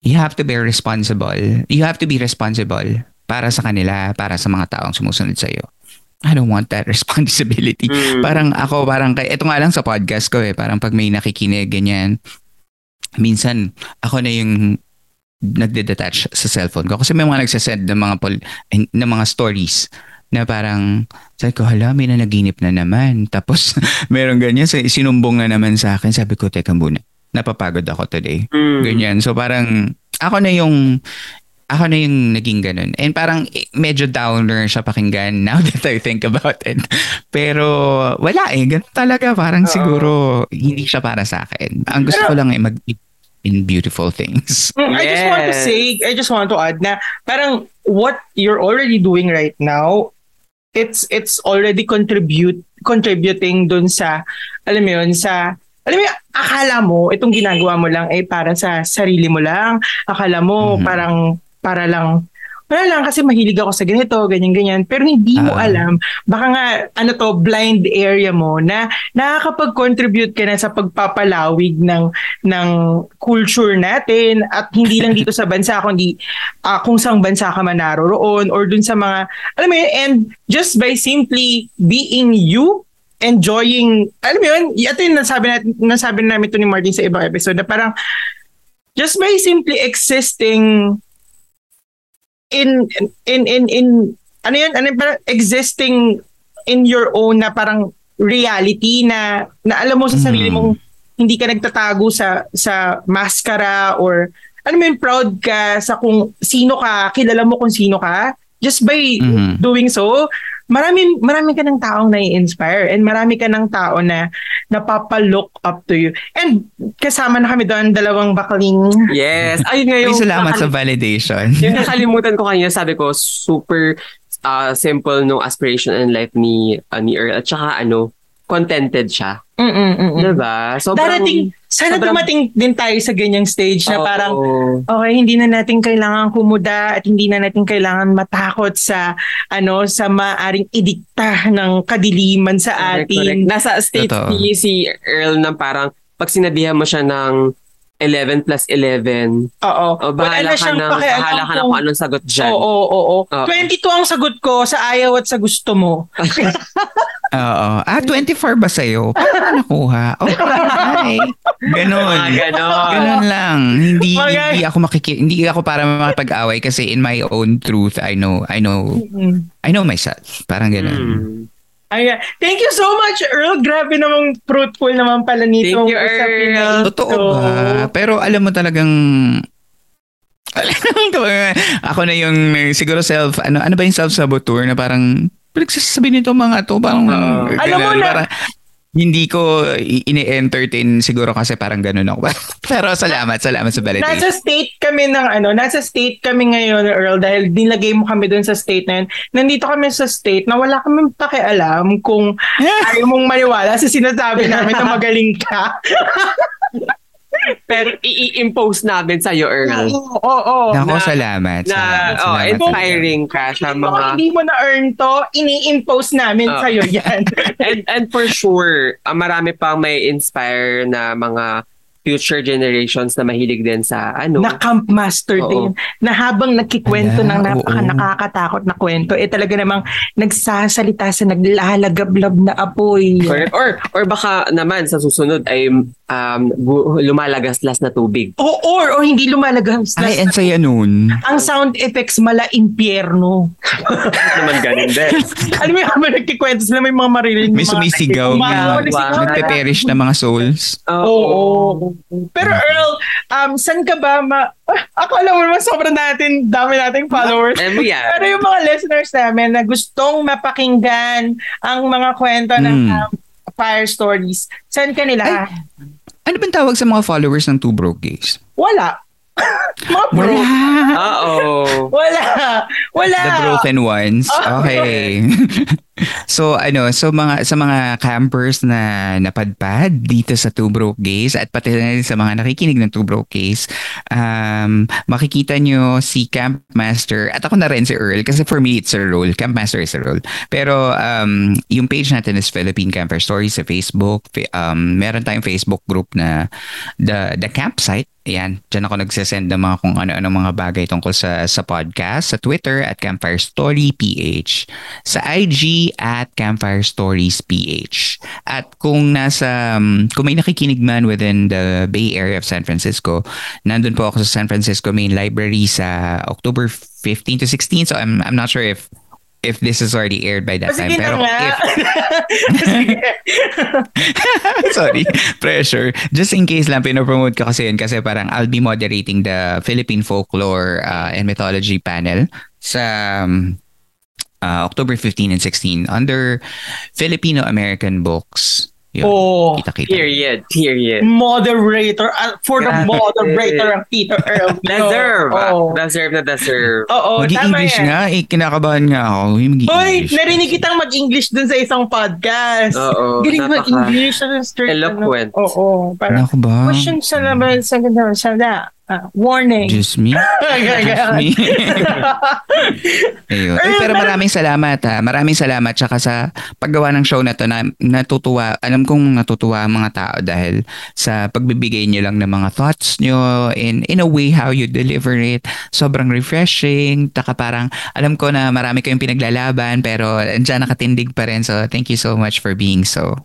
you have to be responsible. You have to be responsible para sa kanila, para sa mga taong sumusunod sa'yo. I don't want that responsibility. mm, Parang ako, parang, kay, ito nga lang sa podcast ko eh, parang pag may nakikinig, ganyan, minsan, ako na yung nagde-detach sa cellphone ko. Kasi may mga nagsasend ng mga, pol, eh, ng mga stories na parang, sabi ko, hala, may nanaginip na naman. Tapos, meron ganyan, sinumbong na naman sa akin. Sabi ko, teka muna, napapagod ako today. mm. Ganyan. So parang ako na yung ako na yung naging ganun. And parang eh, medyo downer siya pakinggan now that I think about it. Pero wala eh. Ganun talaga. Parang siguro hindi siya para sa akin. Ang gusto ko lang ay mag in beautiful things. Mm, I just want to Yes. say, I just want to add na parang what you're already doing right now, it's it's already contribute contributing dun sa alam mo yun sa alam mo yun, akala mo itong ginagawa mo lang ay para sa sarili mo lang. Akala mo Mhm. parang para lang wala lang kasi mahilig ako sa ganito, ganyan-ganyan. Pero hindi mo Ah. alam, baka nga, ano to, blind area mo na nakakapag-contribute ka na sa pagpapalawig ng ng culture natin at hindi lang dito sa bansa kundi ah, kung saan bansa ka man naroroon or dun sa mga alam mo yun and just by simply being you enjoying alam mo yun ito yung nasabi natin nasabi namin to ni Martin sa ibang episode na parang just by simply existing in in in in ano yun ano parang existing in your own na parang reality na na alam mo sa sarili Mm. mong hindi ka nagtatago sa sa maskara or ano yun, proud ka sa kung sino ka, kilala mo kung sino ka. Just by Mhm. doing so, marami marami ka ng taong nai-inspire and marami ka ng tao na napapa-look up to you. And kasama na kami doon, dalawang bakling Yes. Ayun nga Ay, yung... salamat sa validation. yung nakalimutan ko kanina, sabi ko, super ah, simple no aspiration in life ni, ah, ni Earl. At saka ano, contented siya. Mm-mm-mm. Diba? Sobrang, Darating, sana sobrang- dumating din tayo sa ganyang stage na Oo. parang okay, hindi na natin kailangan kumuda at hindi na natin kailangan matakot sa ano sa maaring idikta ng kadiliman sa Correct, correct. atin. Nasa state si, si Earl na parang pag sinabihan mo siya ng 11 plus 11, Oo. o bahala ka, ng, bahala ka na kung anong sagot dyan. Oo, oo, oo. Oo. 22 ang sagot ko sa ayaw at sa gusto mo. Oo. Ah, 24 ba sa'yo? Paano ka nakuha? Oh, hi. Ganon. Ah, ganon. Ganon lang. Hindi Mga- hindi ako makiki hindi ako para makipag-away kasi in my own truth I know I know Mm. I know myself. Parang ganon. Hmm. Ayan. Thank you so much, Earl. Grabe namang fruitful naman pala nito. Thank you, Earl. Totoo ba? Pero alam mo talagang ako na yung siguro self ano ano ba yung self saboteur na parang pinagsasabi nito mga to parang Oo. ganun, Alam mo na- parang hindi ko ini-entertain siguro kasi parang ganun ako. Pero salamat, salamat sa validation. Nasa state kami ng ano, nasa state kami ngayon, Earl, dahil nilagay mo kami dun sa state na yun. Nandito kami sa state na wala kami pakialam kung ayaw mong maniwala sa sinasabi namin na magaling ka. Pero i-impose namin sa iyo, Earl. Oo, oo. Nako, na- salamat. Na, salamat, oh, salamat. inspiring ka sa mga... hindi mo na-earn to, ini-impose namin Oo. sa'yo yan. and, and for sure, ah, marami pang may inspire na mga future generations na mahilig din sa ano. na camp master Oo. din na habang nagkikwento Ala, ng napaka oo. nakakatakot na kwento eh talaga namang nagsasalita sa naglalagablab na apoy. Correct. Or, or baka naman sa susunod ay um, lumalagaslas na tubig. O or o hindi lumalagas. Ay, ang saya nun. ang sound effects mala impyerno. naman ganun din. Alam mo yung habang nagkikwento sila may mga maririnig. May sumisigaw na. na- Nagpe-perish na mga souls. Oo. Pero Earl, um, saan ka ba ma... Ah, ako alam mo naman sobrang natin, dami nating followers. Yan. Pero yung mga listeners namin na gustong mapakinggan ang mga kwento ng Mm. um, fire stories, saan ka nila? Ano bang tawag sa mga followers ng Two Broke Gays? Wala. mga bro. Wala. Oo. Wala. Wala. The broken ones. Oh. Okay. so ano, so mga sa mga campers na napadpad dito sa Two Broke Gays at pati na rin sa mga nakikinig ng Two Broke Gays, um, makikita nyo si Camp Master at ako na rin si Earl kasi for me it's a role. Camp Master is a role. Pero um, yung page natin is Philippine Camper Stories sa Facebook. Fa- Um, meron tayong Facebook group na the the campsite Ayan, dyan ako nagsasend ng mga kung ano-ano mga bagay tungkol sa sa podcast, sa Twitter at Campfire Story PH, sa IG at Campfire Stories PH. At kung nasa um, kung may nakikinig man within the Bay Area of San Francisco, nandun po ako sa San Francisco Main Library sa October 15 to 16. So I'm I'm not sure if if this is already aired by that time. Sige na Pero nga. if. Sorry, pressure. Just in case lang, pinopromote ko kasi yun kasi parang I'll be moderating the Philippine Folklore uh, and Mythology panel sa um, uh, October 15 and 16 under Filipino-American Books. Yun, Oh, kita-kita. Period. Period. moderator. uh, for the Grabe. moderator ang Peter Earl. Deserve. ah. Oo. Deserve na deserve. Oo, tama Mag-English yan. nga, eh, kinakabahan nga ako. Hoy, narinig kitang mag-English dun sa isang podcast. Oo, Galing napaka- mag-English. Ano, straight, eloquent. Ano, oo, parang Ano ko ba? question sa laban sa ganda sa ah, warning. Just me? Just me? Ayun. Ay, pero maraming salamat ha. Maraming salamat tsaka sa paggawa ng show na to na natutuwa. Alam kong natutuwa ang mga tao dahil sa pagbibigay niyo lang ng mga thoughts niyo in in a way how you deliver it. Sobrang refreshing. Taka parang alam ko na marami kayong pinaglalaban pero andyan nakatindig pa rin. So thank you so much for being so.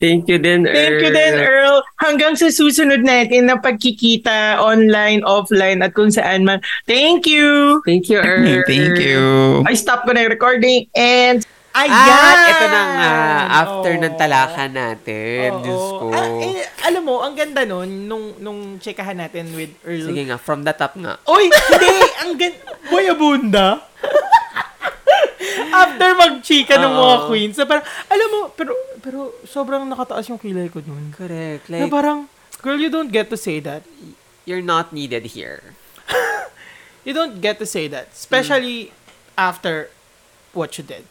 Thank you din, Earl. Thank you din, Earl. Hanggang sa susunod natin na pagkikita online, offline, at kung saan man. Thank you! Thank you, Earl. thank you. I stop ko na yung recording and ayan! At ito na nga, after Oo. ng talakan natin. Oo. Diyos ko. Ah, eh, alam mo, ang ganda nun, nung, nung checkahan natin with Earl. Sige nga, from the top nga. Oy, hindi! ang ganda. Boy, abunda. After mag-chika ng mga queens, na parang, alam mo, pero, pero sobrang nakataas yung kilay ko nun. Correct. Na Like, parang, girl, you don't get to say that. you're not needed here. You don't get to say that. Especially after what you did.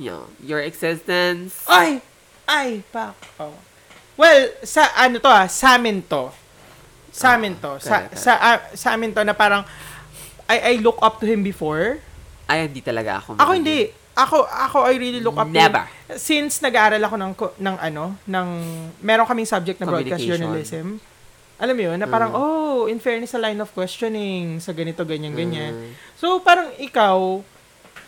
Know, your existence. Ay! Ay, pak. Oh. Well, sa ano to ah, sa amin to. Sa amin to. Sa, correct, sa, ah, sa amin to na parang, I, I look up to him before. Ay, hindi talaga ako. Ako hindi. Ako, ako I really look up Never. to. Since nag-aaral ako ng, ng ano, ng, meron kaming subject na broadcast journalism. Alam mo yun, na parang, Mm. oh, in fairness sa line of questioning, sa ganito, ganyan, ganyan. Mm. So, parang ikaw,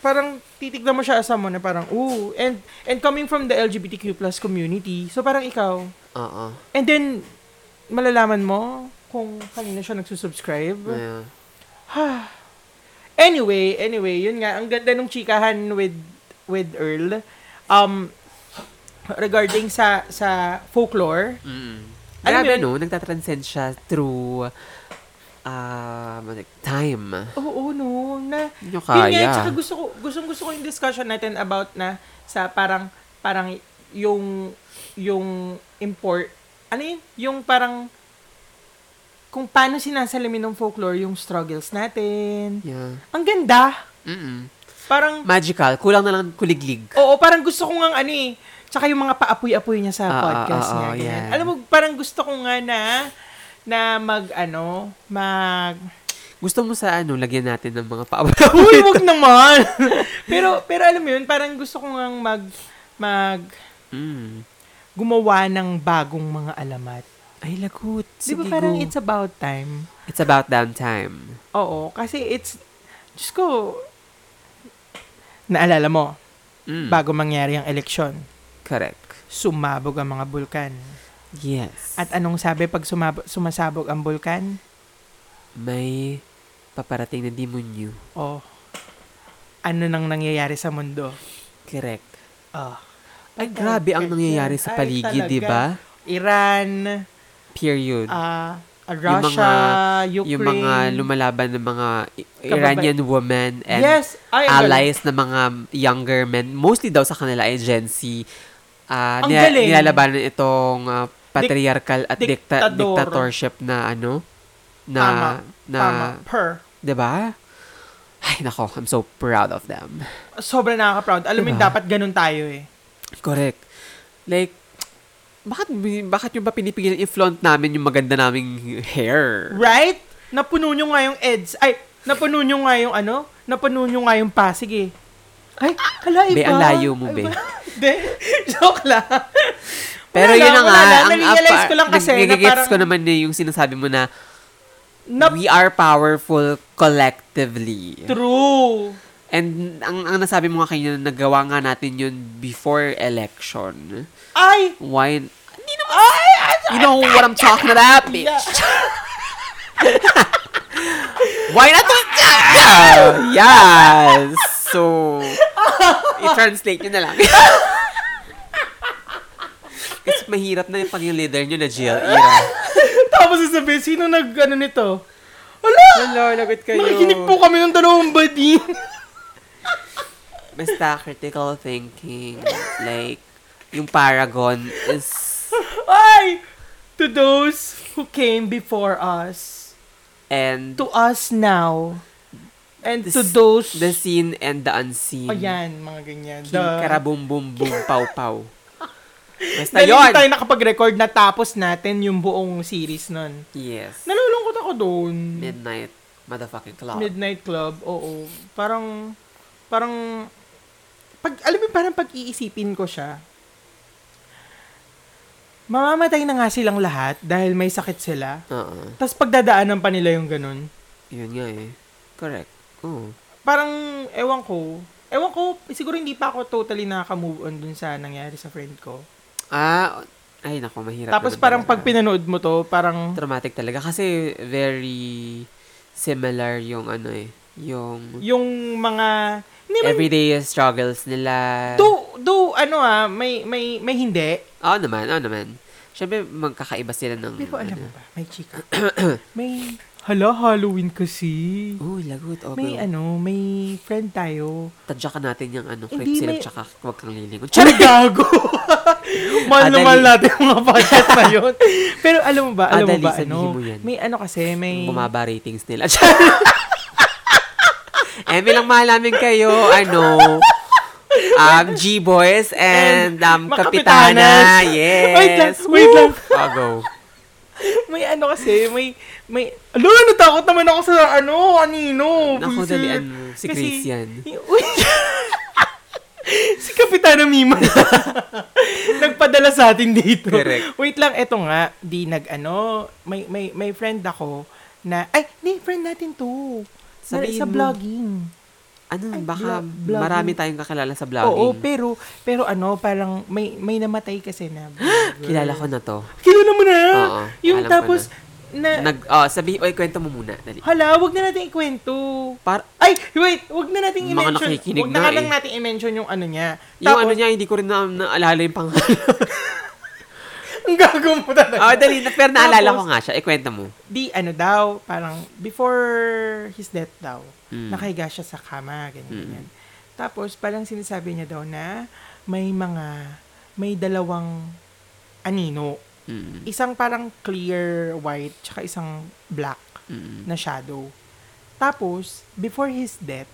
parang titignan mo siya as someone na parang, ooh, and, and coming from the LGBTQ plus community, so parang ikaw, Oo. and then, malalaman mo kung kanina siya nagsusubscribe. Yeah. Anyway, anyway, yun nga, ang ganda nung chikahan with, with Earl, um, regarding sa, sa folklore, Mm. Alam mo Grabe, yun? no? Nagtatranscend siya through um, time. oo, no, na, nyo Yun nga, tsaka gusto ko, gustong gusto ko yung discussion natin about na sa parang, parang yung, yung import, ano yun? Yung parang, kung paano sinasalamin ng folklore yung struggles natin. Yeah. Ang ganda. Mm-mm. Parang, Magical. Kulang na lang kuliglig. oo, parang gusto ko nga ano eh, tsaka yung mga paapoy-apoy niya sa Ah, podcast ah, niya. ah, ganyan. yan. Alam mo, parang gusto ko nga na, na mag, ano, mag, Gusto mo sa ano, lagyan natin ng mga Uy, paabot. wag naman. pero pero alam mo yun, parang gusto ko ngang mag mag mm. gumawa ng bagong mga alamat. Ay, lagot. Di ba Sige, parang go. it's about time? It's about damn time. Oo, kasi it's Diyos ko naalala mo, Mm. bago mangyari ang eleksyon, Correct. sumabog ang mga bulkan. Yes. At anong sabi pag sumab- sumasabog ang bulkan? may paparating na demonyo. Oh, ano nang nangyayari sa mundo? Correct. Oh, Ay, grabe ang nangyayari sa paligid, di ba? Iran, Period. ah, Yung Russia, Ukraine. yung mga lumalaban ng mga I- Kababay- Iranian women and yes, galing. allies na mga younger men, mostly daw sa kanila ay Gen Z, ah, Ang nila- galing. nilalabanan itong ah, patriarchal at dicta- diktador. dictatorship na ano, na, Tama, na, Tama, per. 'di ba? Ay, nako, I'm so proud of them. Sobrang nakaka-proud. Alam mo, Diba? dapat ganun tayo eh. Correct. Like, bakit, bakit yung ba pinipigilan i-flaunt namin yung maganda naming hair? Right? Napuno nyo nga yung eds. Ay, napuno nyo nga yung ano? Napuno nyo nga yung pasig eh. Ay, hala, iba. Be, ang layo mo, be. Be, joke lang. Pero Wala yun na nga, lang. ang Na-realize ko lang kasi na parang- ko naman na yung sinasabi mo na Na- we are powerful collectively. True. And ang, ang nasabi mo nga kanina, nagawa nga natin yun before election. Ay! Why? Hindi naman. you know what I'm talking about, bitch. Why not now? Yes. So, i-translate nyo na lang. Kasi mahirap na yung pag yung leader nyo na Jill Ira. Tapos sasabihin, sino nag, ano nito? Hala! Hello, lagot kayo. Nakikinig po kami ng dalawang bading. Basta critical thinking. Like, yung paragon is Ay! To those who came before us. and To us now. And the to those... the seen and the unseen. O yan, mga ganyan. King karabum bum bum pow pow. Basta Dahil yun. tayo nakapag-record na tapos natin yung buong series nun. Yes. Nalulungkot ako doon. Midnight motherfucking club. Midnight Club, oo. Parang, parang, pag, alam mo, parang pag-iisipin ko siya, mamamatay na nga silang lahat dahil may sakit sila. Oo. Tapos pagdadaanan pa nila yung ganun. Yun nga eh. Correct. Oo. Parang, ewan ko, ewan ko, siguro hindi pa ako totally nakaka-move on dun sa nangyari sa friend ko. Ah, ay nako, mahirap Tapos naman parang pag pinanood mo to, parang, traumatic talaga kasi very similar yung ano eh, yung yung mga, hindi everyday struggles nila. do, do, ano ah, may, may, may hindi. Oo naman, oo naman. Siyempre, magkakaiba sila ng... Pero alam ano. mo ba, may chika. may, hala, Halloween kasi. Uy, lagot. Okay. May ano, may friend tayo. Tadyakan natin yung ano, Hindi, creep silip may- tsaka huwag kang lilingon. Ay, gago! mahal na Adali. mahal natin yung mga podcast na yun. Pero alam mo ba, alam mo Adali, ba, sabihin ano, mo yan. may ano kasi, may... Bumaba ratings nila. eh, bilang mahal namin kayo, ano, um, G-Boys and, um, Kapitana. Yes. Wait lang, wait lang. Oh, go. May ano kasi, may, may, alo, natakot naman ako sa ano. Naku, Buisit. dalian mo. Si Kasi- Grace yan. Si Kapitana Mima. Nagpadala sa atin dito. Correct. Wait lang, eto nga, di nag ano, may may may friend ako na ay, di friend natin to. Sa, Sabihin sa mo. vlogging. Ano, Ay, baka vlog- vlogging. marami tayong kakilala sa vlogging. Oo, pero pero ano, parang may may namatay kasi na. Kilala ko na to. Kilala mo na. Oo, yung tapos na, Nag, oh, sabi, oy, kwento mo muna. Dali. hala, wag na natin ikwento. Par, Ay, wait, wag na natin Mga i-mention. nakikinig Wag na na eh. natin i-mention yung ano niya. yung ano niya, hindi ko rin na, naalala yung pangalan. Ang gago mo talaga. oh, dali. na- Pero naalala Tapos- ko nga siya. Ikwento mo. Di, ano daw, parang before his death daw, Mm. nakahiga siya sa kama, ganyan, Mm. ganyan. Tapos, parang sinasabi niya daw na may mga, may dalawang anino. Mm. Isang parang clear white, tsaka isang black Mm. na shadow. Tapos, before his death,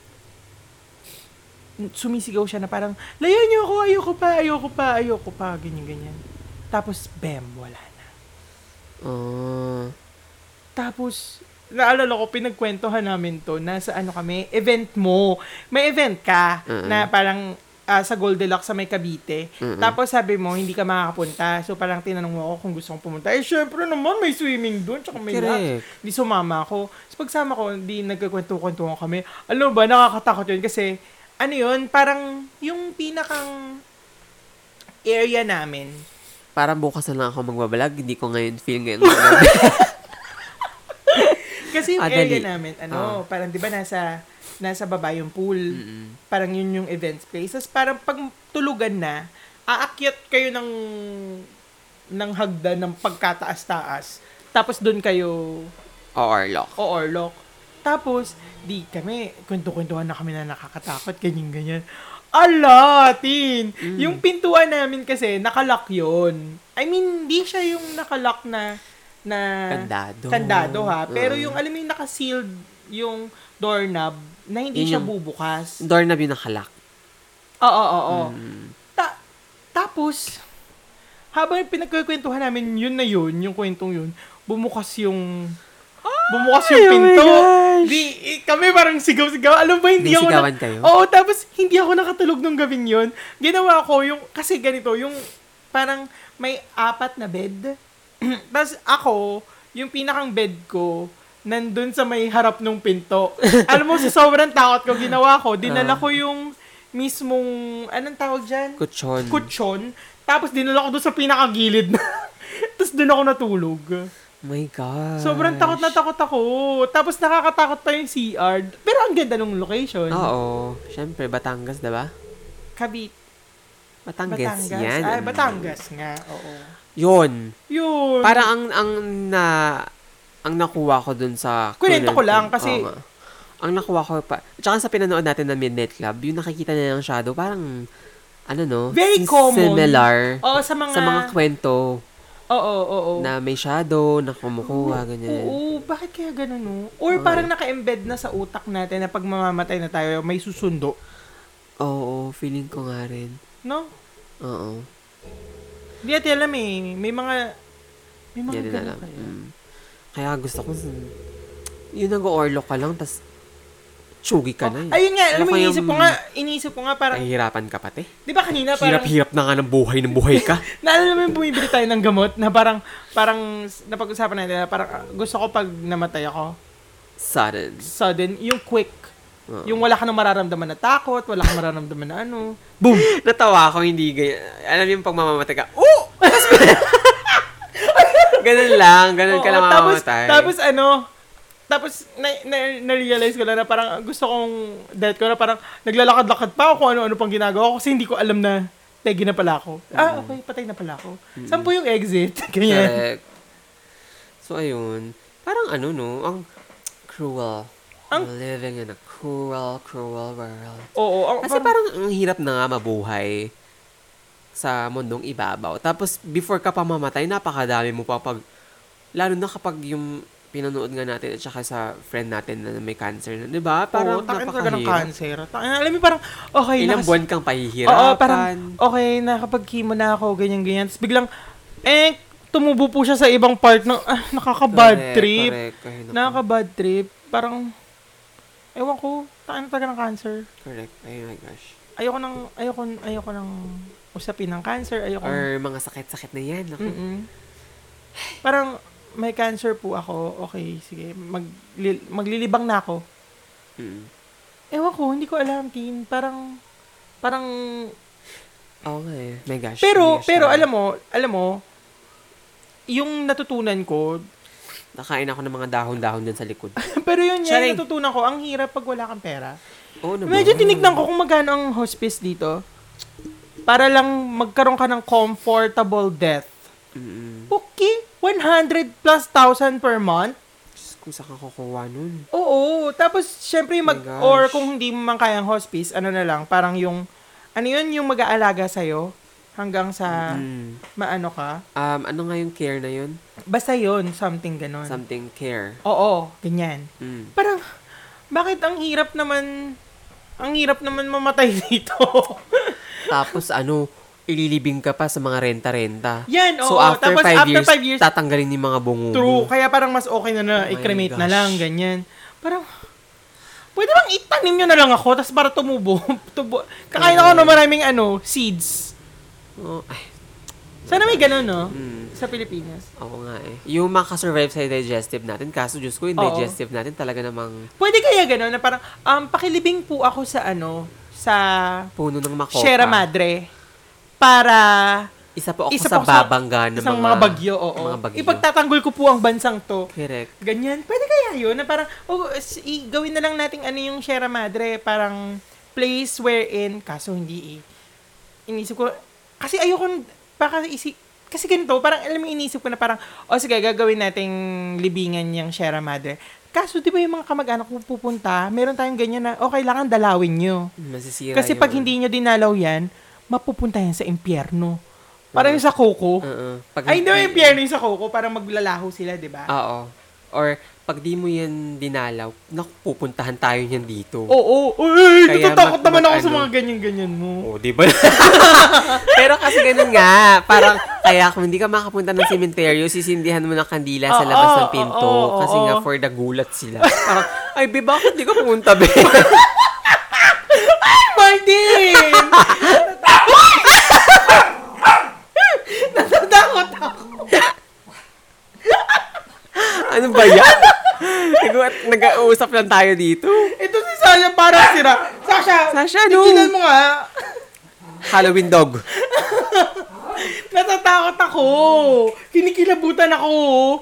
sumisigaw siya na parang, layan niyo ako, ayoko pa, ayoko pa, ayoko pa, ganyan, ganyan. Tapos, bam, wala na. Oh. Tapos, naalala ko, pinagkwentuhan namin to, nasa ano kami, event mo. May event ka, Mm-mm. na parang ah, sa Goldilocks sa may Cavite. Mm-mm. Tapos sabi mo, hindi ka makakapunta. So parang tinanong mo ako kung gusto kong pumunta. Eh, syempre naman, may swimming doon, tsaka may lahat. Correct. Di sumama ako. So pagsama ko, di nagkakwento-kwentuhan kami. Alam ba, nakakatakot yun kasi, ano yun, parang yung pinakang area namin, Parang bukas na lang ako magbabalag. Hindi ko ngayon feel ngayon. Kasi yung Ah, area dali. namin, ano, parang di ba nasa, nasa baba yung pool. Mm-mm. Parang yun yung event space. Tapos parang pag tulugan na, aakyat kayo ng ng hagdan ng pagkataas-taas. Tapos doon kayo o Orlock. o orlok. Tapos, di kami, kwento-kwentuhan na kami na nakakatakot, ganyan-ganyan. Ala, tin! Mm. Yung pintuan namin kasi, nakalock yun. I mean, di siya yung nakalock na, na Kandado. kandado ha. Pero Mm. yung, alam mo yung nakasealed yung doorknob na hindi Yun siya yung- bubukas. Doorknob yung nakalak. Oo, oo, oo. Mm. Ta- tapos, habang pinagkukwentuhan namin yun na yun, yung kwentong yun, bumukas yung bumukas yung oh my pinto. Di, kami parang sigaw-sigaw. Alam ba, hindi ako sigawan kayo? Oo, tapos hindi ako nakatulog nung gabing yun. Ginawa ko yung, kasi ganito, yung parang may apat na bed. tapos ako, yung pinakang bed ko, nandun sa may harap ng pinto. Alam mo, sa sobrang takot ko, ginawa ko, dinala Ah. ko yung mismong, anong tawag dyan? Kutsyon. Kutsyon. Tapos dinala ko doon sa pinakagilid na. Tapos doon ako natulog. My God. Sobrang takot na takot ako. Tapos nakakatakot pa yung CR. Pero ang ganda ng location. Oo. Siyempre, Batangas, diba? Cavite. Batangas, Batangas. yan. Ay, Batangas nga. Oo. Yun. Yun. Parang ang, ang na, ang nakuha ko dun sa... Kunento ko lang, Oo kasi- nga. ang nakuha ko pa, tsaka sa pinanood natin ng Midnight Club, yung nakikita niya ng shadow, parang, ano no? Very common. Similar Oo, sa mga... sa mga kwento Oo, oo, oo. na may shadow, na kumukuha, ganyan. Oo, bakit kaya ganun, no? Or parang naka-embed na sa utak natin na pag mamamatay na tayo, may susundo. Oo, feeling ko nga rin. No? Oo. Hindi natin alam eh. May mga... May mga ganun alam. kaya. Mm. Kaya gusto ko, yun nag-orlok ka lang, tas tsugi ka na eh. Ayun nga, alam mo, kayang- iniisip ko nga, iniisip ko nga parang, Nahihirapan ka pati. di ba kanina parang, Hirap-hirap na nga ng buhay ng buhay ka. naalala mo yung bumibili tayo ng gamot na parang, parang, napag-usapan natin na parang, ah, gusto ko pag namatay ako, Sudden. sudden, yung quick, Oo. yung wala ka nang mararamdaman na takot, wala kang mararamdaman na ano, boom! Natawa ako, hindi ganyan. Alam yung pag mamamatay ka, oh! ganun lang, ganun ka Oo, lang tapos, mamamatay. tapos ano, tapos na, na, na-realize ko lang na parang gusto kong death ko na parang naglalakad-lakad pa ako kung ano-ano pang ginagawa ko kasi hindi ko alam na tegi na pala ako. Ah, okay, patay na pala ako. Saan po yung exit? Ganyan. Correct. So, ayun. Parang ano, no? Ang cruel. Ang- We're living in a cruel, cruel world. Oo, ang- Kasi parang ang hirap na nga mabuhay sa mundong ibabaw. Tapos, before ka pa mamatay, napakadami mo pa pag, lalo na kapag yung pinanood nga natin at saka sa friend natin na may cancer na, di ba? Parang, Oo, takin talaga ng cancer. Takin, alam mo, parang, okay, Ilang nakas- buwan kang pahihirapan. Oo, parang, okay, nakapag-chemo na ako, ganyan-ganyan. Tapos biglang, eh, tumubo po siya sa ibang part ng, ah, nakaka-bad Correct, trip. Correct, Ay, naku. Nakaka-bad trip. Parang, ewan ko, takin talaga ng cancer. Correct. Oh my gosh. Ayoko nang, ayoko, ayoko nang usapin ng cancer. Ayoko Or mga sakit-sakit na yan. Naku. Mm-mm. Parang, may cancer po ako. Okay, sige. Mag, li- maglilibang na ako. Mm. Ewan ko, hindi ko alam, Tin. Parang, parang, eh. My gosh. pero, my gosh, pero alam mo, alam mo, yung natutunan ko, Nakain ako ng mga dahon-dahon dyan sa likod. pero yun yan, Charing. yung natutunan ko, ang hirap pag wala kang pera. Oo naman. Medyo tinignan ko kung magkano ang hospice dito. Para lang magkaroon ka ng comfortable death. Mm-mm. Okay, 100 plus thousand per month. Diyos ko, saan ka kukuha nun? Oo, tapos syempre mag Oh my gosh. or kung hindi mo man kayang hospice, ano na lang, parang yung ano yun yung mag-aalaga sa hanggang sa Mm. maano ka. Um, ano nga yung care na yun? Basta yun, something ganon. Something care. Oo, ganyan. Mm. Parang bakit ang hirap naman ang hirap naman mamatay dito. Tapos ano, ililibing ka pa sa mga renta-renta. Yan, So oo. after Tapos five after years, five years, tatanggalin yung mga bungo true. Kaya parang mas okay na na Oh i-cremate na lang, ganyan. Parang, pwede bang itanim nyo na lang ako, tapos para tumubo. Tubo. Kakain ako ng maraming ano, seeds. Oh, ay, Sana may ganun, no? mm. Sa Pilipinas. Oo nga eh. Yung makasurvive sa digestive natin, kaso Diyos ko, yung Oo. digestive natin talaga namang Pwede kaya ganun na parang, um, pakilibing po ako sa ano, sa puno ng makopa. Sierra Madre. Para Isa po ako Isa sa po babangga ng mga, mga, bagyo, oo. Mga bagyo. Ipagtatanggol ko po ang bansang to. Correct. Ganyan. Pwede kaya yun? Na parang, oh, i- gawin na lang natin ano yung Sierra Madre. Parang place wherein, kaso hindi eh. Inisip ko, kasi ayoko, baka isip, kasi ganito, parang alam mo, inisip ko na parang, o oh, sige, gagawin nating libingan yung Sierra Madre. Kaso, di ba yung mga kamag-anak ko pupunta, meron tayong ganyan na, oh, kailangan dalawin nyo. Masisira Kasi yung- pag hindi nyo dinalaw yan, mapupunta yan sa impyerno. Parang yung sa Coco. Oo. Pag Ay, hindi yung impyerno yung sa Coco, parang maglalaho sila, di ba? Oo. Or, pag di mo yan dinalaw, naku, pupuntahan tayo niyan dito. Oo, oh, uy, Kaya natatakot mag- naman ako sa mga ganyan-ganyan mo. Oh, di ba? Pero kasi ganun nga, parang kaya kung hindi ka makapunta ng sementeryo, sisindihan mo ng kandila sa Oo, labas ng oo, pinto oo, kasi oo. nga for the gulat sila. Parang, ay, be, bakit di ka pumunta, be? Martin! Natatakot ako. ano ba yan? Nag- Nag-uusap lang tayo dito. Ito si Sasha parang sira. Sasha, Sasha, no. tigilan mo nga. Halloween dog. Natatakot ako. Kinikilabutan ako.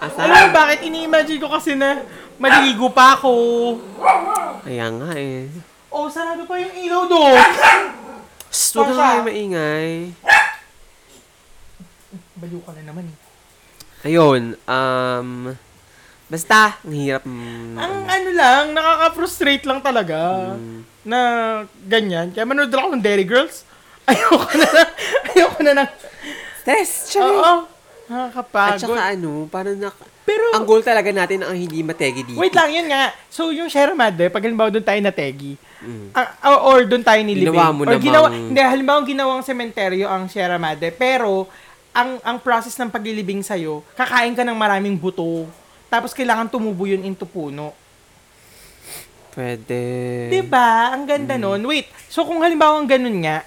Asa? Alam mo bakit? Ini-imagine ko kasi na maliligo pa ako. Kaya nga eh. Oh, sarado pa yung ilaw doon. Shh, huwag na kayo maingay. Baliw ka na naman eh. Ayun, um, basta, ang hirap. mm, Ang ano lang, nakaka-frustrate lang talaga. mm, Na ganyan. Kaya manood lang ako ng Dairy Girls. Ayoko na na. Ayoko na ng... stress, siya. Oo. At Nakakapagod. saka ano, parang nak- Pero, ang goal talaga natin ang hindi mategi dito. wait lang, yun nga. So, yung Sierra Madre, pag halimbawa doon tayo nategi, Mm. ah, or, or doon tayo nilibing. Ginawa mo or namang- ginawa, hindi, halimbawa ginawang sementeryo ang Sierra Madre, pero, ang ang process ng paglilibing sa'yo, kakain ka ng maraming buto. Tapos kailangan tumubo yun into puno. Pwede. Diba? Ang Mm. ganda nun. Wait, so kung halimbawa ang ganun nga,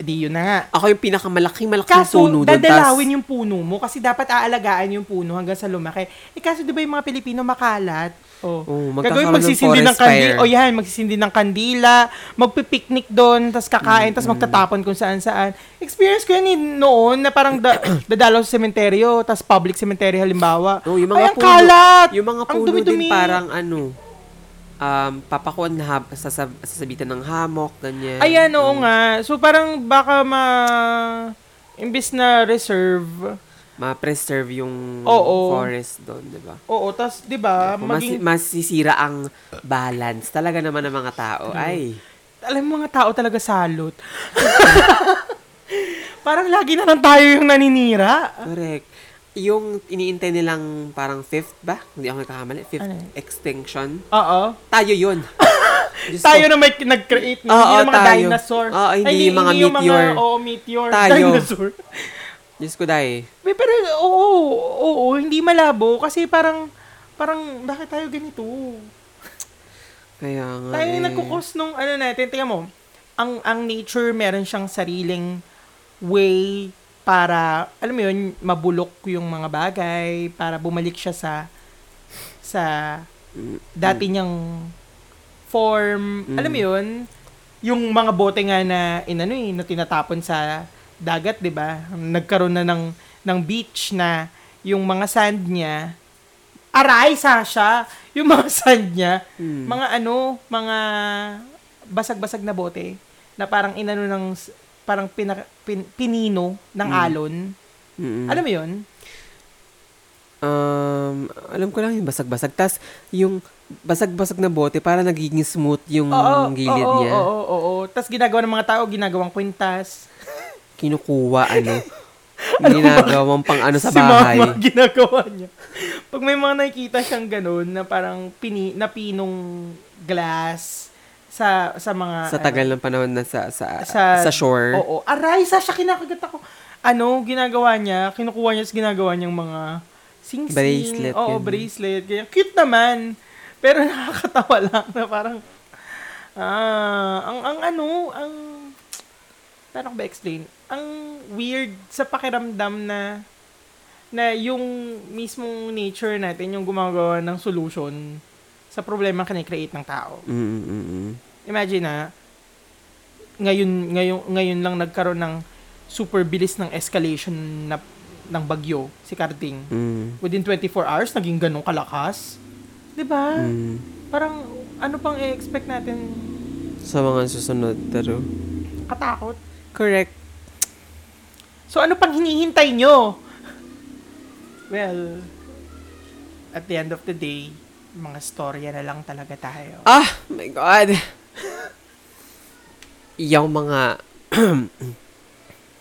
di yun na nga. Ako yung pinakamalaking malaking Kaso, puno doon. dadalawin yung puno mo kasi dapat aalagaan yung puno hanggang sa lumaki. Eh kaso di ba yung mga Pilipino makalat? Oh. Oo, Gagawin magsisindi ng kandila. O yan, magsisindi ng kandila, magpipiknik doon, tas kakain, tas magtatapon kung saan-saan. Experience ko yan eh, noon na parang da- dadalaw sa sementeryo, tas public cemetery halimbawa. Oh, yung Ay, mga ang puno, kalat! Yung mga puno din parang ano, um, papakuan na hab- sasab- sasabitan ng hammock, ganyan. Ayan, oo nga. So parang baka ma... Imbis na reserve, Ma-preserve yung Oo. forest doon, di ba? oo, tas di ba, Mas, maging masisira ang balance talaga naman ng mga tao. Ay, alam mo mga tao talaga salot. Parang lagi na lang tayo yung naninira. correct. Yung iniintay nilang parang fifth ba? Hindi ako nagkakamali. Fifth Ano? extinction. Oo. Tayo yun. Tayo ko. na may nag-create Oo, hindi yung mga tayo. dinosaur. Oo, hindi Ay, yung mga yung meteor. Mga, oo, meteor. Tayo. Dinosaur. Diyos ko dahil. May, pero, oo, oo, oo, hindi malabo. Kasi parang, parang, bakit tayo ganito? Kaya nga Tayo yung eh. nagkukos nung, ano natin, tingnan mo, ang, ang nature meron siyang sariling way para, alam mo yun, mabulok yung mga bagay, para bumalik siya sa, sa dati niyang form, Mm. alam mo yun, yung mga bote nga na, inano eh, na tinatapon sa dagat, di ba? Nagkaroon na ng, ng beach na yung mga sand niya, aray, Sasha! Yung mga sand niya, Mm. mga ano, mga basag-basag na bote na parang inano ng parang pina, pin- pinino ng alon. Mm-mm. Alam mo 'yun? Um, alam ko lang yung basag-basag. Tapos, yung basag-basag na bote, para nagiging smooth yung gilid oo, niya. Oo, oo, oo. Tapos ginagawa ng mga tao, ginagawang kwintas. Kinukuha, ano. ginagawang pang ano sa si bahay. mama ginagawa niya. Pag may mga nakikita siyang ganun na parang pini, na pinong glass sa sa mga Sa ano, tagal ng panahon na sa, sa, sa, sa shore. Oo. Aray, Sasha, kinakagat ako. Ano, ginagawa niya, kinukuha niya sa ginagawa niyang mga sing-sing. Bracelet, Oo, ganun. bracelet. Ganyan. Cute naman. Pero nakakatawa lang na parang, ah, ang, ang ano, ang, paano ko ba explain? Ang weird sa pakiramdam na, na yung mismong nature natin, yung gumagawa ng solution sa problema kinikreate ng tao Mm, mm, mm, mm. Imagine na ngayon ngayon ngayon lang nagkaroon ng super bilis ng escalation na ng bagyo si Carding. Mm, Within 24 hours naging ganun kalakas. 'Di ba? mm. Parang ano pang i-expect natin Sa mga susunod, pero... katakot. Correct. So ano pang hinihintay nyo? Well, at the end of the day, mga storya na lang talaga tayo. Ah, my God. Yung mga...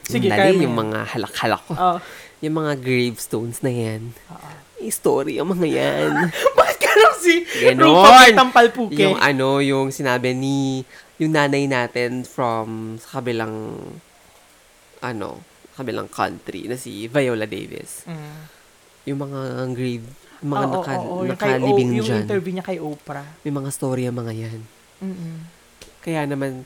Sige, mo yung yan. mga halak-halak ko. Oh. Yung mga gravestones na yan. Oo. Story ang mga yan. Bakit ka lang si Ganon! Rupa Tampalpuke? yung ano, yung sinabi ni, yung nanay natin from sa kabilang, ano, kabilang country, na si Viola Davis. Mm. Yung mga grave, yung mga Oo, naka. Yung kay nakalibing O- yung dyan. interview niya kay Oprah. May mga story ang mga yan. Mm-mm. Kaya naman,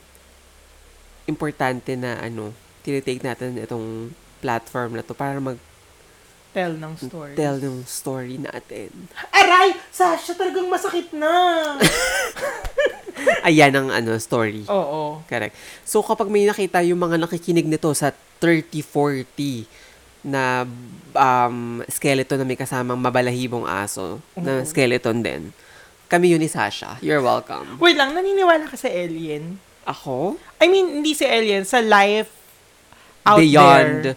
importante na ano, tinitake natin itong platform na to para mag-tell Tell ng story. yung story natin. Aray! Sasha, talagang masakit na! Ayan ang ano, story. Oo. Correct. So, kapag may nakita yung mga nakikinig nito sa 30-40 na um, skeleton na may kasamang mabalahibong aso, na skeleton din, kami yun ni Sasha. You're welcome. Wait lang, naniniwala ka sa alien? Ako? I mean, hindi si alien, sa life out Beyond there.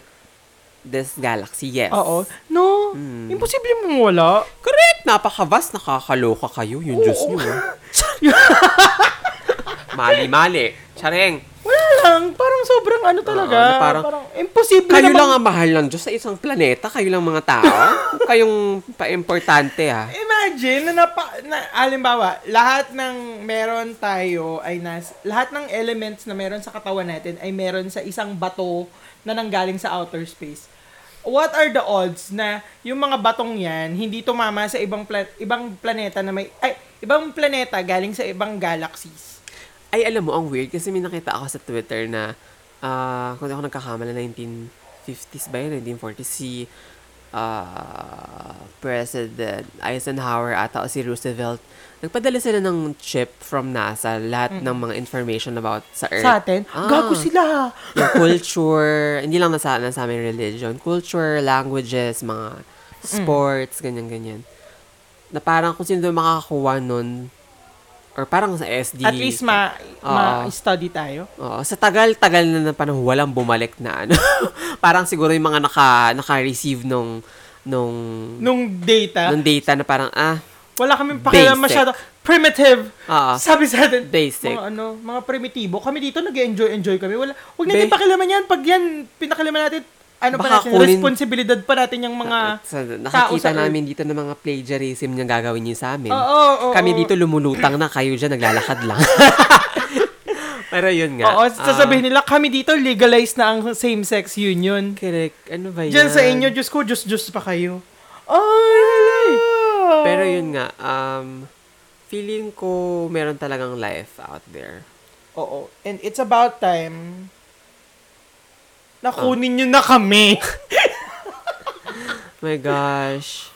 this galaxy, yes. Oo. No, Mm. imposible mong wala. Correct! Napaka-vast, nakakaloka kayo. Yung Diyos nyo. Mali-mali. Chareng. Lang, parang sobrang ano talaga. Oo, na parang- parang, imposible Kayo namang- lang ang mahal ng Diyos sa isang planeta. Kayo lang mga tao. Kayong pa-importante, ha? Imagine na, napa, na alimbawa, lahat ng meron tayo ay nas, lahat ng elements na meron sa katawan natin ay meron sa isang bato na nanggaling sa outer space. What are the odds na yung mga batong yan hindi tumama sa ibang pla- ibang planeta na may ay ibang planeta galing sa ibang galaxies? Ay, alam mo, ang weird. Kasi may nakita ako sa Twitter na, ah, kung ako nagkakamala, 1950s ba yun? 1940s, si ah, President Eisenhower ata o si Roosevelt, nagpadala sila ng chip from NASA, lahat ng mga information about sa Earth. Sa atin, Ah. gago sila. yung culture, hindi lang nasa, nasa aming religion, culture, languages, mga sports, ganyan-ganyan. Na parang kung sino doon makakakuha nun, or parang sa SD. At least ma, Oo. ma-study tayo. Oo, sa tagal-tagal na na panahon, walang bumalik na ano. parang siguro yung mga naka, naka-receive nung, nung, Nung data, nung data na parang, ah, wala kaming pakialam masyado. Primitive. Oo. Sabi sa atin, Basic. mga ano, mga primitibo. Kami dito nag-enjoy enjoy kami. Wala, wag natin Ba- pakilaman yan. Pag yan, pinakilaman natin, ano pa natin, kunin- responsibilidad pa natin yung mga... Sa, tao nakikita sa earth. namin dito ng mga plagiarism na gagawin niyo sa amin. Oo, oo, oo. Kami dito lumulutang na, kayo dyan naglalakad lang. Pero yun nga. Oo, ah, sasabihin nila, kami dito legalize na ang same-sex union. correct. Ano ba yan? Diyan sa inyo, Diyos ko, Diyos, Diyos pa kayo. Ay! Pero yun nga, um, feeling ko meron talagang life out there. Oo. And it's about time na kunin nyo na kami. My gosh.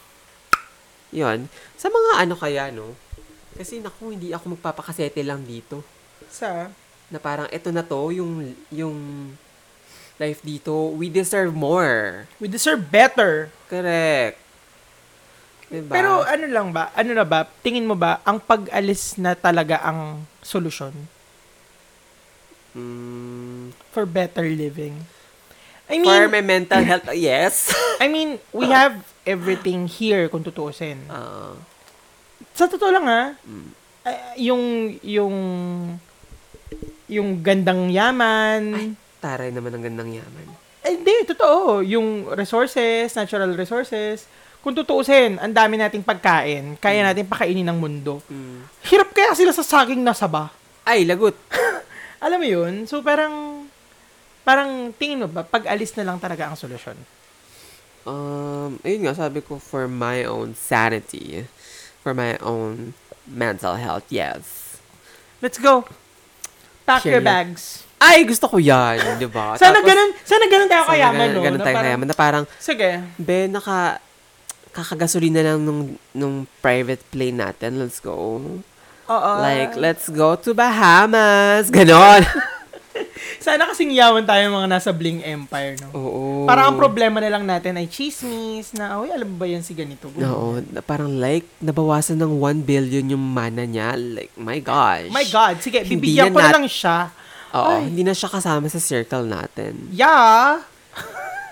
Yun. Sa mga ano kaya, no? Kasi naku, hindi ako magpapakasete lang dito. sa... Na parang ito na to, yung, yung life dito, we deserve more. We deserve better. Correct. Diba? Pero ano lang ba? Ano na ba? Tingin mo ba ang pag-alis na talaga ang solusyon Mm, for better living? I for mean, my mental health, yes. I mean, we have everything here kung tutuusin. Ah, Sa totoo lang ha, Mm. ay, yung yung yung gandang yaman. taray naman ang gandang yaman. Ay, hindi, totoo. Yung resources, natural resources, kung tutuusin, ang dami nating pagkain, kaya natin pakainin ng mundo. Mm. Hirap kaya sila sa saging na saba. Ay, lagot. Alam mo yun? So, parang, parang tingin mo ba, pag-alis na lang talaga ang solusyon? Um, ayun nga, sabi ko, for my own sanity, for my own mental health, yes. Let's go. Pack your Share bags. Ay, gusto ko yan, di ba? Sana Tapos, ganun, sana ganun tayo sana kayaman, ganun- no? Ganun tayo kayaman. Na parang, Sige. be, naka, kakagasolina lang nung, nung private plane natin. Let's go. Oo. like, let's go to Bahamas. Ganon. Sana kasing yaman tayo mga nasa Bling Empire, no? Oo. Parang ang problema na lang natin ay chismis na, oy, alam ba yan si ganito? Oo, na- parang like, nabawasan ng 1 billion yung mana niya. Like, my gosh. My God, sige, Hindi bibigyan na ko na nat- lang siya. Oo, Ay. hindi na siya kasama sa circle natin. Yeah.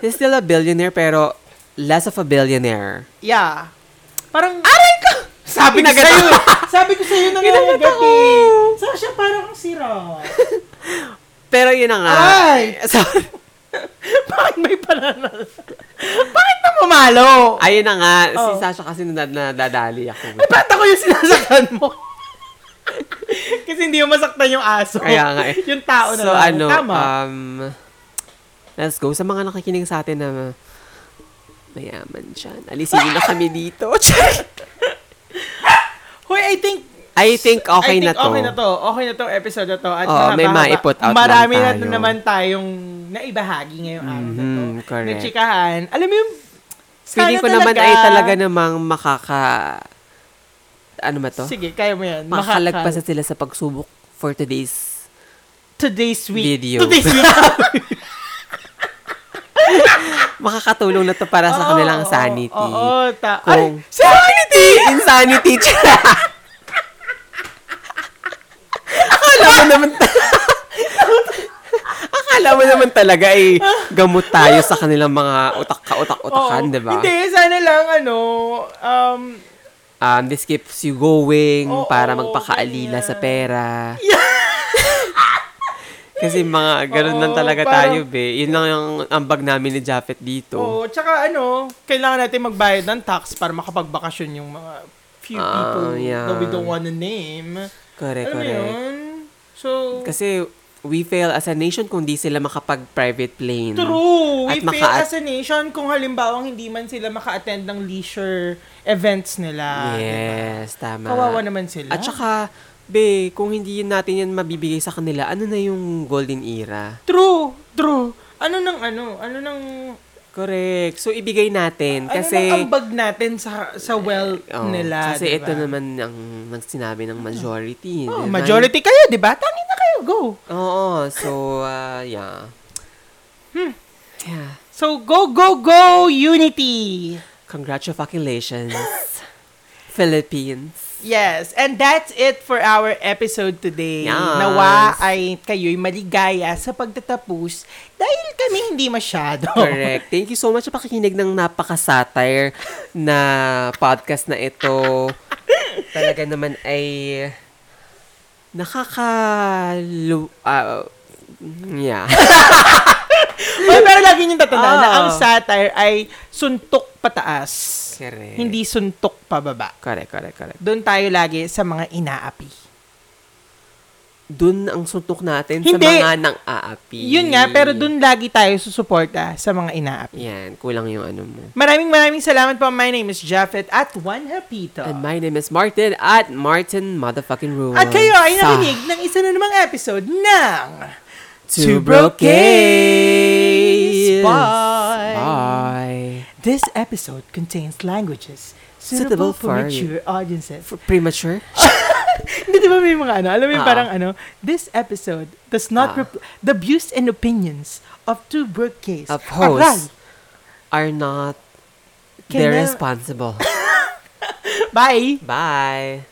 He's still a billionaire, pero less of a billionaire. Yeah. Parang, aray ko! Sabi ko Kinagat sa'yo, ako. eh. sabi ko sa'yo na nga ako. eh. Sasha, parang sira. Pero yun na nga. Ay! Sorry. Bakit may pananal? Bakit na mamalo? Ayun na nga. Si Oh. Sasha kasi nad- nadadali ako. Ay, ba't ako yung sinasaktan mo? Kasi hindi mo masaktan yung aso. Kaya nga eh. yung tao na so, lang. ano, Tama. um, let's go. Sa mga nakikinig sa atin na mayaman siya. Alisin na kami dito. Hoy, I think I think okay I think na to. okay na to. Okay na tong episode na to. At Oo, may maiput out Marami lang na tayo. naman tayong naibahagi ngayong araw na to. Mhm, correct. Alam mo yung Feeling ko naman talaga- ay talaga namang makaka... Ano ba to? Sige, kaya mo yan. Makakalagpasan sila sa pagsubok for today's Today's week. Video. Today's week. makakatulong na to para sa kanilang Oo, sanity. Oo, ta- Kung- Ay, sanity! Insanity. Akala mo naman Akala mo naman talaga ay gamot tayo sa kanilang mga utak ka-utak-utakan, Oo. di ba? Hindi, sana lang, ano, um, Um, this keeps you going Oo, para magpakaalila ganyan. sa pera. Kasi mga ganun lang Oo, talaga parang- tayo, be. Yun lang yung ambag namin ni Japheth dito. Oo, tsaka ano, kailangan natin magbayad ng tax para makapagbakasyon yung mga few Ah, people yeah. that we don't wanna name. Correct, Alam correct. yun? So, Kasi we fail as a nation kung di sila makapag-private plane. true. We At fail maka- as a nation kung halimbawa hindi man sila maka-attend ng leisure events nila. Yes, tama. Kawawa naman sila. At saka, be, kung hindi natin yan mabibigay sa kanila, ano na yung golden era? True, true. Ano nang ano? Ano nang Correct. So, ibigay natin. ano Kasi, nang ambag natin sa sa wealth Oh, nila, Kasi diba? ito naman ang nagsinabi ng majority. Oh, diba? majority kayo, 'di ba? Tangin na kayo, go. Oo. So, uh, yeah. Hmm. Yeah. So go go go Unity. Congratulations, Philippines. Yes, and that's it for our episode today. Yes. Nawa ay kayo'y maligaya sa pagtatapos dahil kami hindi masyado. Correct. Thank you so much sa pakikinig ng napaka-satire na podcast na ito. Talaga naman ay nakaka... lu- ah, yeah. Well, pero lagi niyong tatandaan na Oo. ang satire ay suntok pataas. Correct. Hindi suntok pababa. Correct, correct, correct. Doon tayo lagi sa mga inaapi. Dun ang suntok natin Hindi. sa mga nang aapi. Yun nga, pero doon lagi tayo susuporta sa mga inaapi. Yan, kulang yung ano mo. Maraming maraming salamat po. My name is Japheth at Juan Hapito. And my name is Martin at Martin Motherfucking Rules. At kayo ay nakinig ng isa na namang episode ng Two Broke Broke Gays. Bye. Bye. This episode contains languages suitable Suitable for for- mature audiences. For premature? Hindi di ba may mga ano, alam mo yung Ah. parang ano, this episode does not Ah. rep- the views and opinions of two Broke Gays Of are hosts. Are not... Can They're responsible. Bye! Bye.